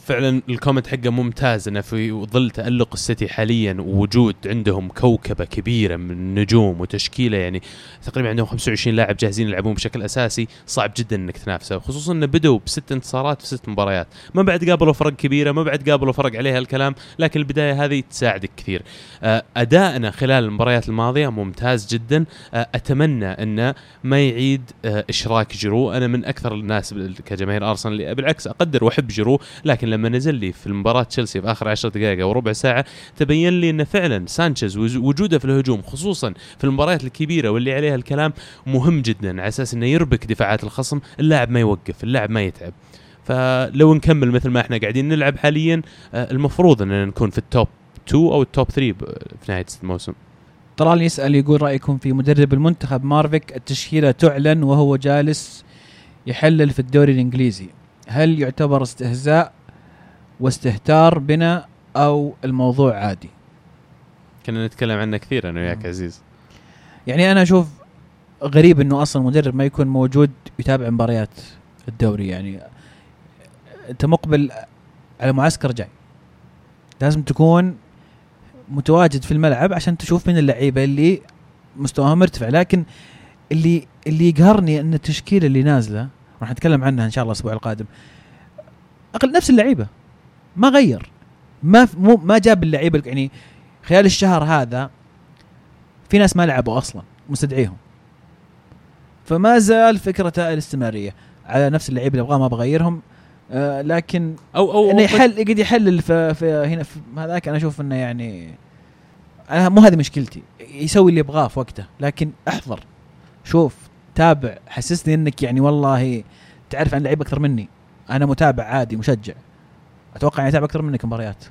فعلا ال comment حقه ممتاز إنه في ظل تألق السيتي حاليا ووجود عندهم كوكبة كبيرة من النجوم وتشكيلة يعني تقريبا عندهم 25 لاعب جاهزين يلعبون بشكل أساسي صعب جدا إنك تنافسه خصوصا إنه بدوا بست انتصارات في ست مباريات. ما بعد قابلوا فرق كبيرة ما بعد قابلوا فرق عليها الكلام لكن البداية هذه تساعدك كثير. آه، أدائنا خلال المباريات الماضية ممتاز جدا. آه، أتمنى انه ما يعيد آه، إشراك جيرو. أنا من أكثر الناس كجماهير أرسنال بالعكس أقدر وأحب جيرو لكن لما نزل لي في المباراة تشيلسي في آخر 10 دقائق أو ربع ساعة تبين لي انه فعلا سانشيز وجوده في الهجوم خصوصا في المباريات الكبيرة واللي عليها الكلام مهم جدا على أساس إنه يربك دفاعات الخصم اللاعب ما يوقف اللاعب ما يتعب. فلو نكمل مثل ما إحنا قاعدين نلعب حاليا آه، المفروض إننا نكون في ال top 2 أو ال top 3 ب- في نهاية الموسم. طلال يسأل يقول رأيكم في مدرب المنتخب مارفيك؟ التشكيلة تعلن وهو جالس يحلل في الدوري الإنجليزي. هل يعتبر استهزاء واستهتار بنا أو الموضوع عادي. كنا نتكلم عنه كثير أنا وياك عزيز. يعني أنا أشوف غريب إنه أصلا مدرب ما يكون موجود يتابع مباريات الدوري يعني. أنت مقبل على معسكر جاي. لازم تكون متواجد في الملعب عشان تشوف من اللعيبة اللي مستواهم مرتفع. لكن اللي اللي يقهرني إن التشكيلة اللي نازلة راح نتكلم عنها إن شاء الله الأسبوع القادم أقل نفس اللعيبة. ما غير. ما مو ما جاب اللعيبه يعني خلال الشهر هذا في ناس ما لعبوا أصلا مستدعيهم. فما زال فكرته الاستمرارية. على نفس اللعيبه اللي أبغاه ما بغيرهم. آه لكن أو أو إنه يحل يقعد يحلل في, في هنا في هذاك أنا أشوف إنه يعني أنا مو هذه مشكلتي. يسوي اللي يبغاه في وقته. لكن أحضر. شوف تابع. حسسني إنك يعني والله تعرف عن لعيب أكثر مني. أنا متابع عادي مشجع. أتوقع اني اتابع أكثر منك مباريات.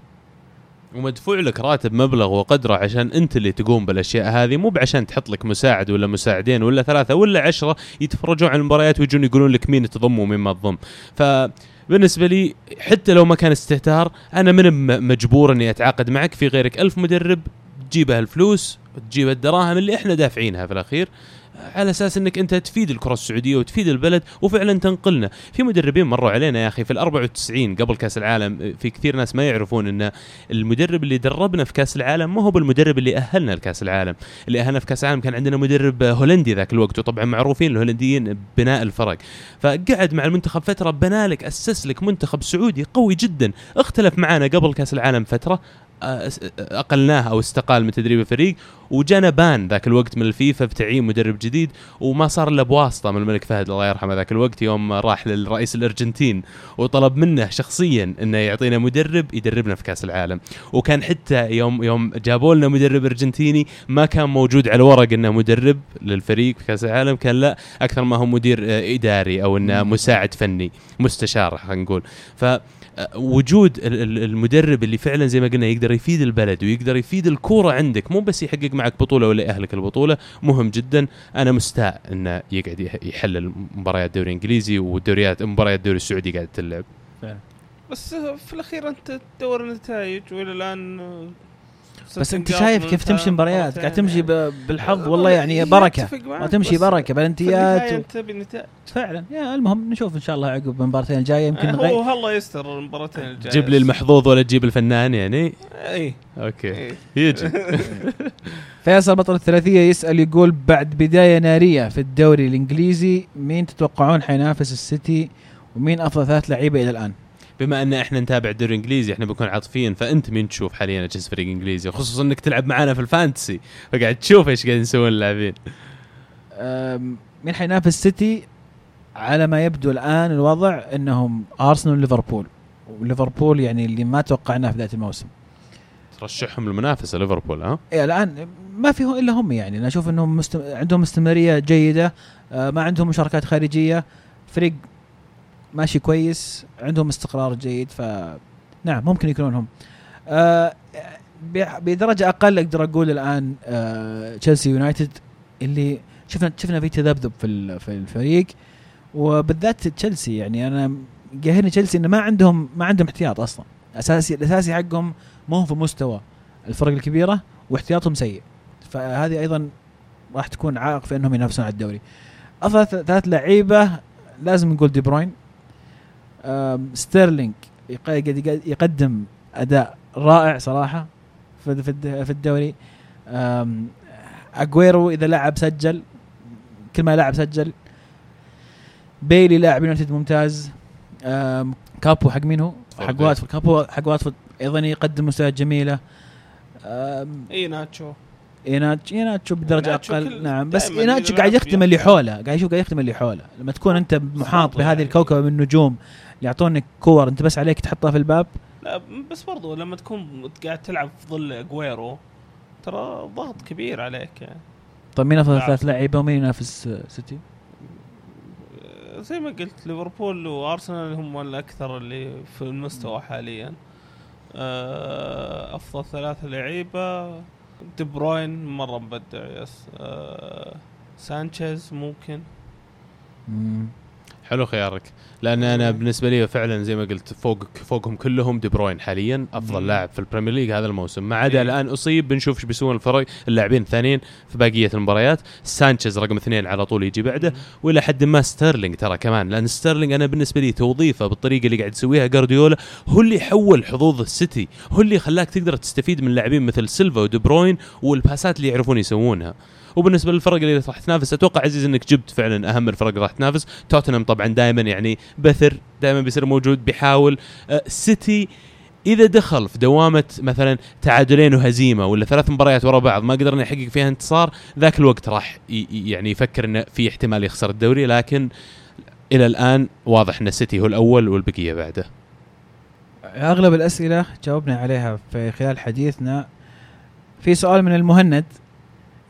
ومدفوع لك راتب مبلغ وقدره عشان أنت اللي تقوم بالأشياء هذه مو بعشان تحط لك مساعد ولا مساعدين ولا ثلاثة ولا عشرة يتفرجون على المباريات ويجون يقولون لك مين تضم ومين ما تضم. فبالنسبة لي حتى لو ما كان استهتار أنا من مجبور إني أتعاقد معك. في غيرك ألف مدرب تجيبها الفلوس وتجيب الدراهم اللي إحنا دافعينها في الأخير على أساس إنك أنت تفيد الكرة السعودية وتفيد البلد وفعلا تنقلنا، في مدربين مروا علينا يا أخي في ال 94 قبل كأس العالم في كثير ناس ما يعرفون إن المدرب اللي دربنا في كأس العالم ما هو بالمدرب اللي أهلنا لكأس العالم، اللي أهلنا في كأس العالم كان عندنا مدرب هولندي ذاك الوقت وطبعا معروفين الهولنديين بناء الفرق، فقعد مع المنتخب فترة بنى لك أسس لك منتخب سعودي قوي جدا، اختلف معانا قبل كأس العالم فترة أقلناه أو استقال من تدريب الفريق وجانا بان ذاك الوقت من الفيفا بتعيين مدرب جديد وما صار إلا بواسطة من الملك فهد الله يرحمه ذاك الوقت يوم راح للرئيس الأرجنتين وطلب منه شخصيا إنه يعطينا مدرب يدربنا في كأس العالم. وكان حتى يوم يوم جابوا لنا مدرب أرجنتيني ما كان موجود على الورق إنه مدرب للفريق في كأس العالم كان لا أكثر ما هو مدير إداري أو إنه مساعد فني مستشار خلينا نقول. ف وجود ال- ال- المدرب اللي فعلا زي ما قلنا يقدر يفيد البلد ويقدر يفيد الكورة عندك. مو بس يحقق معك بطولة ولا يأهلك البطولة مهم جدا. أنا مستاء إنه يقعد يح- يحلل مباريات دوري انجليزي ودوريات مباريات الدوري السعودي قاعد تلعب. بس في الأخير أنت تدور النتائج وإلى الآن بس انت شايف كيف تمشي المباريات مرتين. قاعد تمشي ب- بالحظ. أه، والله يعني إيه، بركة. تمشي بركة بلنتيات. أنت بالنتائج فعلا. يا المهم نشوف إن شاء الله عقب المباراتين الجاية. يمكن هو نغير الله يستر المباراتين الجاية. جيب لي المحظوظ ولا تجيب الفنان يعني؟ اي أوكي. اي يجي. *laughs* فيصل بطل الثلاثية يسأل يقول بعد بداية نارية في الدوري الإنجليزي مين تتوقعون حينافس السيتي ومين أفضل ثلاث لعيبة إلى الآن؟ بما أن إحنا نتابع الدوري الانجليزي إحنا بنكون عاطفيين فأنت مين تشوف حاليا أجهز فريق إنجليزي؟ خصوصا إنك تلعب معنا في ال fantasy فقاعد تشوف إيش قاعدين يسوون اللاعبين. مين حينافس السيتي؟ على ما يبدو الآن الوضع إنهم أرسنال وليفربول. وليفربول يعني اللي ما توقعناه في بدايه الموسم. ترشحهم للمنافسة ليفربول ها؟ إيه الآن ما فيهم إلا هم يعني. أنا أشوف إنهم مست... عندهم استمراريه جيدة آه ما عندهم مشاركات خارجية. فريق ماشي كويس عندهم استقرار جيد ف نعم ممكن يكونون هم آه بدرجة أقل أقدر أقول الآن آه تشيلسي يونايتد اللي شفنا شفنا في تذبذب في في الفريق. وبالذات تشيلسي يعني أنا قاهرني تشيلسي إنه ما عندهم ما عندهم احتياط أصلا. أساسي الأساسي حقهم مو هو في مستوى الفرق الكبيرة واحتياطهم سيء. فهذه أيضا راح تكون عائق في إنهم ينافسون على الدوري. أفضل ثلاث لعيبة لازم نقول دي بروين ستيرلينج يق- يقدم أداء رائع صراحة في في الد- في الدوري. اجويرو إذا لعب سجل كل ما لعب سجل. بيلي لاعب يونايتد ممتاز. كابوي حق مين هو؟ حق. واتفورد. كابوي حق واتفورد أيضا يقدم مستويات جميلة. اي ناتشو. ايناتشو ايناتشو بدرجة إيناتشو أقل. نعم بس ايناتشو قاعد يخدم اللي. حوله. قاعد يشوف قاعد يخدم اللي حوله. لما تكون أنت محاط بهذه يعني. الكوكبة من النجوم اللي يعطونك كور انت بس عليك تحطها في الباب لا بس برضو لما تكون قاعد تلعب في ظل أجويرو ترى ضغط كبير عليك يعني طيب مين أفضل. ثلاث لعيبه ومين ينافس سيتي؟ زي ما قلت ليفربول وأرسنال هم الاكثر اللي في المستوى حاليا آه، أفضل ثلاثة لعيبة دي بروين مرة مبدع yes آه، سانشيز ممكن مم. حلو خيارك. لأن أنا بالنسبة لي فعلا زي ما قلت فوق فوقهم كلهم دي بروين حاليا أفضل. لاعب في ال Premier League هذا الموسم. ما عدا إيه. الآن أصيب بنشوف إيش بيسوون الفرق اللاعبين الثانيين في بقيه المباريات. سانشيز رقم اثنين على طول يجي بعده. وإلى حد ما ستيرلينج ترى كمان. لأن ستيرلينج أنا بالنسبة لي توظيفة بالطريقة اللي قاعد يسويها جارديولا. هو اللي حول حظوظ السيتي. هو اللي خلاك تقدر تستفيد من لاعبين مثل سيلفا ودي بروين والباسات اللي يعرفون يسوونها. وبالنسبة للفرق اللي راح تنافس أتوقع عزيز إنك جبت فعلا أهم الفرق راح تنافس. توتنهام طبعا دائما يعني بثر دائما بيصير موجود بيحاول. آه، سيتي إذا دخل في دوامة مثلا تعادلين وهزيمة ولا ثلاث مباريات ورا بعض ما قدرنا يحقق فيها انتصار ذاك الوقت راح يعني يفكر إنه في احتمال يخسر الدوري. لكن إلى الآن واضح إن سيتي هو الأول والبقية بعده. أغلب الأسئلة جاوبنا عليها في خلال حديثنا. في سؤال من المهند.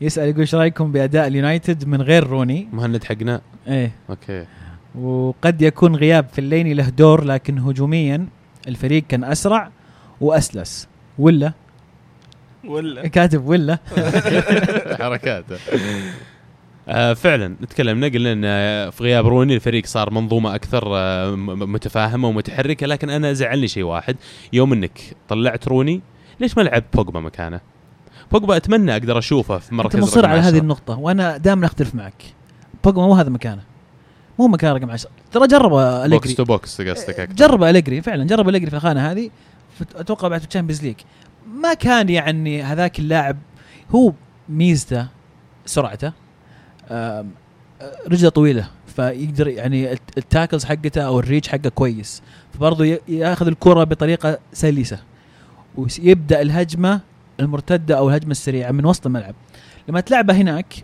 يسأل يقول إيش رأيكم بأداء اليونايتد من غير روني؟ مهند حقنا إيه. أوكي. وقد يكون غياب في الليني له دور لكن هجوميا الفريق كان أسرع وأسلس. ولا؟ ولا. كاتب ولا؟ *laughs* حركاته آه فعلا تكلمنا قلنا إن في غياب روني الفريق صار منظومة أكثر آه متفاهمة ومتحركة لكن أنا زعلني شيء واحد. يوم إنك طلعت روني ليش ما لعب بوجبا مكانه؟ بوجبا أتمنى أقدر أشوفه في مركز أنت مصر على هذه. النقطة وأنا دائما أختلف معك. بوجبا مو هذا مكانه. مو مكان رقم 10 ترى جرب box أليجري to box قصدك أكثر. جرب أليجري فعلا جرب أليجري في الخانة هذه أتوقع بعد في ال Champions League ما كان يعني هذاك اللاعب هو ميزته سرعته رجله طويلة فيقدر يعني الت- ال tackles حقته أو ال reach حقه كويس. فبرضه ي- ياخذ الكرة بطريقة سلسة. ويبدأ الهجمة المرتدة أو الهجمة السريعة من وسط الملعب. لما تلعبه هناك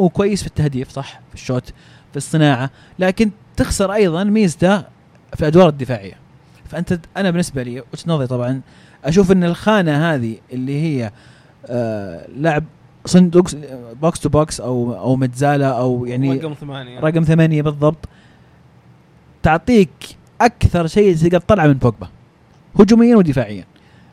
هو كويس في التهديف صح؟ في ال shoot في الصناعة لكن تخسر أيضا ميزته في الادوار الدفاعية. فأنت أنا بالنسبة لي وجهة نظري طبعا أشوف إن الخانة هذه اللي هي آه لاعب صندوق box to box أو أو mezzala أو يعني رقم ثمانية. رقم ثمانية بالضبط تعطيك أكثر شيء تقدر تطلعه من بوجبا هجوميا ودفاعيا.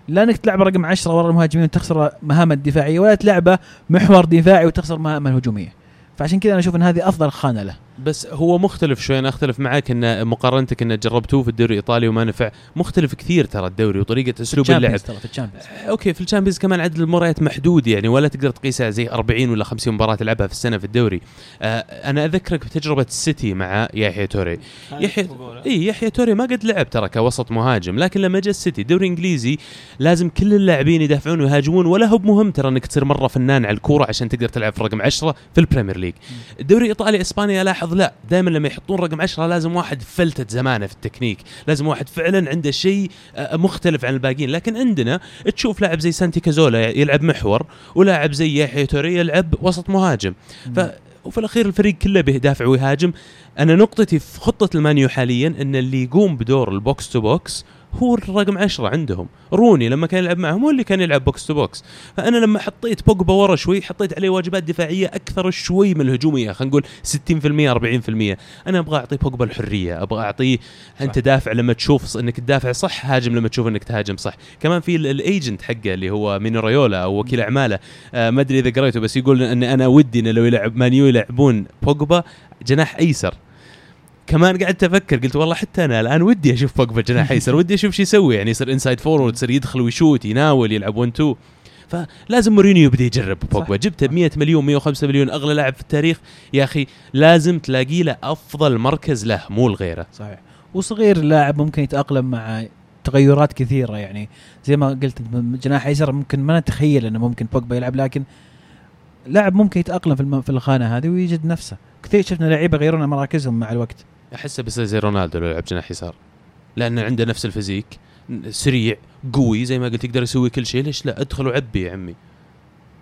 لانك تلعب رقم 10 ورا المهاجمين وتخسر مهامه الدفاعية ولا تلعبه محور دفاعي وتخسر مهامه الهجومية. فعشان كذا أنا أشوف إن هذه أفضل خانة له. بس هو مختلف شوي أنا أختلف معك إن مقارنتك إن جربتوه في الدوري الإيطالي وما نفع. مختلف كثير ترى الدوري وطريقة أسلوب اللعب. ال Champions ترى في ال Champions. okay في ال Champions كمان عدد المباريات محدود يعني ولا تقدر تقيسها زي 40 ولا 50 مباراة تلعبها في السنة في الدوري. آه أنا أذكرك بتجربة السيتي مع يايا توري. يايا. إي يايا توري ما قد لعب ترى كوسط مهاجم لكن لما جاء السيتي دوري إنجليزي لازم كل اللاعبين يدافعون ويهاجمون ولا هو بمهم ترى إنك تصير مرة فنان على الكورة عشان تقدر تلعب في رقم 10 في ال Premier League. الدوري الايطالي إسبانيا لاحظ لا دائما لما يحطون رقم 10 لازم واحد فلتت زمانة في التكنيك لازم واحد فعلا عنده شيء آه، مختلف عن الباقيين. لكن عندنا تشوف لاعب زي سانتي كازولا يلعب محور ولاعب زي يايا توري يلعب وسط مهاجم. ف وفي الأخير الفريق كله بيدافع ويهاجم. أنا نقطتي في خطة المانيو حاليا إن اللي يقوم بدور ال box to box هو الرقم 10 عندهم. روني لما كان يلعب معهم هو اللي كان يلعب box to box فأنا لما حطيت بوجبا ورا شوي حطيت عليه واجبات دفاعية أكثر شوي من الهجومية خلينا نقول 60% 40% أنا أبغى أعطي بوجبا الحرية أبغى اعطيه أنت دافع لما تشوف إنك تدافع صح هاجم لما تشوف إنك تهاجم صح. كمان في ال- ال agent حقه اللي هو مينو ريولا أو وكيل أعماله. آه ما أدري إذا قريته بس يقول إن أنا ودي إنه لو يلعب مانيو يلعبون بوجبا جناح أيسر. كمان قعدت أفكر قلت والله حتى أنا الآن ودي أشوف بوجبا جناح ايسر *laughs* ودي أشوف شو يسوي يعني يصير inside forward يصير يدخل ويشوت يناول يلعب 1 2 فلازم مورينيو يبدأ يجرب بوجبا. جبته ب 100 مليون 105 مليون أغلى لاعب في التاريخ. يا أخي لازم تلاقي له أفضل مركز له مو لغيره صحيح. وصغير اللاعب ممكن يتأقلم مع تغيرات كثيرة يعني زي ما قلت جناح ايسر ممكن ما نتخيل إنه ممكن بوجبا يلعب لكن لاعب ممكن يتأقلم في الخانة هذه ويجد نفسه. كثير شفنا لعيبة يغيرون مراكزهم مع الوقت. أحسه بيصير زي رونالدو لو لعب جناح يسار. لأنه عنده نفس الفيزيك سريع قوي زي ما قلت يقدر يسوي كل شيء. ليش لا؟ أدخل وعبي يا عمي.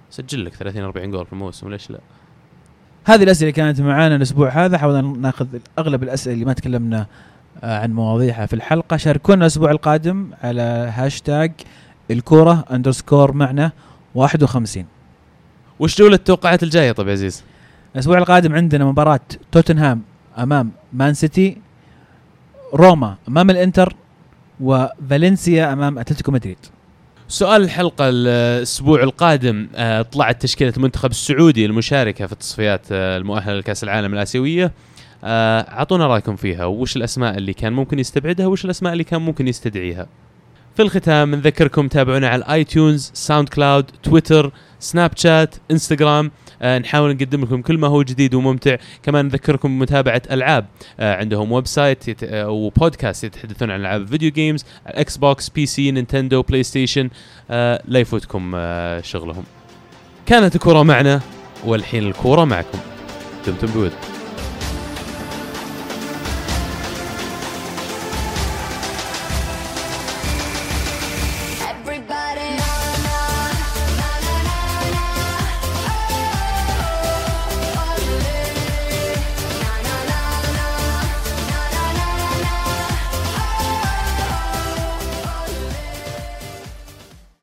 سجل لك 30 40 جول في الموسم ليش لا؟ هذه الأسئلة كانت معانا الأسبوع هذا. حاولنا ناخذ أغلب الأسئلة اللي ما تكلمنا آه، عن مواضيعها في الحلقة. شاركونا الأسبوع القادم على هاشتاج الكورة underscore معنا 51 وش جولة التوقعات الجاية طب يا عزيز؟ الأسبوع القادم عندنا مباراة توتنهام أمام مان سيتي روما أمام الإنتر وفالنسيا أمام أتلتيكو مدريد. سؤال الحلقة الأسبوع القادم آه، طلعت تشكيلة المنتخب السعودي المشاركة في التصفيات آه، المؤهلة لكأس العالم الآسيوية. آه، أعطونا رأيكم فيها وش الأسماء اللي كان ممكن يستبعدها وش الأسماء اللي كان ممكن يستدعيها. في الختام نذكركم تابعونا على الايتونز ساوند كلاود تويتر سناب شات انستغرام آه نحاول نقدم لكم كل ما هو جديد وممتع. كمان نذكركم بمتابعة ألعاب. آه عندهم website يت... آه وبودكاست يتحدثون عن ألعاب الفيديو games إكس بوكس PC نينتندو بلاي ستيشن آه لا يفوتكم آه شغلهم. كانت الكرة معنا والحين الكرة معكم. دمتم بود.